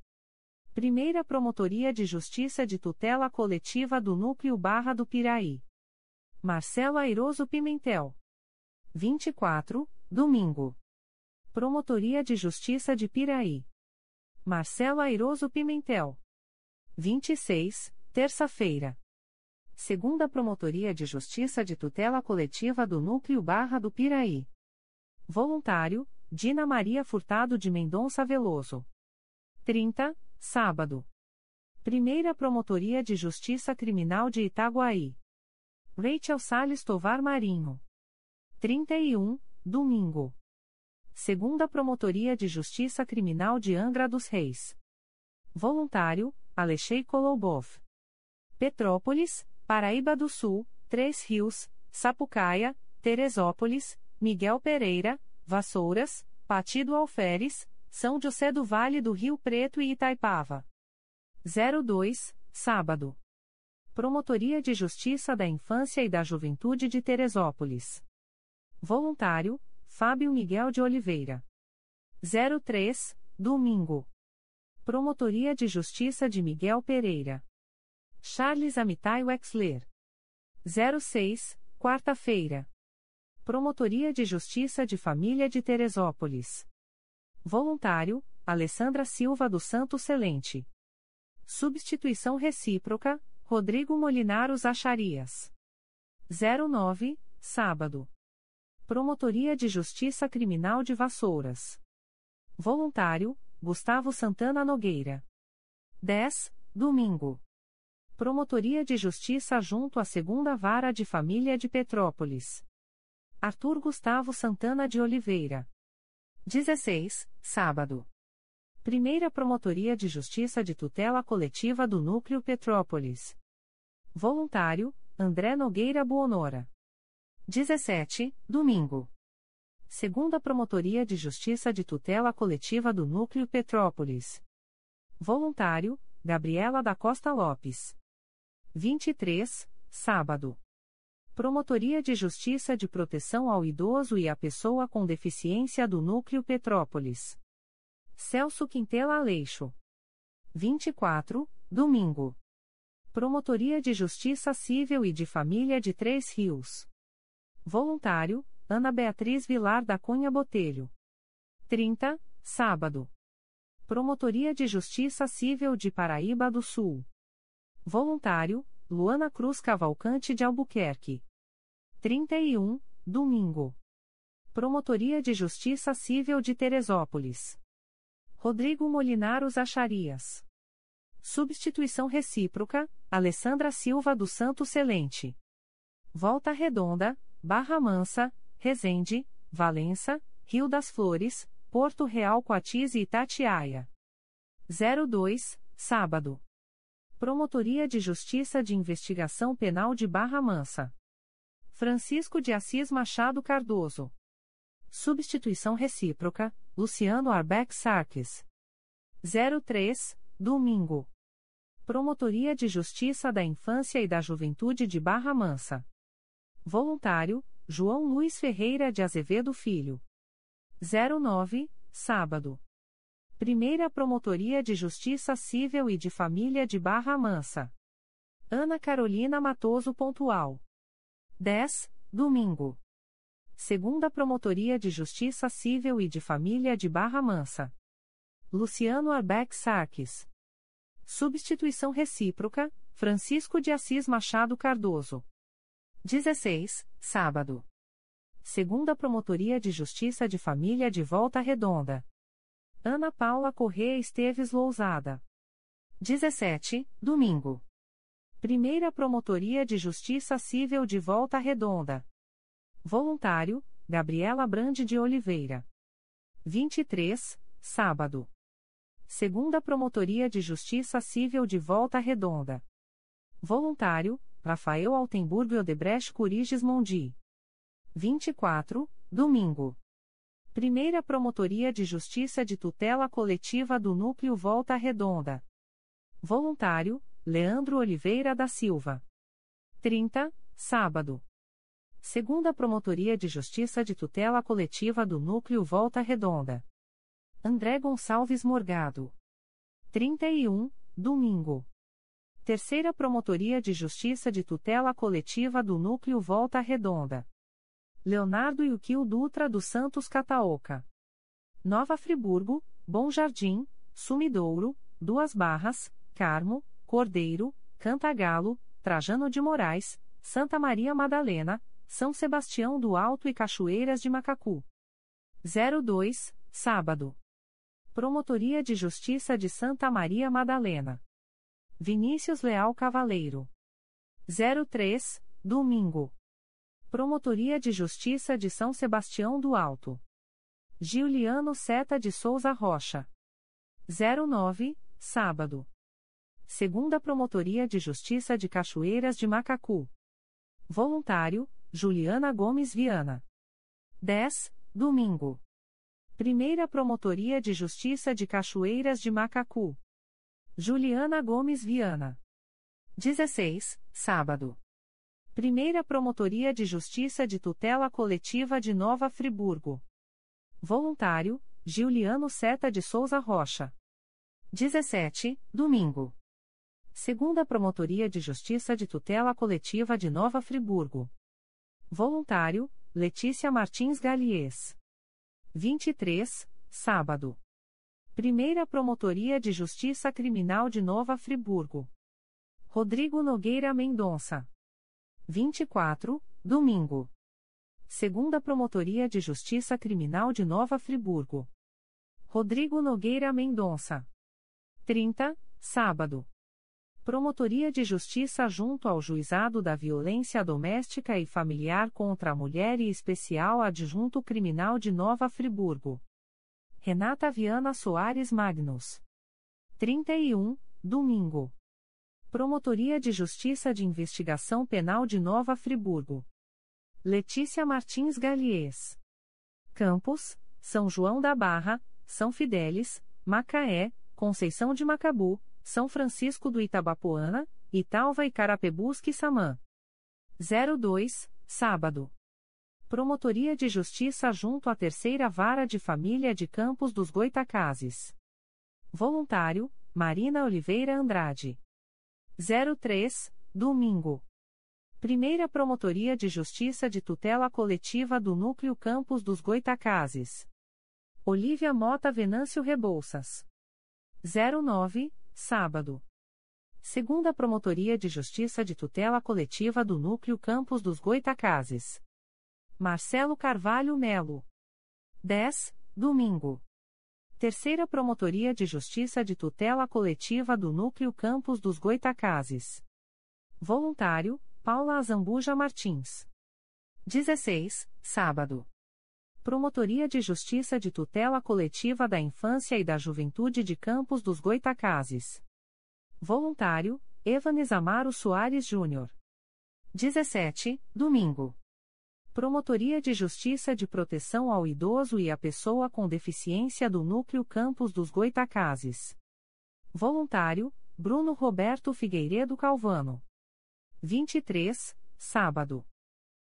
Primeira Promotoria de Justiça de Tutela Coletiva do Núcleo Barra do Piraí. Marcelo Airoso Pimentel. 24, domingo. Promotoria de Justiça de Piraí. Marcelo Airoso Pimentel. 26, terça-feira. Segunda Promotoria de Justiça de Tutela Coletiva do Núcleo Barra do Piraí. Voluntário, Dina Maria Furtado de Mendonça Veloso. 30, sábado. Primeira Promotoria de Justiça Criminal de Itaguaí. Rachel Salles Tovar Marinho. 31, domingo. Segunda Promotoria de Justiça Criminal de Angra dos Reis. Voluntário, Alexei Kolobov. Petrópolis, Paraíba do Sul, Três Rios, Sapucaia, Teresópolis, Miguel Pereira, Vassouras, Patido Alferes, São José do Vale do Rio Preto e Itaipava. 02, sábado. Promotoria de Justiça da Infância e da Juventude de Teresópolis. Voluntário, Fábio Miguel de Oliveira. 03, domingo. Promotoria de Justiça de Miguel Pereira. Charles Amitai Wexler. 06, quarta-feira. Promotoria de Justiça de Família de Teresópolis. Voluntário, Alessandra Silva do Santo Celente. Substituição recíproca, Rodrigo Molinaros Acharias. 09, sábado. Promotoria de Justiça Criminal de Vassouras. Voluntário, Gustavo Santana Nogueira. 10, domingo. Promotoria de Justiça junto à Segunda Vara de Família de Petrópolis. Arthur Gustavo Santana de Oliveira. 16, sábado. Primeira Promotoria de Justiça de Tutela Coletiva do Núcleo Petrópolis. Voluntário, André Nogueira Buonora. 17, domingo. Segunda Promotoria de Justiça de Tutela Coletiva do Núcleo Petrópolis. Voluntário, Gabriela da Costa Lopes. 23, sábado. Promotoria de Justiça de Proteção ao Idoso e à Pessoa com Deficiência do Núcleo Petrópolis. Celso Quintela Aleixo. 24, domingo. Promotoria de Justiça Civil e de Família de Três Rios. Voluntário, Ana Beatriz Vilar da Cunha Botelho. 30, sábado. Promotoria de Justiça Civil de Paraíba do Sul. Voluntário, Luana Cruz Cavalcante de Albuquerque. 31, domingo. Promotoria de Justiça Civil de Teresópolis. Rodrigo Molinaros Acharias. Substituição recíproca, Alessandra Silva do Santo Celente. Volta Redonda, Barra Mansa, Resende, Valença, Rio das Flores, Porto Real Coatis e Itatiaia. 02, sábado. Promotoria de Justiça de Investigação Penal de Barra Mansa. Francisco de Assis Machado Cardoso. Substituição recíproca, Luciano Arbeck Sarques. 03, domingo. Promotoria de Justiça da Infância e da Juventude de Barra Mansa. Voluntário, João Luiz Ferreira de Azevedo Filho. 09, sábado. Primeira Promotoria de Justiça Civil e de Família de Barra Mansa. Ana Carolina Matoso Pontual. 10, domingo. Segunda Promotoria de Justiça Civil e de Família de Barra Mansa. Luciano Arbeck Sarques. Substituição recíproca, Francisco de Assis Machado Cardoso. 16, sábado. Segunda Promotoria de Justiça de Família de Volta Redonda. Ana Paula Correa Esteves Lousada. 17, domingo. Primeira Promotoria de Justiça Civil de Volta Redonda. Voluntário, Gabriela Brande de Oliveira. 23, sábado. Segunda Promotoria de Justiça Civil de Volta Redonda. Voluntário, Rafael Altenburgo Odebrecht Curiges Mondi. 24, domingo. Primeira Promotoria de Justiça de Tutela Coletiva do Núcleo Volta Redonda. Voluntário, Leandro Oliveira da Silva. 30, sábado. Segunda Promotoria de Justiça de Tutela Coletiva do Núcleo Volta Redonda. André Gonçalves Morgado. 31, domingo. Terceira Promotoria de Justiça de Tutela Coletiva do Núcleo Volta Redonda. Leonardo Yuquil Dutra dos Santos Cataoca. Nova Friburgo, Bom Jardim, Sumidouro, Duas Barras, Carmo, Cordeiro, Cantagalo, Trajano de Moraes, Santa Maria Madalena, São Sebastião do Alto e Cachoeiras de Macacu. 02, sábado. Promotoria de Justiça de Santa Maria Madalena. Vinícius Leal Cavaleiro. 03, domingo. Promotoria de Justiça de São Sebastião do Alto. Giuliano Seta de Souza Rocha. 09, sábado. Segunda Promotoria de Justiça de Cachoeiras de Macacu. Voluntário, Juliana Gomes Viana. 10, domingo. Primeira Promotoria de Justiça de Cachoeiras de Macacu. Juliana Gomes Viana. 16, sábado. Primeira Promotoria de Justiça de Tutela Coletiva de Nova Friburgo. Voluntário, Giuliano Seta de Souza Rocha. 17, domingo. Segunda Promotoria de Justiça de Tutela Coletiva de Nova Friburgo. Voluntário, Letícia Martins Galies. 23, sábado. Primeira Promotoria de Justiça Criminal de Nova Friburgo. Rodrigo Nogueira Mendonça. 24, domingo. Segunda Promotoria de Justiça Criminal de Nova Friburgo. Rodrigo Nogueira Mendonça. 30, sábado. Promotoria de Justiça junto ao Juizado da Violência Doméstica e Familiar contra a Mulher e Especial Adjunto Criminal de Nova Friburgo. Renata Viana Soares Magnus. 31, domingo. Promotoria de Justiça de Investigação Penal de Nova Friburgo. Letícia Martins Galies. Campos, São João da Barra, São Fidélis, Macaé, Conceição de Macabu, São Francisco do Itabapoana, Italva e Carapebusque Samã. 02, sábado. Promotoria de Justiça junto à Terceira Vara de Família de Campos dos Goitacazes. Voluntário, Marina Oliveira Andrade. 03, domingo. Primeira Promotoria de Justiça de Tutela Coletiva do Núcleo Campos dos Goitacazes. Olívia Mota Venâncio Rebouças. 09, sábado. Segunda Promotoria de Justiça de Tutela Coletiva do Núcleo Campos dos Goitacazes. Marcelo Carvalho Melo. 10, domingo. Terceira Promotoria de Justiça de Tutela Coletiva do Núcleo Campos dos Goitacazes. Voluntário, Paula Azambuja Martins. 16, sábado. Promotoria de Justiça de Tutela Coletiva da Infância e da Juventude de Campos dos Goitacazes. Voluntário, Evanes Amaro Soares Júnior. 17, domingo. Promotoria de Justiça de Proteção ao Idoso e à Pessoa com Deficiência do Núcleo Campos dos Goitacazes. Voluntário, Bruno Roberto Figueiredo Calvano. 23, sábado.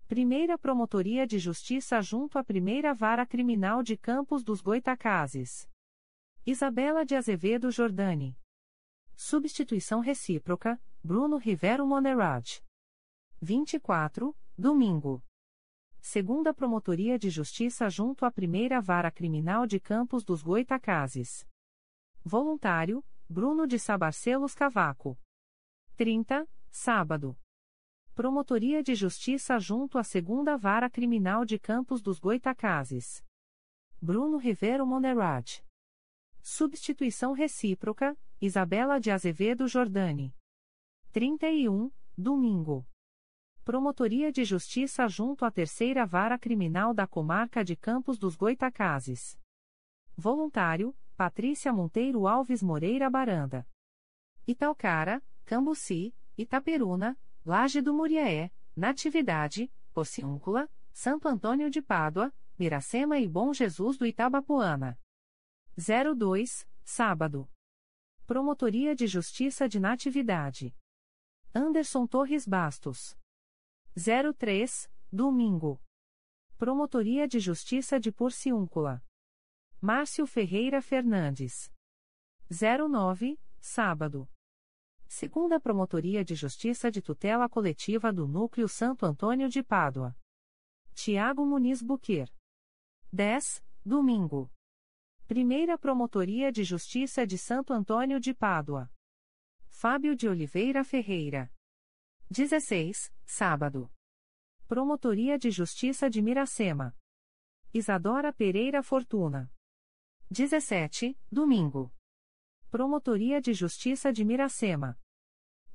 Primeira Promotoria de Justiça junto à Primeira Vara Criminal de Campos dos Goitacazes. Isabela de Azevedo Jordani. Substituição recíproca, Bruno Rivero Monerad. 24, domingo segunda Promotoria de Justiça junto à Primeira Vara Criminal de Campos dos Goitacazes. Voluntário, Bruno de Sabarcelos Cavaco. 30, sábado. Promotoria de Justiça junto à Segunda Vara Criminal de Campos dos Goitacazes. Bruno Rivero Monerad. Substituição recíproca, Isabela de Azevedo Jordani. 31, domingo. Promotoria de Justiça junto à Terceira Vara Criminal da Comarca de Campos dos Goitacazes. Voluntário, Patrícia Monteiro Alves Moreira Baranda. Italcara, Cambuci, Itaperuna, Laje do Muriaé, Natividade, Pociúncula, Santo Antônio de Pádua, Miracema e Bom Jesus do Itabapoana. 02, sábado. Promotoria de Justiça de Natividade. Anderson Torres Bastos. 03, domingo. Promotoria de Justiça de Porciúncula. Márcio Ferreira Fernandes. 09, sábado. Segunda Promotoria de Justiça de Tutela Coletiva do Núcleo Santo Antônio de Pádua. Tiago Muniz Buquer. 10, domingo. Primeira Promotoria de Justiça de Santo Antônio de Pádua. Fábio de Oliveira Ferreira. 16, sábado. Promotoria de Justiça de Miracema. Isadora Pereira Fortuna. 17, domingo. Promotoria de Justiça de Miracema.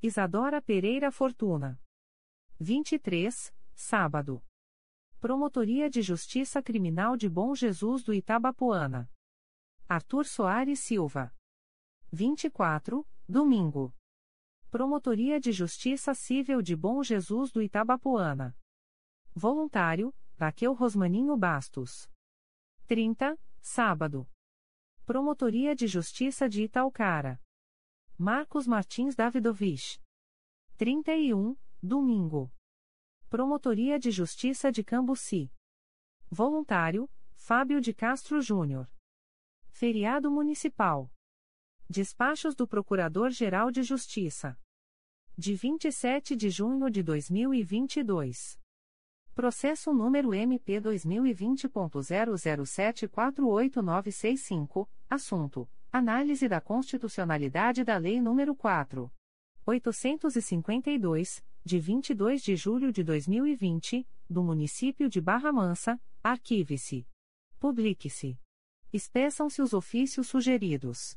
Isadora Pereira Fortuna. 23, sábado. Promotoria de Justiça Criminal de Bom Jesus do Itabapoana. Arthur Soares Silva. 24, domingo. Promotoria de Justiça Civil de Bom Jesus do Itabapoana. Voluntário, Raquel Rosmaninho Bastos. 30, sábado. Promotoria de Justiça de Italcara. Marcos Martins Davidovich. 31, domingo. Promotoria de Justiça de Cambuci. Voluntário, Fábio de Castro Júnior. Feriado Municipal. Despachos do Procurador-Geral de Justiça. De 27 de junho de 2022. Processo número MP 2020.00748965, assunto: Análise da constitucionalidade da Lei nº 4. 852, de 22 de julho de 2020, do município de Barra Mansa, arquive-se. Publique-se. Espeçam-se os ofícios sugeridos.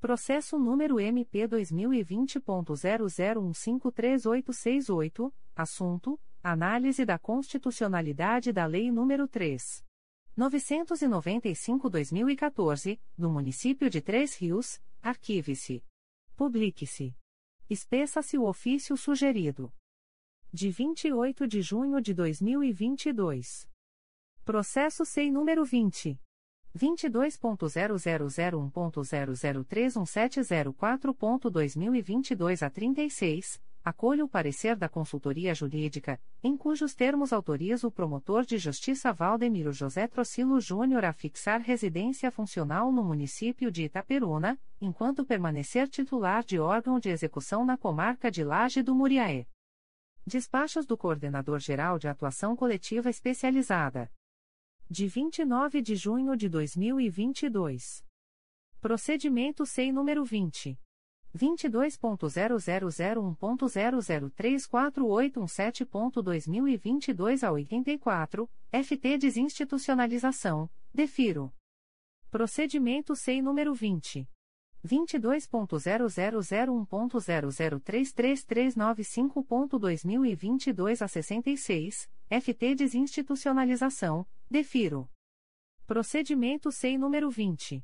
Processo número MP 2020.00153868, assunto: Análise da constitucionalidade da Lei nº 3. 995-2014, do município de Três Rios, arquive-se. Publique-se. Espeça-se o ofício sugerido. De 28 de junho de 2022. Processo SEI número 20. 22.0001.0031704.2022 a 36, acolho o parecer da consultoria jurídica, em cujos termos autoriza o promotor de justiça Valdemiro José Trocilo Júnior a fixar residência funcional no município de Itaperuna, enquanto permanecer titular de órgão de execução na comarca de Laje do Muriaé. Despachos do Coordenador-Geral de Atuação Coletiva Especializada. De 29 de junho de 2022. Procedimento SEI número 20. 22.0001.0034817.2022 a 84, FT Desinstitucionalização, defiro. Procedimento SEI número 20. 22.0001.0033395.2022 a 66, FT Desinstitucionalização, defiro. Procedimento SEI número 20.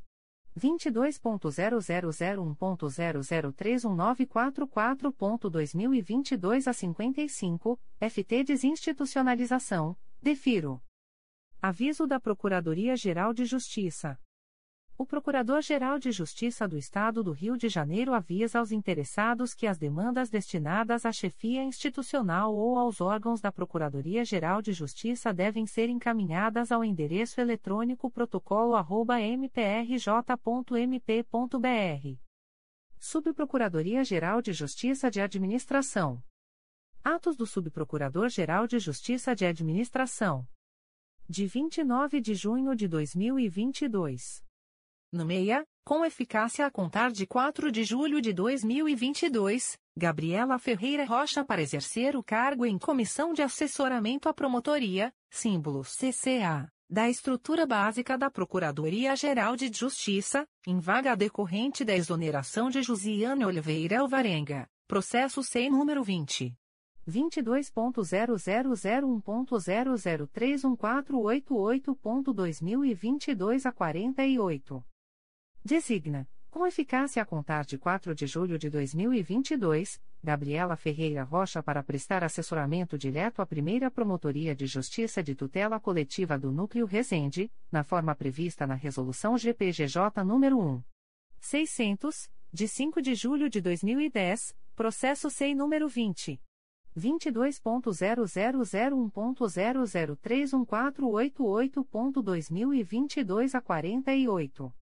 22.0001.0031944.2022 a 55, FT Desinstitucionalização, defiro. Aviso da Procuradoria-Geral de Justiça. O Procurador-Geral de Justiça do Estado do Rio de Janeiro avisa aos interessados que as demandas destinadas à chefia institucional ou aos órgãos da Procuradoria-Geral de Justiça devem ser encaminhadas ao endereço eletrônico protocolo@mprj.mp.br. Subprocuradoria-Geral de Justiça de Administração. Atos do Subprocurador-Geral de Justiça de Administração. De 29 de junho de 2022. No meia, com eficácia a contar de 4 de julho de 2022, Gabriela Ferreira Rocha para exercer o cargo em Comissão de Assessoramento à Promotoria, símbolo CCA, da estrutura básica da Procuradoria-Geral de Justiça, em vaga decorrente da exoneração de Josiane Oliveira Alvarenga, processo sem número 20. 22.0001.0031488.2022 a 48. Designa Com eficácia a contar de 4 de julho de 2022, Gabriela Ferreira Rocha para prestar assessoramento direto à primeira Promotoria de Justiça de Tutela Coletiva do Núcleo Resende, na forma prevista na Resolução GPGJ nº 1. 600, de 5 de julho de 2010, processo SEI número 20. 22.0001.0031488.2022 a 48.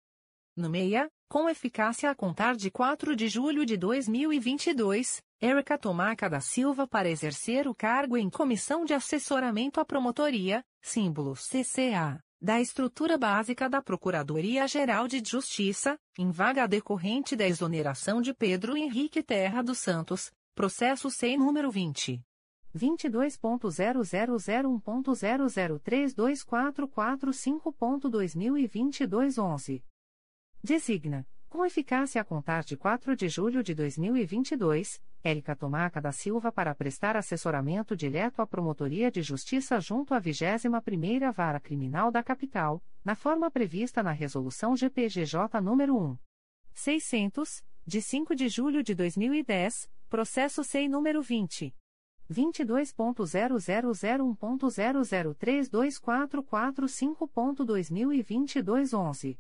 No meia, com eficácia a contar de 4 de julho de 2022, Érica Tomaca da Silva para exercer o cargo em Comissão de Assessoramento à Promotoria, símbolo CCA, da Estrutura Básica da Procuradoria-Geral de Justiça, em vaga decorrente da exoneração de Pedro Henrique Terra dos Santos, processo sem número 20. 22.0001.0032445.2022 11. Designa, com eficácia a contar de 4 de julho de 2022, Érica Tomaca da Silva para prestar assessoramento direto à Promotoria de Justiça junto à 21ª Vara Criminal da Capital, na forma prevista na Resolução GPGJ nº 1. 600, de 5 de julho de 2010, processo SEI número 20. 22.0001.0032445.2022 11.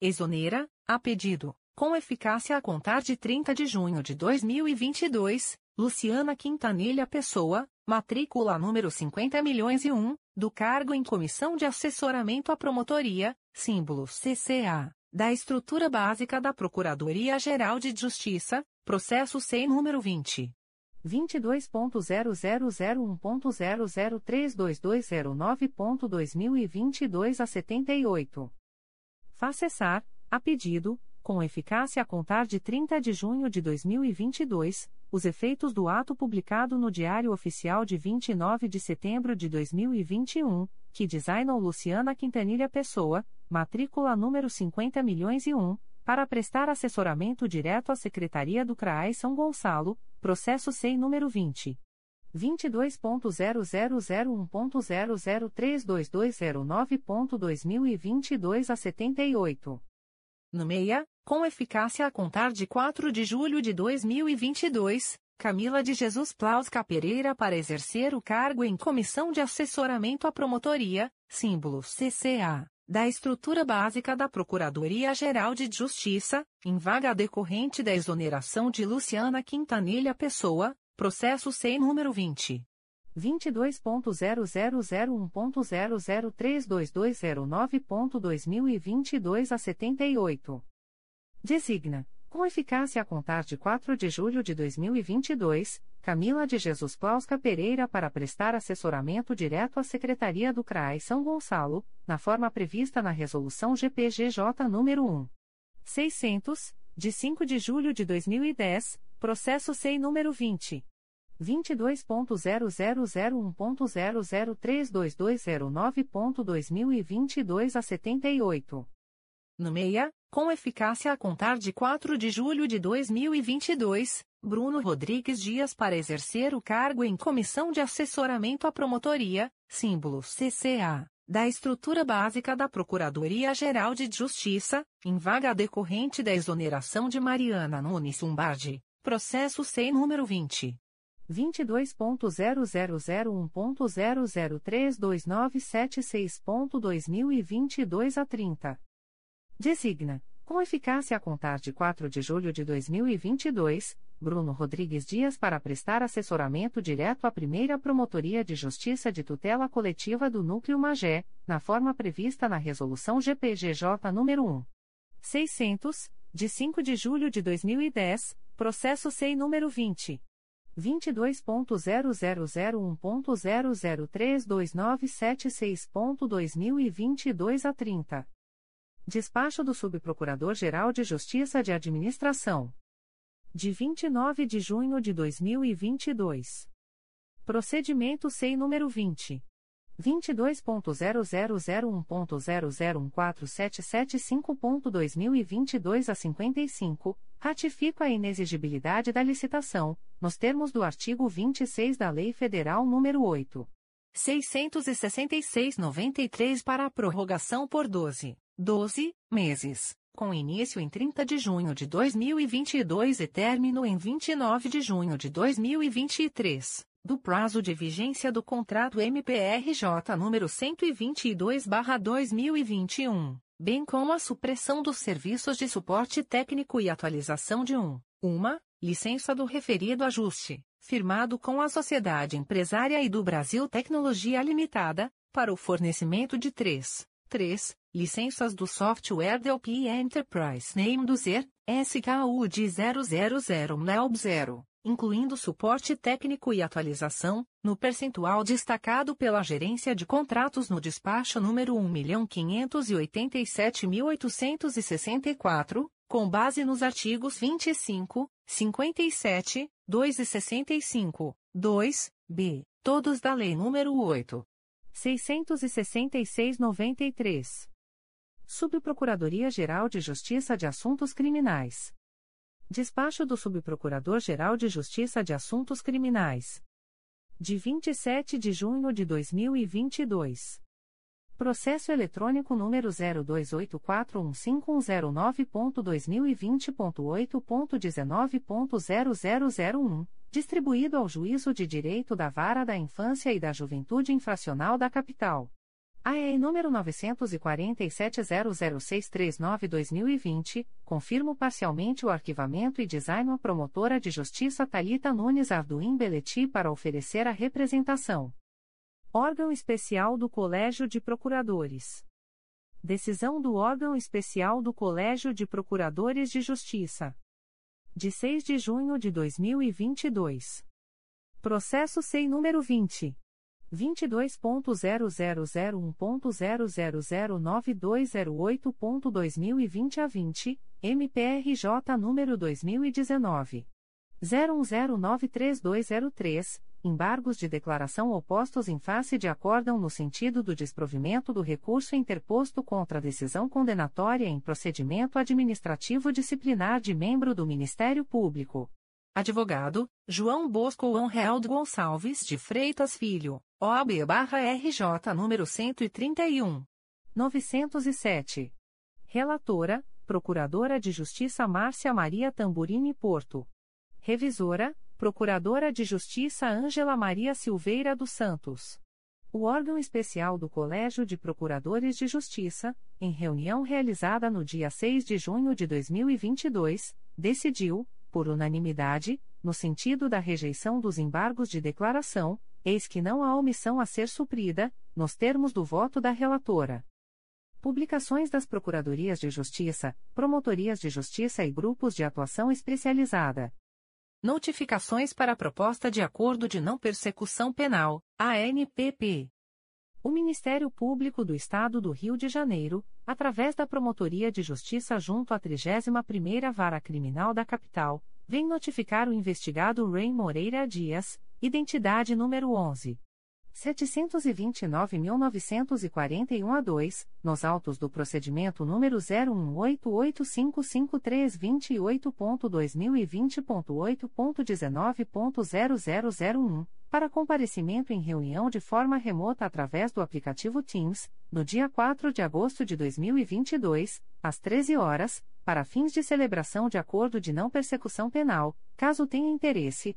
Exonera, a pedido, com eficácia a contar de 30 de junho de 2022, Luciana Quintanilha Pessoa, matrícula número 50.001, do cargo em Comissão de Assessoramento à Promotoria, símbolo CCA, da Estrutura Básica da Procuradoria-Geral de Justiça, processo sem número 20. 22.0001.0032209.2022 a 78 faz cessar, a pedido, com eficácia a contar de 30 de junho de 2022, os efeitos do ato publicado no Diário Oficial de 29 de setembro de 2021, que designou Luciana Quintanilha Pessoa, matrícula número 50 milhões e 1, para prestar assessoramento direto à Secretaria do CRAI São Gonçalo, processo SEI número 20. 22.0001.0032209.2022 a 78. No meia, com eficácia a contar de 4 de julho de 2022, Camila de Jesus Plausca Pereira para exercer o cargo em Comissão de Assessoramento à Promotoria, símbolo CCA, da Estrutura Básica da Procuradoria-Geral de Justiça, em vaga decorrente da exoneração de Luciana Quintanilha Pessoa, Processo SEI número 20. 22.0001.0032209.2022 a 78. Designa, com eficácia a contar de 4 de julho de 2022, Camila de Jesus Clausca Pereira para prestar assessoramento direto à Secretaria do CRAI São Gonçalo, na forma prevista na Resolução GPGJ nº 1. 600, de 5 de julho de 2010, Processo SEI número 20. 22.0001.0032209.2022 a 78. No meia, com eficácia a contar de 4 de julho de 2022, Bruno Rodrigues Dias para exercer o cargo em Comissão de Assessoramento à Promotoria, símbolo CCA, da Estrutura Básica da Procuradoria-Geral de Justiça, em vaga decorrente da exoneração de Mariana Nunes Lombardi. Processo SEI número 20. 22.0001.0032976.2022 a 30. Designa, com eficácia a contar de 4 de julho de 2022, Bruno Rodrigues Dias para prestar assessoramento direto à primeira Promotoria de Justiça de Tutela Coletiva do Núcleo Magé, na forma prevista na Resolução GPGJ nº 1. 600, de 5 de julho de 2010, Processo SEI número 20. 22.0001.0032976.2022 a 30. Despacho do Subprocurador-Geral de Justiça de Administração. De 29 de junho de 2022. Procedimento SEI número 20. 22.0001.0014775.2022 a 55, ratifico a inexigibilidade da licitação, nos termos do artigo 26 da Lei Federal nº 8. 666-93 para a prorrogação por 12, 12 meses com início em 30 de junho de 2022 e término em 29 de junho de 2023, do prazo de vigência do contrato MPRJ número 122/2021, bem como a supressão dos serviços de suporte técnico e atualização de um, uma, licença do referido ajuste, firmado com a Sociedade Empresária e do Brasil Tecnologia Limitada, para o fornecimento de três 3. Licenças do software DLP Enterprise Name do SKU SKUD 000 NELB 0, incluindo suporte técnico e atualização, no percentual destacado pela Gerência de Contratos no despacho número 1.587.864, com base nos artigos 25, 57, 2 e 65, 2, b, todos da Lei nº 8. 666-93. Subprocuradoria-Geral de Justiça de Assuntos Criminais. Despacho do Subprocurador-Geral de Justiça de Assuntos Criminais. De 27 de junho de 2022. Processo eletrônico número 028415109.2020.8.19.0001 distribuído ao Juízo de Direito da Vara da Infância e da Juventude Infracional da Capital. AE número 947-00639-2020, confirmo parcialmente o arquivamento e design à promotora de justiça Talita Nunes Arduim Beleti para oferecer a representação. Órgão Especial do Colégio de Procuradores. Decisão do Órgão Especial do Colégio de Procuradores de Justiça de 6 de junho de 2022. Processo SEI número 20. 22.0001.0009208.2020 a 20, MPRJ número 2019. 01093203, embargos de declaração opostos em face de acórdão no sentido do desprovimento do recurso interposto contra a decisão condenatória em procedimento administrativo disciplinar de membro do Ministério Público. Advogado, João Bosco Anrealdo Gonçalves de Freitas Filho, OAB-RJ número 131. 907. Relatora, Procuradora de Justiça Márcia Maria Tamburini Porto. Revisora, Procuradora de Justiça Ângela Maria Silveira dos Santos. O órgão especial do Colégio de Procuradores de Justiça, em reunião realizada no dia 6 de junho de 2022, decidiu, por unanimidade, no sentido da rejeição dos embargos de declaração, eis que não há omissão a ser suprida, nos termos do voto da relatora. Publicações das Procuradorias de Justiça, Promotorias de Justiça e Grupos de Atuação Especializada. Notificações para a Proposta de Acordo de Não Persecução Penal, ANPP. O Ministério Público do Estado do Rio de Janeiro, através da Promotoria de Justiça junto à 31ª Vara Criminal da Capital, vem notificar o investigado Ray Moreira Dias, identidade número 11. 729.941 a 2, nos autos do procedimento número 018855328.2020.8.19.0001, para comparecimento em reunião de forma remota através do aplicativo Teams, no dia 4 de agosto de 2022, às 13 horas, para fins de celebração de acordo de não persecução penal, caso tenha interesse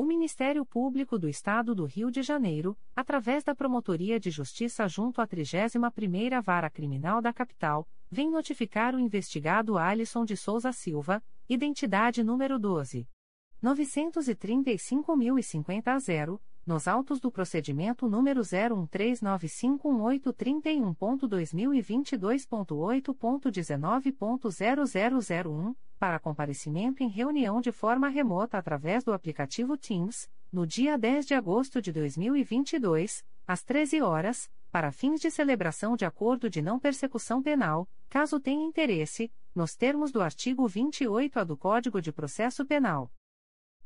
O Ministério Público do Estado do Rio de Janeiro, através da Promotoria de Justiça junto à 31ª Vara Criminal da Capital, vem notificar o investigado Alisson de Souza Silva, identidade número 12. 935.050 a 0, nos autos do procedimento número 01395831.2022.8.19.0001, para comparecimento em reunião de forma remota através do aplicativo Teams, no dia 10 de agosto de 2022, às 13 horas, para fins de celebração de acordo de não persecução penal, caso tenha interesse, nos termos do artigo 28-A do Código de Processo Penal.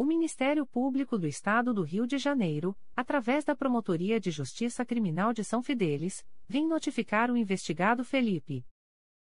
O Ministério Público do Estado do Rio de Janeiro, através da Promotoria de Justiça Criminal de São Fidélis, vem notificar o investigado Felipe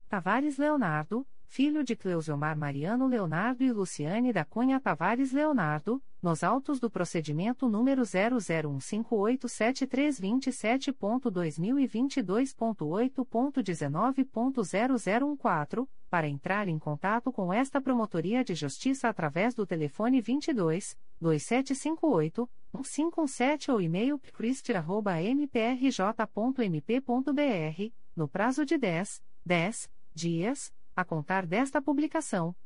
Tavares Leonardo, filho de Cleusiomar Mariano Leonardo e Luciane da Cunha Tavares Leonardo, nos autos do procedimento número 001587327.2022.8.19.0014, para entrar em contato com esta Promotoria de Justiça através do telefone 22 2758 1517 ou e-mail christi.mprj.mp.br, no prazo de 10, 10 dias a contar desta publicação,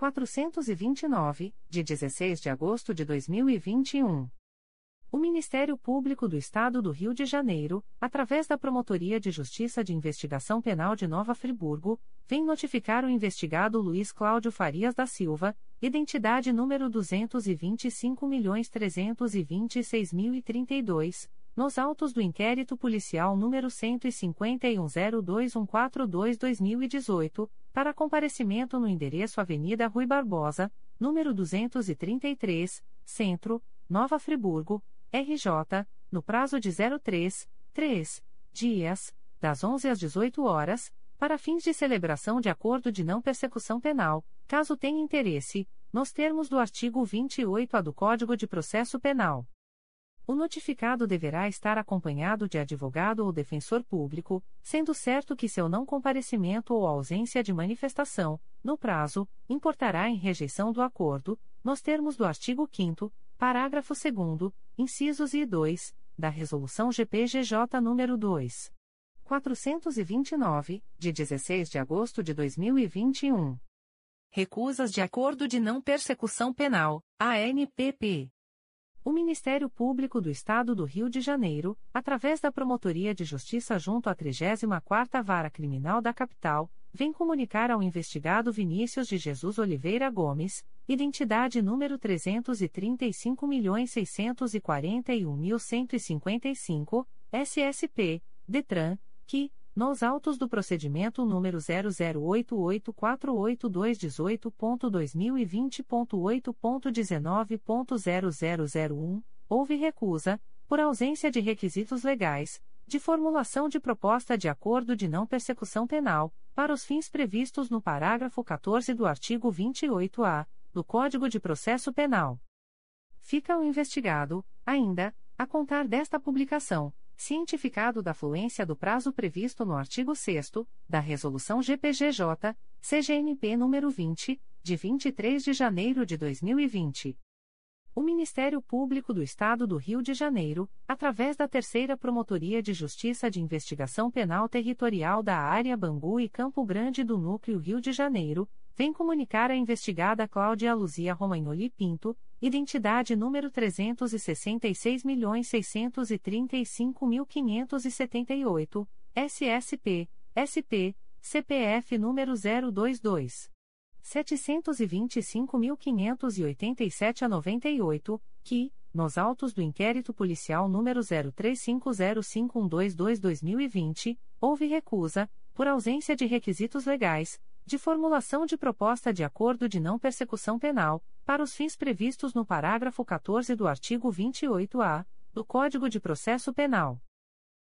429, de 16 de agosto de 2021. O Ministério Público do Estado do Rio de Janeiro, através da Promotoria de Justiça de Investigação Penal de Nova Friburgo, vem notificar o investigado Luiz Cláudio Farias da Silva, identidade número 225.326.032, nos autos do inquérito policial número 151.02142-2018, para comparecimento no endereço Avenida Rui Barbosa, número 233, Centro, Nova Friburgo, RJ, no prazo de 03, 3 dias, das 11 às 18 horas, para fins de celebração de acordo de não persecução penal, caso tenha interesse, nos termos do artigo 28-A do Código de Processo Penal. O notificado deverá estar acompanhado de advogado ou defensor público, sendo certo que seu não comparecimento ou ausência de manifestação, no prazo, importará em rejeição do acordo, nos termos do artigo 5 parágrafo 2 incisos e 2, da Resolução GPGJ nº 2. 429, de 16 de agosto de 2021. Recusas de Acordo de Não Persecução Penal, ANPP. O Ministério Público do Estado do Rio de Janeiro, através da Promotoria de Justiça junto à 34ª Vara Criminal da Capital, vem comunicar ao investigado Vinícius de Jesus Oliveira Gomes, identidade número 335.641.155, SSP, DETRAN, que, nos autos do procedimento número 008848218.2020.8.19.0001, houve recusa, por ausência de requisitos legais, de formulação de proposta de acordo de não persecução penal, para os fins previstos no parágrafo 14 do artigo 28-A do Código de Processo Penal. Fica o investigado, ainda, a contar desta publicação cientificado da fluência do prazo previsto no artigo 6 da Resolução GPGJ, CGNP nº 20, de 23 de janeiro de 2020. O Ministério Público do Estado do Rio de Janeiro, através da Terceira Promotoria de Justiça de Investigação Penal Territorial da Área Bangu e Campo Grande do Núcleo Rio de Janeiro, vem comunicar a investigada Cláudia Luzia Romagnoli Pinto, identidade número 365.635.578, SSP, SP, CPF número 022. 725.587 a 98, que, nos autos do inquérito policial número 03505122-2020, houve recusa, por ausência de requisitos legais, de formulação de proposta de acordo de não persecução penal, para os fins previstos no parágrafo 14 do artigo 28-A do Código de Processo Penal.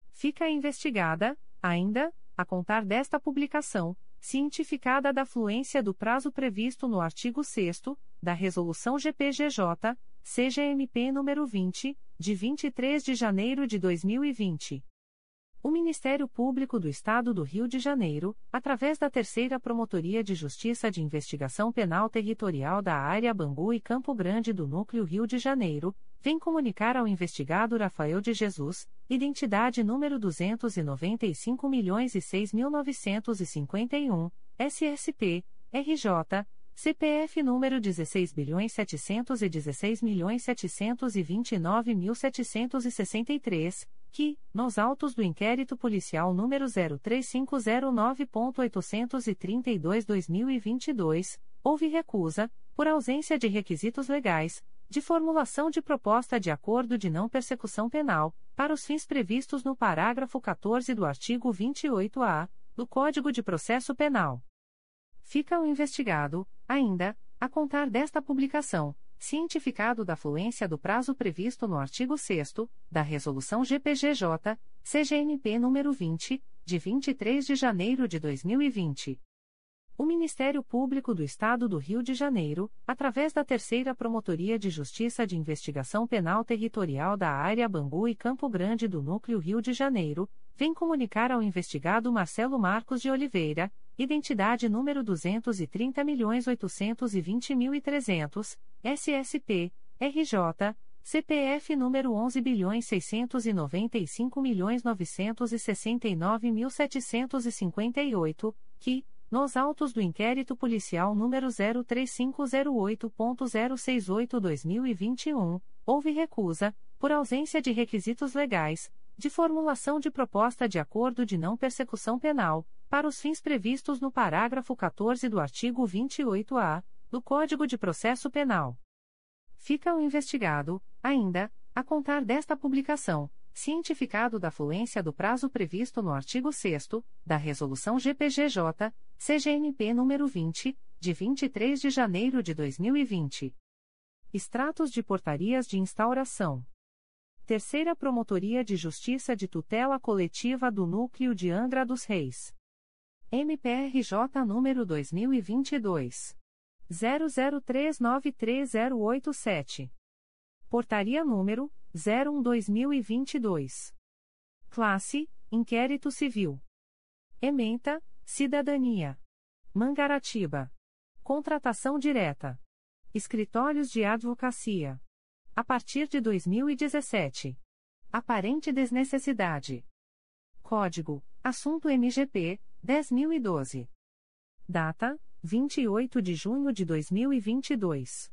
Fica investigada, ainda, a contar desta publicação, cientificada da fluência do prazo previsto no artigo 6 da Resolução GPGJ, CGMP número 20, de 23 de janeiro de 2020. O Ministério Público do Estado do Rio de Janeiro, através da Terceira Promotoria de Justiça de Investigação Penal Territorial da Área Bangu e Campo Grande do Núcleo Rio de Janeiro, vem comunicar ao investigado Rafael de Jesus, identidade número 295.006.951, SSP, RJ, CPF número 16.716.729.763, que, nos autos do inquérito policial número 03509.832-2022, houve recusa, por ausência de requisitos legais, de formulação de proposta de acordo de não persecução penal, para os fins previstos no parágrafo 14 do artigo 28-A do Código de Processo Penal. Fica o investigado, ainda, a contar desta publicação cientificado da fluência do prazo previsto no artigo 6 da Resolução GPGJ, CGNP nº 20, de 23 de janeiro de 2020. O Ministério Público do Estado do Rio de Janeiro, através da Terceira Promotoria de Justiça de Investigação Penal Territorial da Área Bangu e Campo Grande do Núcleo Rio de Janeiro, vem comunicar ao investigado Marcelo Marcos de Oliveira, identidade número 230.820.300, SSP, RJ, CPF número 11.695.969.758, que, nos autos do inquérito policial número 03508.068-2021, houve recusa, por ausência de requisitos legais, de formulação de proposta de acordo de não persecução penal, para os fins previstos no parágrafo 14 do artigo 28-A do Código de Processo Penal. Fica o investigado, ainda, a contar desta publicação, cientificado da fluência do prazo previsto no artigo 6 da Resolução GPGJ, CGNP nº 20, de 23 de janeiro de 2020. Extratos de portarias de instauração. Terceira Promotoria de Justiça de Tutela Coletiva do Núcleo de Angra dos Reis. MPRJ número 2022 00393087. Portaria número 01/2022. Classe: Inquérito Civil. Ementa: Cidadania. Mangaratiba. Contratação direta. Escritórios de advocacia. A partir de 2017. Aparente desnecessidade. Código: Assunto MGP 10.012. Data: 28 de junho de 2022.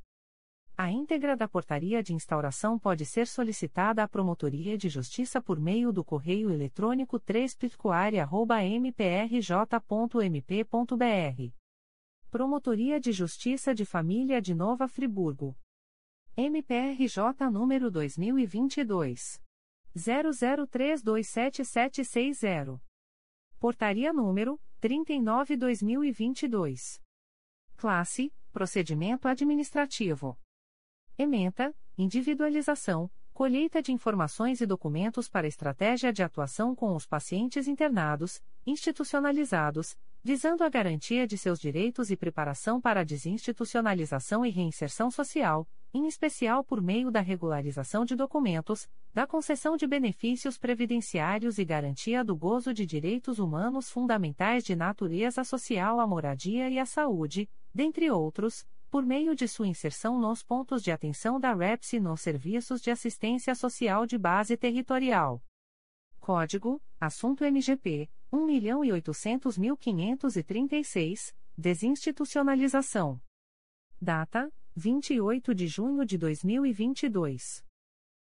A íntegra da portaria de instauração pode ser solicitada à Promotoria de Justiça por meio do correio eletrônico 3 mprj.mp.br. Promotoria de Justiça de Família de Nova Friburgo. MPRJ número 2022. 00327760. Portaria número 39/2022. Classe: Procedimento administrativo. Ementa: Individualização, colheita de informações e documentos para estratégia de atuação com os pacientes internados, institucionalizados, visando a garantia de seus direitos e preparação para a desinstitucionalização e reinserção social, em especial por meio da regularização de documentos, da concessão de benefícios previdenciários e garantia do gozo de direitos humanos fundamentais de natureza social à moradia e à saúde, dentre outros, por meio de sua inserção nos pontos de atenção da REPS e nos serviços de assistência social de base territorial. Código: Assunto MGP 1.800.536, Desinstitucionalização. Data: 28 de junho de 2022.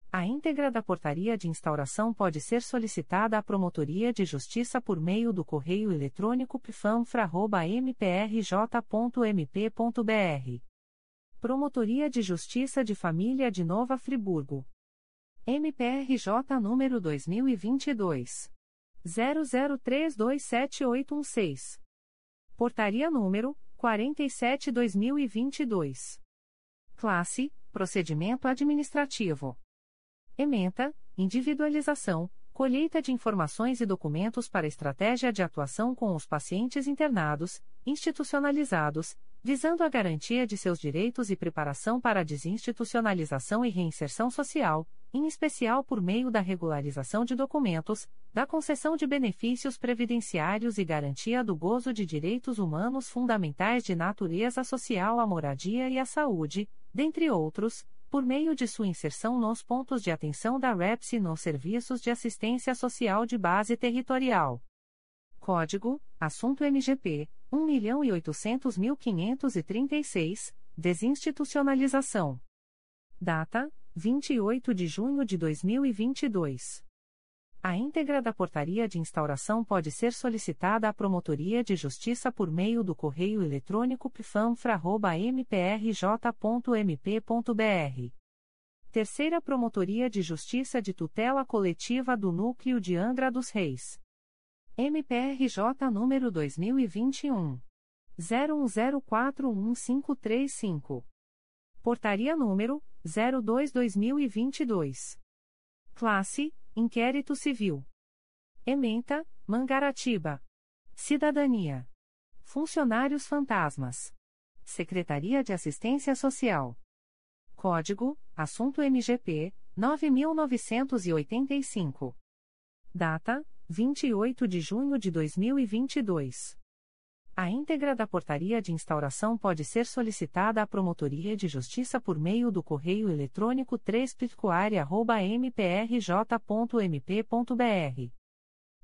A íntegra da portaria de instauração pode ser solicitada à Promotoria de Justiça por meio do correio eletrônico pfanfra.mprj.mp.br. Promotoria de Justiça de Família de Nova Friburgo. MPRJ número 2022. 00327816. Portaria número 47-2022. Classe: Procedimento Administrativo. Ementa: Individualização, colheita de informações e documentos para estratégia de atuação com os pacientes internados, institucionalizados, visando a garantia de seus direitos e preparação para a desinstitucionalização e reinserção social, em especial por meio da regularização de documentos, da concessão de benefícios previdenciários e garantia do gozo de direitos humanos fundamentais de natureza social à moradia e à saúde, dentre outros, por meio de sua inserção nos pontos de atenção da REPS e nos serviços de assistência social de base territorial. Código: Assunto MGP 1.800.536, Desinstitucionalização. Data: 28 de junho de 2022. A íntegra da portaria de instauração pode ser solicitada à Promotoria de Justiça por meio do correio eletrônico pfanfra.mprj.mp.br. Terceira Promotoria de Justiça de Tutela Coletiva do Núcleo de Angra dos Reis. MPRJ número 2021 01041535. Portaria número 02/2022. Classe: Inquérito Civil. Ementa: Mangaratiba. Cidadania. Funcionários fantasmas. Secretaria de Assistência Social. Código: Assunto MGP 9985. Data: 28 de junho de 2022. A íntegra da portaria de instauração pode ser solicitada à Promotoria de Justiça por meio do correio eletrônico 3 mprj.mp.br.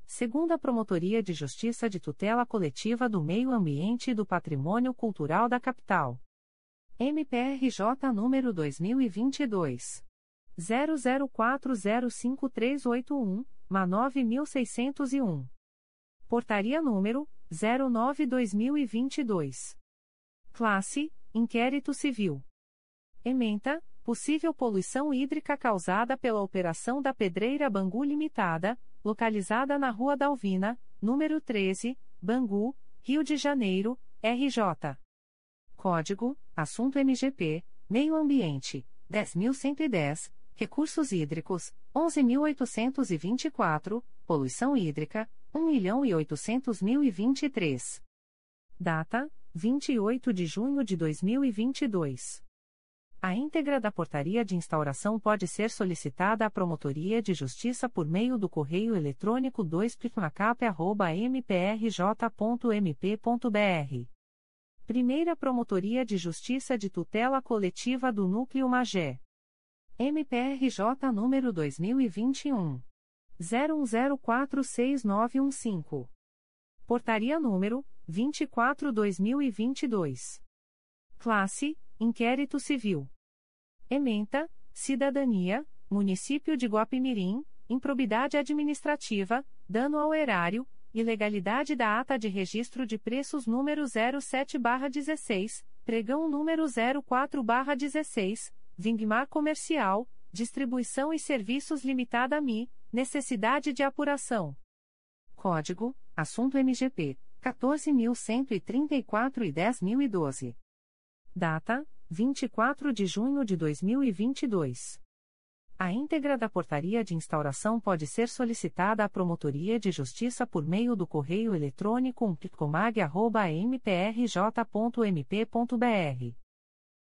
Segunda Promotoria de Justiça de Tutela Coletiva do Meio Ambiente e do Patrimônio Cultural da Capital. MPRJ número 2022 00405381. MA 9601. Portaria número 09/2022. Classe: Inquérito Civil. Ementa: Possível poluição hídrica causada pela operação da Pedreira Bangu Limitada, localizada na Rua da Alvina, número 13, Bangu, Rio de Janeiro, RJ. Código: Assunto MGP, Meio Ambiente, 10.110, Recursos hídricos, 11.824, Poluição hídrica, 1.800.023. Data: 28 de junho de 2022. A íntegra da portaria de instauração pode ser solicitada à Promotoria de Justiça por meio do correio eletrônico 2picmacap.mprj.mp.br. Primeira Promotoria de Justiça de Tutela Coletiva do Núcleo Magé. MPRJ número 2021 01046915. Portaria número 24/2022. Classe: Inquérito Civil. Ementa: Cidadania, Município de Guapimirim, improbidade administrativa, dano ao erário, ilegalidade da ata de registro de preços número 07/16, pregão número 04/16 Vingmar Comercial, Distribuição e Serviços Limitada Mi, necessidade de apuração. Código: Assunto MGP 14134 e 10012. Data: 24 de junho de 2022. A íntegra da portaria de instauração pode ser solicitada à Promotoria de Justiça por meio do correio eletrônico umpicomag.mprj.mp.br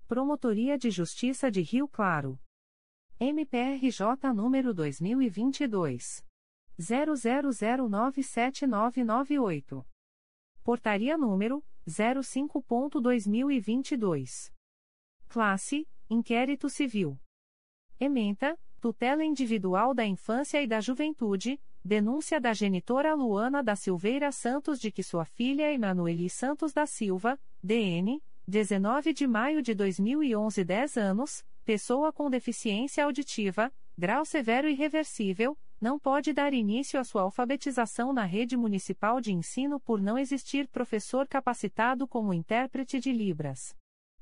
Promotoria de Justiça de Rio Claro. MPRJ número 2022 00097998. Portaria número 05.2022. Classe: Inquérito Civil. Ementa: Tutela Individual da Infância e da Juventude, denúncia da genitora Luana da Silveira Santos de que sua filha Emanuele Santos da Silva, DN 19 de maio de 2011 10 anos, pessoa com deficiência auditiva, grau severo irreversível, não pode dar início à sua alfabetização na rede municipal de ensino por não existir professor capacitado como intérprete de Libras.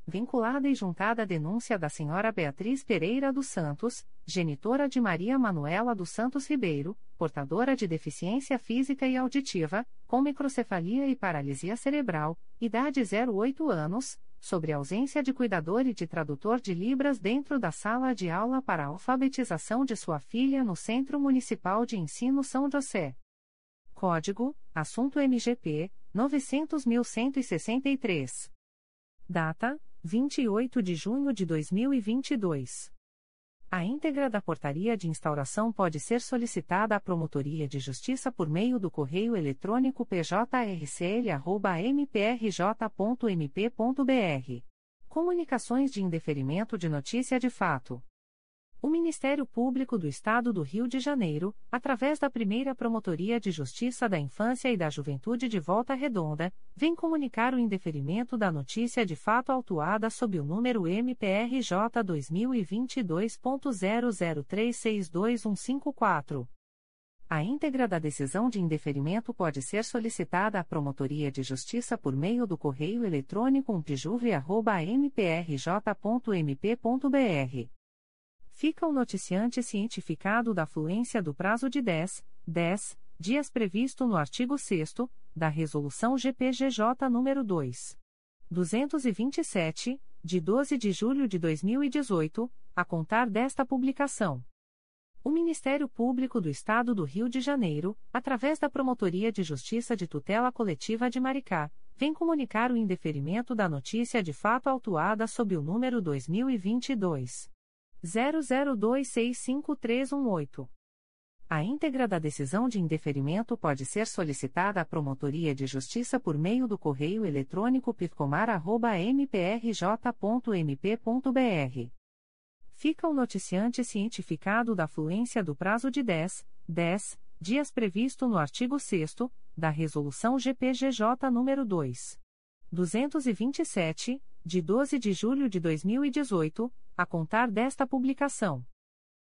Vinculada e juntada à denúncia da senhora Beatriz Pereira dos Santos, genitora de Maria Manuela dos Santos Ribeiro, portadora de deficiência física e auditiva, com microcefalia e paralisia cerebral, idade 08 anos, sobre ausência de cuidador e de tradutor de Libras dentro da sala de aula para alfabetização de sua filha no Centro Municipal de Ensino São José. Código: Assunto MGP 900.163. Data: 28 de junho de 2022. A íntegra da portaria de instauração pode ser solicitada à Promotoria de Justiça por meio do correio eletrônico pjrcl.mprj.mp.br. Comunicações de indeferimento de notícia de fato. O Ministério Público do Estado do Rio de Janeiro, através da primeira Promotoria de Justiça da Infância e da Juventude de Volta Redonda, vem comunicar o indeferimento da notícia de fato autuada sob o número MPRJ 2022.00362154. A íntegra da decisão de indeferimento pode ser solicitada à Promotoria de Justiça por meio do correio eletrônico umpjuve.mprj.mp.br fica o noticiante cientificado da fluência do prazo de 10, 10 dias previsto no artigo 6 da Resolução GPGJ nº 2. 227, de 12 de julho de 2018, a contar desta publicação. O Ministério Público do Estado do Rio de Janeiro, através da Promotoria de Justiça de Tutela Coletiva de Maricá, vem comunicar o indeferimento da notícia de fato autuada sob o número 2022 00265318. A íntegra da decisão de indeferimento pode ser solicitada à Promotoria de Justiça por meio do correio eletrônico pitcomar.mprj.mp.br. Fica o noticiante cientificado da fluência do prazo de 10, 10 dias previsto no artigo 6 da Resolução GPGJ nº 2. 227, de 12 de julho de 2018, a contar desta publicação.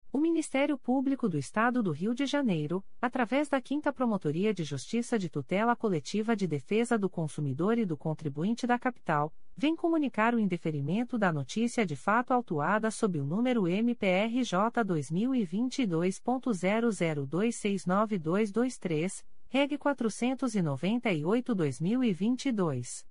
O Ministério Público do Estado do Rio de Janeiro, através da 5 Promotoria de Justiça de Tutela Coletiva de Defesa do Consumidor e do Contribuinte da Capital, vem comunicar o indeferimento da notícia de fato autuada sob o número MPRJ 2022.00269223, Reg 498-2022.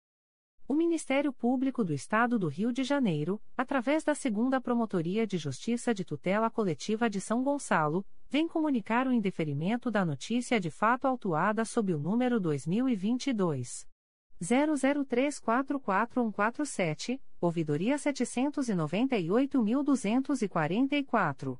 O Ministério Público do Estado do Rio de Janeiro, através da Segunda Promotoria de Justiça de Tutela Coletiva de São Gonçalo, vem comunicar o indeferimento da notícia de fato autuada sob o número 2022 00344147, ouvidoria 798.244.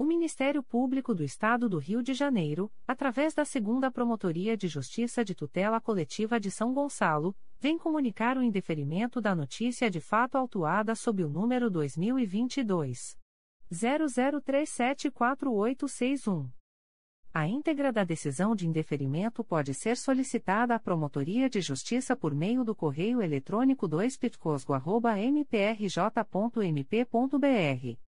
O Ministério Público do Estado do Rio de Janeiro, através da Segunda Promotoria de Justiça de Tutela Coletiva de São Gonçalo, vem comunicar o indeferimento da notícia de fato autuada sob o número 2022 00374861. A íntegra da decisão de indeferimento pode ser solicitada à Promotoria de Justiça por meio do correio eletrônico 2pitcosgo.mprj.mp.br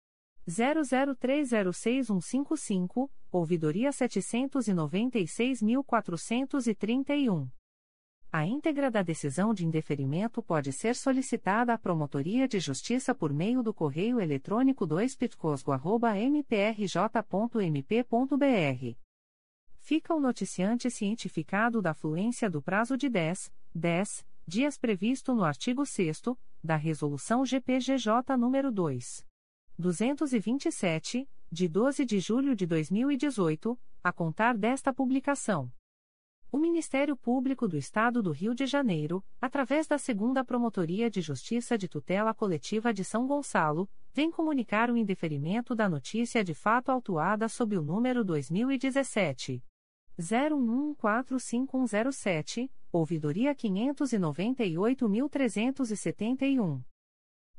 00306155, ouvidoria 796.431. A íntegra da decisão de indeferimento pode ser solicitada à Promotoria de Justiça por meio do correio eletrônico 2pitcosgo.mprj.mp.br. Fica o noticiante cientificado da fluência do prazo de 10, 10 dias previsto no artigo 6 da Resolução GPGJ nº 2. 227, de 12 de julho de 2018, a contar desta publicação. O Ministério Público do Estado do Rio de Janeiro, através da Segunda Promotoria de Justiça de Tutela Coletiva de São Gonçalo, vem comunicar o indeferimento da notícia de fato autuada sob o número 2017 01145107, ouvidoria 598.371.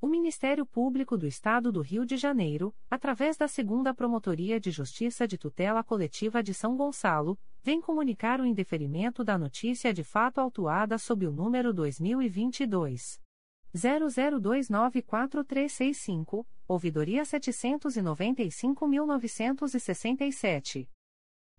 O Ministério Público do Estado do Rio de Janeiro, através da Segunda Promotoria de Justiça de Tutela Coletiva de São Gonçalo, vem comunicar o indeferimento da notícia de fato autuada sob o número 2022 00294365, ouvidoria 795.967.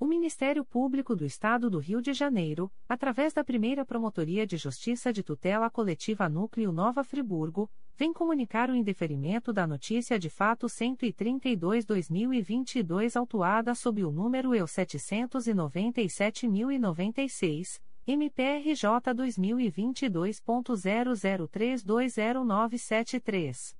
O Ministério Público do Estado do Rio de Janeiro, através da primeira Promotoria de Justiça de Tutela Coletiva Núcleo Nova Friburgo, vem comunicar o indeferimento da notícia de fato 132-2022 autuada sob o número EU 797.096, MPRJ 2022.00320973.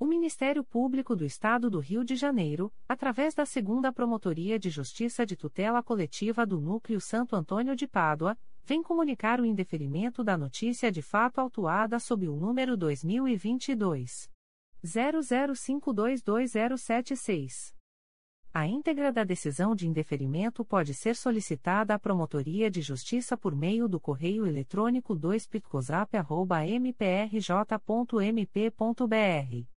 O Ministério Público do Estado do Rio de Janeiro, através da Segunda Promotoria de Justiça de Tutela Coletiva do Núcleo Santo Antônio de Pádua, vem comunicar o indeferimento da notícia de fato autuada sob o número 2022 00522076. A íntegra da decisão de indeferimento pode ser solicitada à Promotoria de Justiça por meio do correio eletrônico 2pitcosap.mprj.mp.br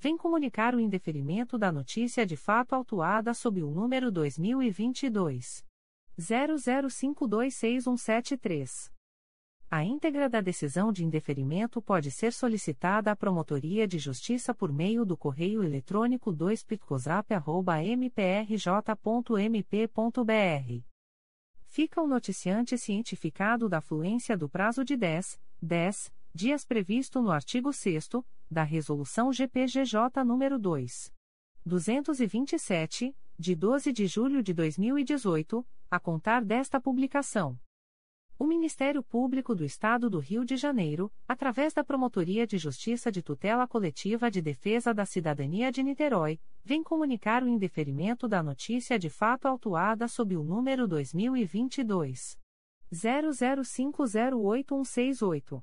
vem comunicar o indeferimento da notícia de fato autuada sob o número 2022 00526173. A íntegra da decisão de indeferimento pode ser solicitada à Promotoria de Justiça por meio do correio eletrônico 2pitcosap.mprj.mp.br. Fica o noticiante cientificado da fluência do prazo de 10, 10 dias previsto no artigo 6 da Resolução GPGJ nº 2. 227, de 12 de julho de 2018, a contar desta publicação. O Ministério Público do Estado do Rio de Janeiro, através da Promotoria de Justiça de Tutela Coletiva de Defesa da Cidadania de Niterói, vem comunicar o indeferimento da notícia de fato autuada sob o número 2022 00508168.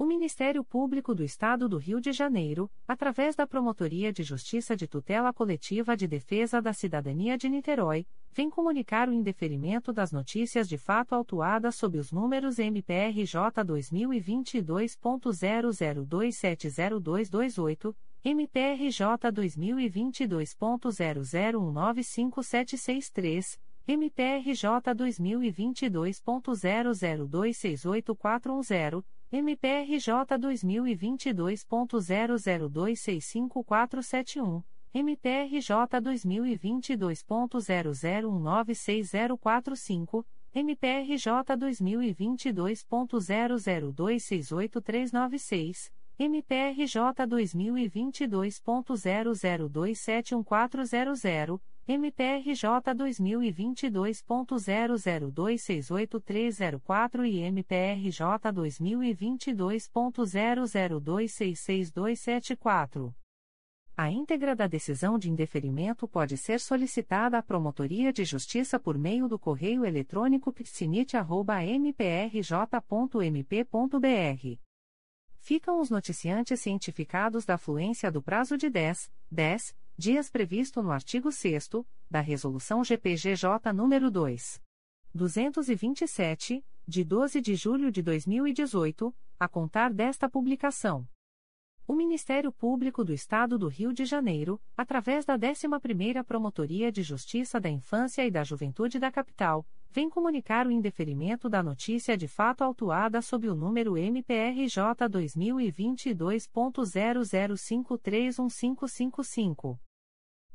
O Ministério Público do Estado do Rio de Janeiro, através da Promotoria de Justiça de Tutela Coletiva de Defesa da Cidadania de Niterói, vem comunicar o indeferimento das notícias de fato autuadas sob os números MPRJ 2022.00270228, MPRJ 2022.00195763, MPRJ 2022.00268410, MPRJ 2022.00265471, MPRJ 2022.00196045, MPRJ 2022.00268396, MPRJ 2022.00271400, MPRJ 2022.00268304 e MPRJ 2022.00266274. A íntegra da decisão de indeferimento pode ser solicitada à Promotoria de Justiça por meio do correio eletrônico psinit.mprj.mp.br. Ficam os noticiantes cientificados da fluência do prazo de 10, 10 dias previsto no artigo 6 da Resolução GPGJ nº 2. 227, de 12 de julho de 2018, a contar desta publicação. O Ministério Público do Estado do Rio de Janeiro, através da 11ª Promotoria de Justiça da Infância e da Juventude da Capital, vem comunicar o indeferimento da notícia de fato autuada sob o número MPRJ 2022.00531555.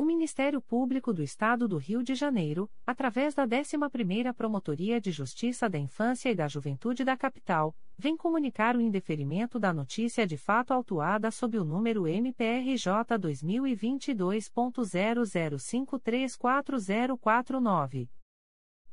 O Ministério Público do Estado do Rio de Janeiro, através da 11ª Promotoria de Justiça da Infância e da Juventude da Capital, vem comunicar o indeferimento da notícia de fato autuada sob o número MPRJ 2022.00534049.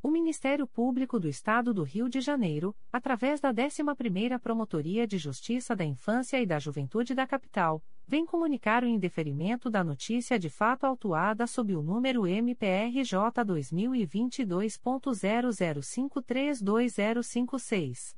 O Ministério Público do Estado do Rio de Janeiro, através da 11ª Promotoria de Justiça da Infância e da Juventude da Capital, vem comunicar o indeferimento da notícia de fato autuada sob o número MPRJ 2022.00532056.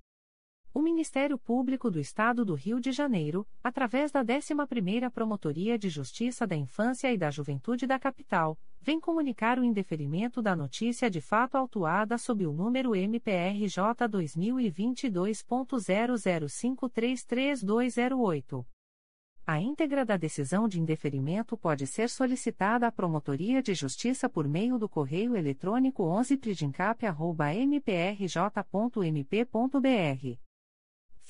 O Ministério Público do Estado do Rio de Janeiro, através da 11ª Promotoria de Justiça da Infância e da Juventude da Capital, vem comunicar o indeferimento da notícia de fato autuada sob o número MPRJ 2022.00533208. A íntegra da decisão de indeferimento pode ser solicitada à Promotoria de Justiça por meio do correio eletrônico 11pridincap.mprj.mp.br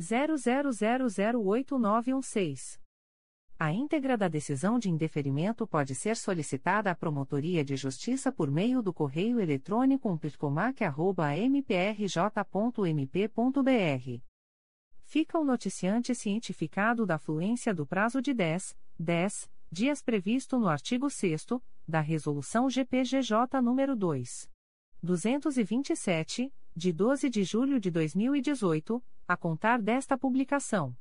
00008916. A íntegra da decisão de indeferimento pode ser solicitada à Promotoria de Justiça por meio do correio eletrônico umpircomac.mprj.mp.br. Fica o noticiante cientificado da fluência do prazo de 10, 10 dias previsto no artigo 6 da Resolução GPGJ nº 2. 227, de 12 de julho de 2018, a contar desta publicação.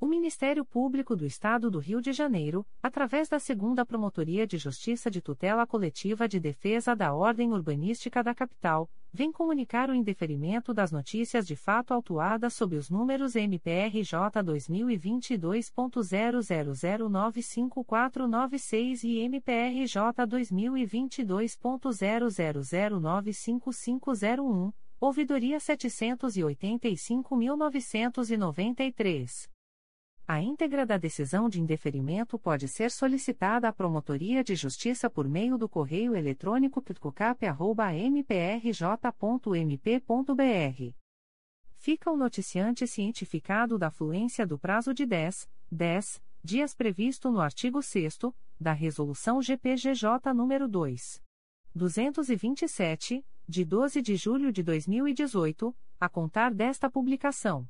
O Ministério Público do Estado do Rio de Janeiro, através da Segunda Promotoria de Justiça de Tutela Coletiva de Defesa da Ordem Urbanística da Capital, vem comunicar o indeferimento das notícias de fato autuadas sob os números MPRJ 2022.00095496 e MPRJ 2022.00095501, ouvidoria 785.993. A íntegra da decisão de indeferimento pode ser solicitada à Promotoria de Justiça por meio do correio eletrônico pitcocap.mprj.mp.br. Fica o noticiante cientificado da fluência do prazo de 10, 10 dias previsto no artigo 6 da Resolução GPGJ nº 2. 227, de 12 de julho de 2018, a contar desta publicação.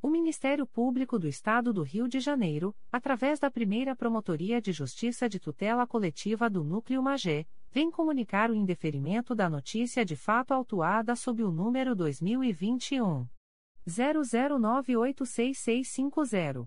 O Ministério Público do Estado do Rio de Janeiro, através da primeira Promotoria de Justiça de Tutela Coletiva do Núcleo Magé, vem comunicar o indeferimento da notícia de fato autuada sob o número 2021. 00986650.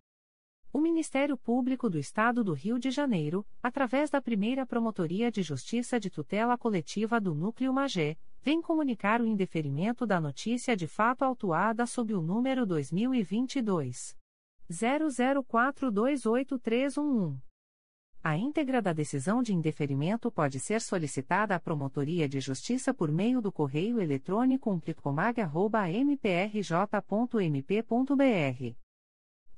O Ministério Público do Estado do Rio de Janeiro, através da primeira Promotoria de Justiça de Tutela Coletiva do Núcleo Magé, vem comunicar o indeferimento da notícia de fato autuada sob o número 2022 00428311. A íntegra da decisão de indeferimento pode ser solicitada à Promotoria de Justiça por meio do correio eletrônico umplitcomag.mprj.mp.br.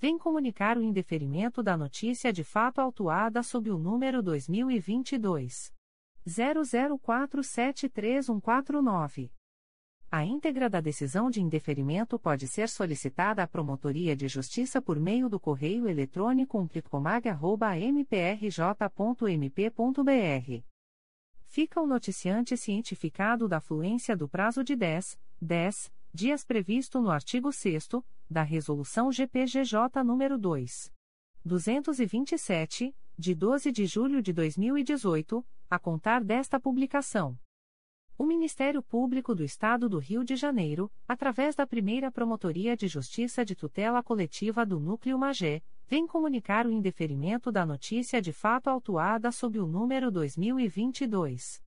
vem comunicar o indeferimento da notícia de fato autuada sob o número 2022 00473149. A íntegra da decisão de indeferimento pode ser solicitada à Promotoria de Justiça por meio do correio eletrônico umplitcomag.mprj.mp.br. Fica o noticiante cientificado da fluência do prazo de 10, 10 dias previsto no artigo 6 da Resolução GPGJ nº 2. 227, de 12 de julho de 2018, a contar desta publicação. O Ministério Público do Estado do Rio de Janeiro, através da primeira Promotoria de Justiça de Tutela Coletiva do Núcleo Magé, vem comunicar o indeferimento da notícia de fato autuada sob o número 2022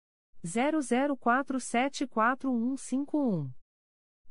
00474151.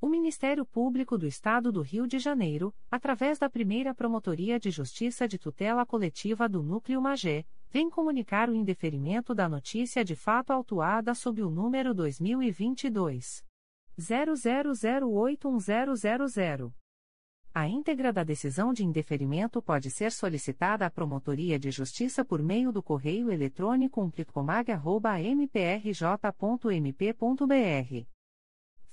O Ministério Público do Estado do Rio de Janeiro, através da primeira Promotoria de Justiça de Tutela Coletiva do Núcleo Magé, vem comunicar o indeferimento da notícia de fato autuada sob o número 2022 00081000. A íntegra da decisão de indeferimento pode ser solicitada à Promotoria de Justiça por meio do correio eletrônico umplitcomag.mprj.mp.br.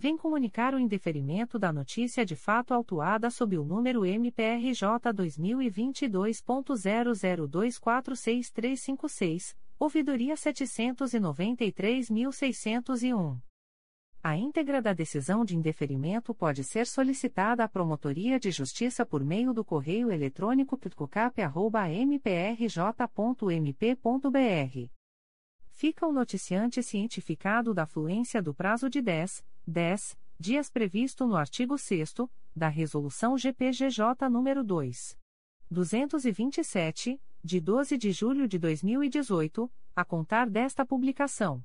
vem comunicar o indeferimento da notícia de fato autuada sob o número MPRJ 2022.00246356, ouvidoria 793.601. A íntegra da decisão de indeferimento pode ser solicitada à Promotoria de Justiça por meio do correio eletrônico pitcocap.mprj.mp.br. Fica o noticiante cientificado da fluência do prazo de 10, 10 dias previsto no artigo 6 da Resolução GPGJ nº 2. 227, de 12 de julho de 2018, a contar desta publicação.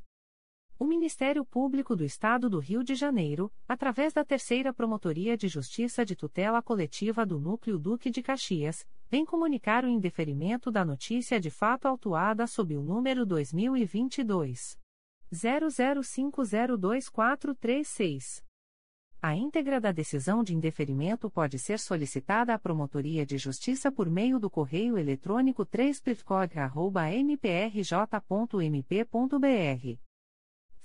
O Ministério Público do Estado do Rio de Janeiro, através da Terceira Promotoria de Justiça de Tutela Coletiva do Núcleo Duque de Caxias, vem comunicar o indeferimento da notícia de fato autuada sob o número 2022 00502436. A íntegra da decisão de indeferimento pode ser solicitada à Promotoria de Justiça por meio do correio eletrônico 3 mprj.mp.br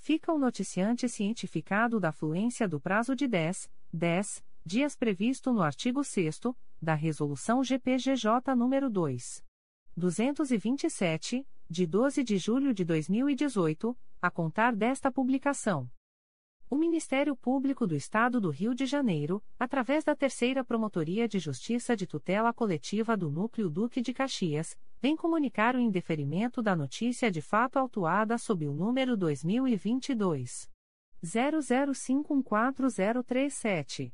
fica o noticiante cientificado da fluência do prazo de 10, 10 dias previsto no artigo 6 da Resolução GPGJ nº 2. 227, de 12 de julho de 2018, a contar desta publicação. O Ministério Público do Estado do Rio de Janeiro, através da Terceira Promotoria de Justiça de Tutela Coletiva do Núcleo Duque de Caxias, vem comunicar o indeferimento da notícia de fato autuada sob o número 2022 00514037.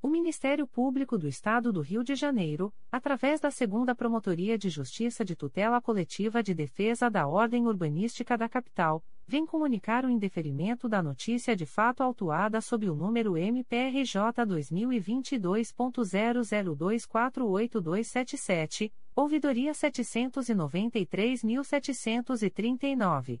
O Ministério Público do Estado do Rio de Janeiro, através da Segunda Promotoria de Justiça de Tutela Coletiva de Defesa da Ordem Urbanística da Capital, vem comunicar o indeferimento da notícia de fato autuada sob o número MPRJ 2022.00248277, ouvidoria 793.739.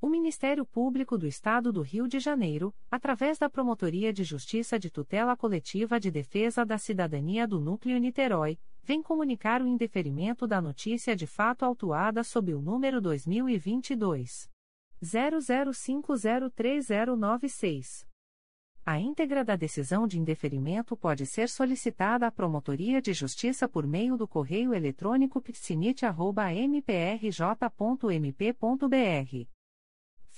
O Ministério Público do Estado do Rio de Janeiro, através da Promotoria de Justiça de Tutela Coletiva de Defesa da Cidadania do Núcleo Niterói, vem comunicar o indeferimento da notícia de fato autuada sob o número 2022 00503096. A íntegra da decisão de indeferimento pode ser solicitada à Promotoria de Justiça por meio do correio eletrônico psinit@mprj.mp.br.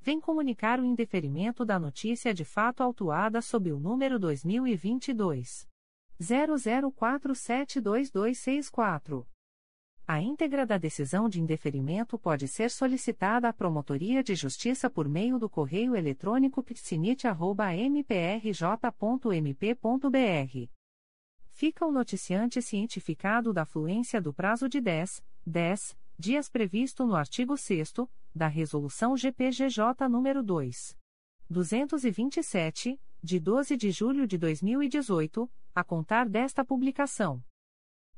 vem comunicar o indeferimento da notícia de fato autuada sob o número 2022 00472264. A íntegra da decisão de indeferimento pode ser solicitada à Promotoria de Justiça por meio do correio eletrônico psinit.mprj.mp.br. Fica o noticiante cientificado da fluência do prazo de 10, 10 dias previsto no artigo 6 da Resolução GPGJ nº 2. 227, de 12 de julho de 2018, a contar desta publicação.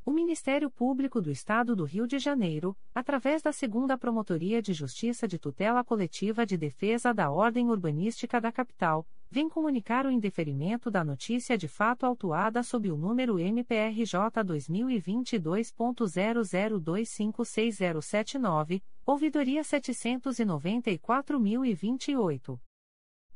O Ministério Público do Estado do Rio de Janeiro, através da Segunda Promotoria de Justiça de Tutela Coletiva de Defesa da Ordem Urbanística da Capital, vem comunicar o indeferimento da notícia de fato autuada sob o número MPRJ 2022.00256079, ouvidoria 794.028.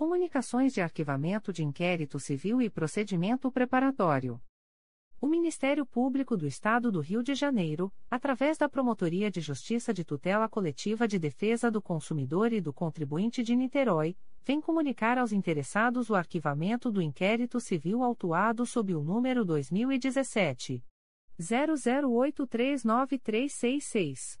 Comunicações de Arquivamento de Inquérito Civil e Procedimento Preparatório. O Ministério Público do Estado do Rio de Janeiro, através da Promotoria de Justiça de Tutela Coletiva de Defesa do Consumidor e do Contribuinte de Niterói, vem comunicar aos interessados o arquivamento do inquérito civil autuado sob o número 2017 00839366.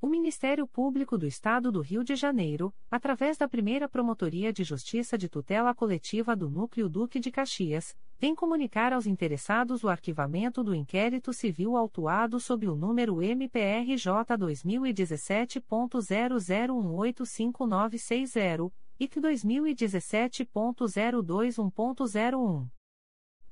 O Ministério Público do Estado do Rio de Janeiro, através da primeira Promotoria de Justiça de Tutela Coletiva do Núcleo Duque de Caxias, vem comunicar aos interessados o arquivamento do inquérito civil autuado sob o número MPRJ 2017.00185960 e 2017.021.01.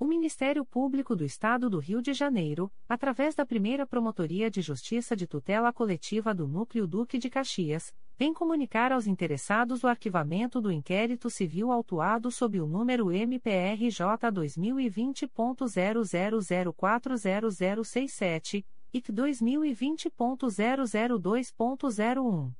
O Ministério Público do Estado do Rio de Janeiro, através da primeira Promotoria de Justiça de Tutela Coletiva do Núcleo Duque de Caxias, vem comunicar aos interessados o arquivamento do inquérito civil autuado sob o número MPRJ 2020.00040067 e 2020.002.01.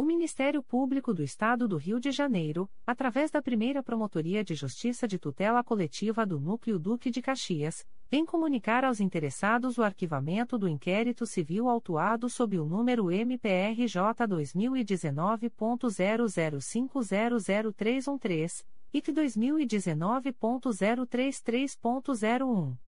O Ministério Público do Estado do Rio de Janeiro, através da primeira Promotoria de Justiça de Tutela Coletiva do Núcleo Duque de Caxias, vem comunicar aos interessados o arquivamento do inquérito civil autuado sob o número MPRJ 2019.00500313 e 2019.033.01.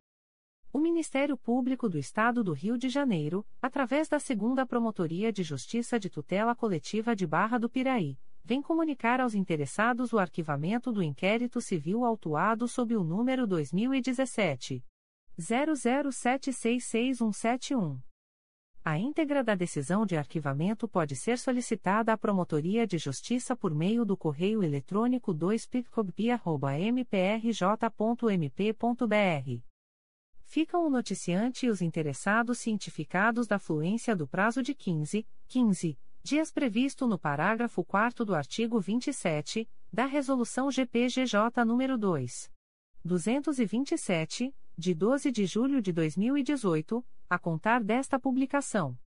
O Ministério Público do Estado do Rio de Janeiro, através da Segunda Promotoria de Justiça de Tutela Coletiva de Barra do Piraí, vem comunicar aos interessados o arquivamento do inquérito civil autuado sob o número 2017 00766171. A íntegra da decisão de arquivamento pode ser solicitada à Promotoria de Justiça por meio do correio eletrônico 2picobia.mprj.mp.br. Ficam o noticiante e os interessados cientificados da fluência do prazo de 15, 15 dias previsto no parágrafo 4 do artigo 27 da Resolução GPGJ nº 2. 227, de 12 de julho de 2018, a contar desta publicação.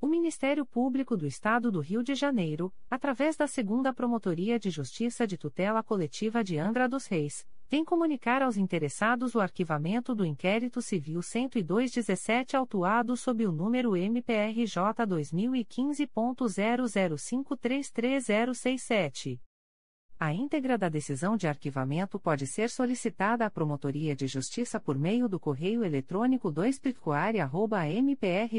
O Ministério Público do Estado do Rio de Janeiro, através da Segunda Promotoria de Justiça de Tutela Coletiva de Angra dos Reis, vem comunicar aos interessados o arquivamento do inquérito civil 10217 autuado sob o número MPRJ 2015.00533067. A íntegra da decisão de arquivamento pode ser solicitada à Promotoria de Justiça por meio do correio eletrônico 2 mprj.mp.br.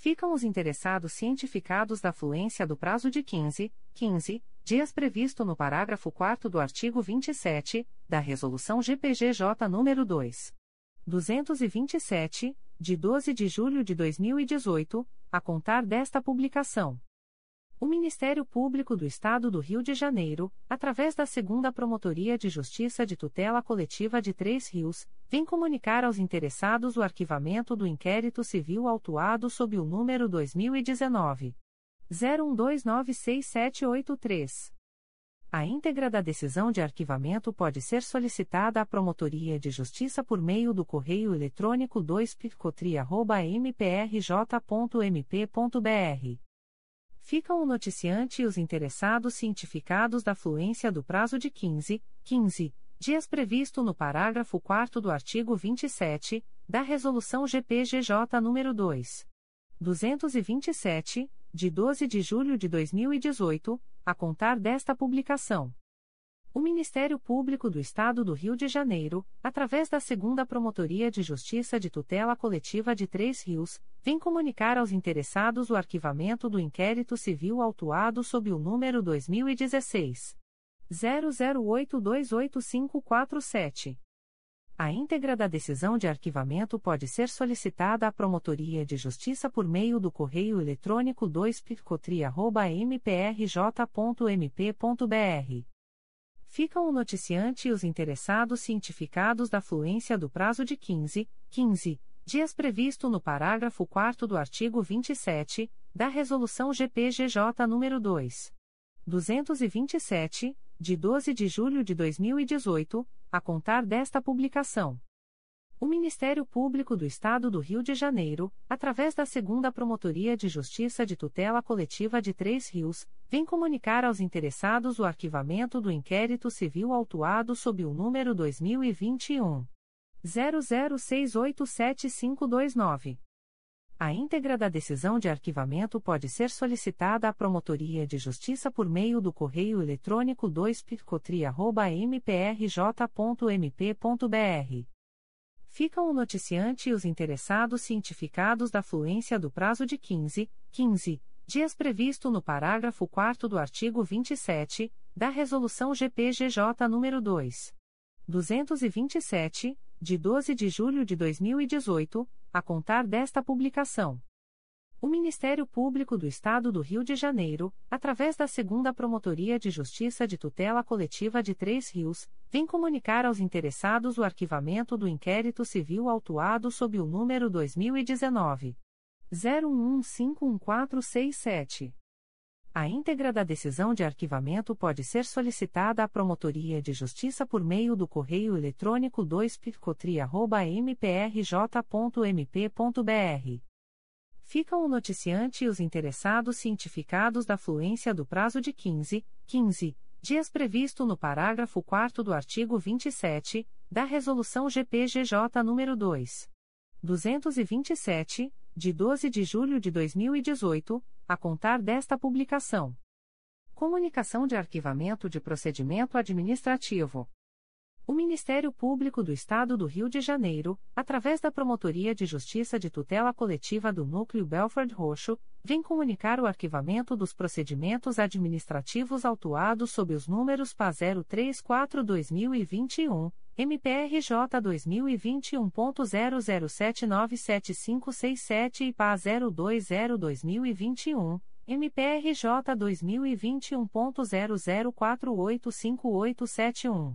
Ficam os interessados cientificados da fluência do prazo de 15, 15 dias previsto no parágrafo 4 do artigo 27 da Resolução GPGJ nº 2. 227, de 12 de julho de 2018, a contar desta publicação. O Ministério Público do Estado do Rio de Janeiro, através da Segunda Promotoria de Justiça de Tutela Coletiva de Três Rios, vem comunicar aos interessados o arquivamento do inquérito civil autuado sob o número 2019 01296783. A íntegra da decisão de arquivamento pode ser solicitada à Promotoria de Justiça por meio do correio eletrônico 2picotria.mprj.mp.br ficam o noticiante e os interessados cientificados da fluência do prazo de 15, 15 dias previsto no parágrafo 4 do artigo 27 da Resolução GPGJ nº 2. 227, de 12 de julho de 2018, a contar desta publicação. O Ministério Público do Estado do Rio de Janeiro, através da Segunda Promotoria de Justiça de Tutela Coletiva de Três Rios, vem comunicar aos interessados o arquivamento do inquérito civil autuado sob o número 2016 00828547. A íntegra da decisão de arquivamento pode ser solicitada à Promotoria de Justiça por meio do correio eletrônico 2picotria.mprj.mp.br ficam o noticiante e os interessados cientificados da fluência do prazo de 15, 15 dias previsto no parágrafo 4 do artigo 27 da Resolução GPGJ nº 2. 227, de 12 de julho de 2018, a contar desta publicação. O Ministério Público do Estado do Rio de Janeiro, através da Segunda Promotoria de Justiça de Tutela Coletiva de Três Rios, vem comunicar aos interessados o arquivamento do inquérito civil autuado sob o número 2021 00687529. A íntegra da decisão de arquivamento pode ser solicitada à Promotoria de Justiça por meio do correio eletrônico 2picotria.mprj.mp.br ficam o noticiante e os interessados cientificados da fluência do prazo de 15, 15 dias previsto no parágrafo 4 do artigo 27 da Resolução GPGJ nº 2. 227, de 12 de julho de 2018, a contar desta publicação. O Ministério Público do Estado do Rio de Janeiro, através da Segunda Promotoria de Justiça de Tutela Coletiva de Três Rios, vem comunicar aos interessados o arquivamento do inquérito civil autuado sob o número 2019 01151467. A íntegra da decisão de arquivamento pode ser solicitada à Promotoria de Justiça por meio do correio eletrônico 2picotria.mprj.mp.br ficam o noticiante e os interessados cientificados da fluência do prazo de 15, 15 dias previsto no parágrafo 4 do artigo 27 da Resolução GPGJ nº 2. 227, de 12 de julho de 2018, a contar desta publicação. Comunicação de arquivamento de procedimento administrativo. O Ministério Público do Estado do Rio de Janeiro, através da Promotoria de Justiça de Tutela Coletiva do Núcleo Belford Roxo, vem comunicar o arquivamento dos procedimentos administrativos autuados sob os números PA 034-2021, MPRJ 2021.00797567 e PA 020-2021. MPRJ 2021.00485871.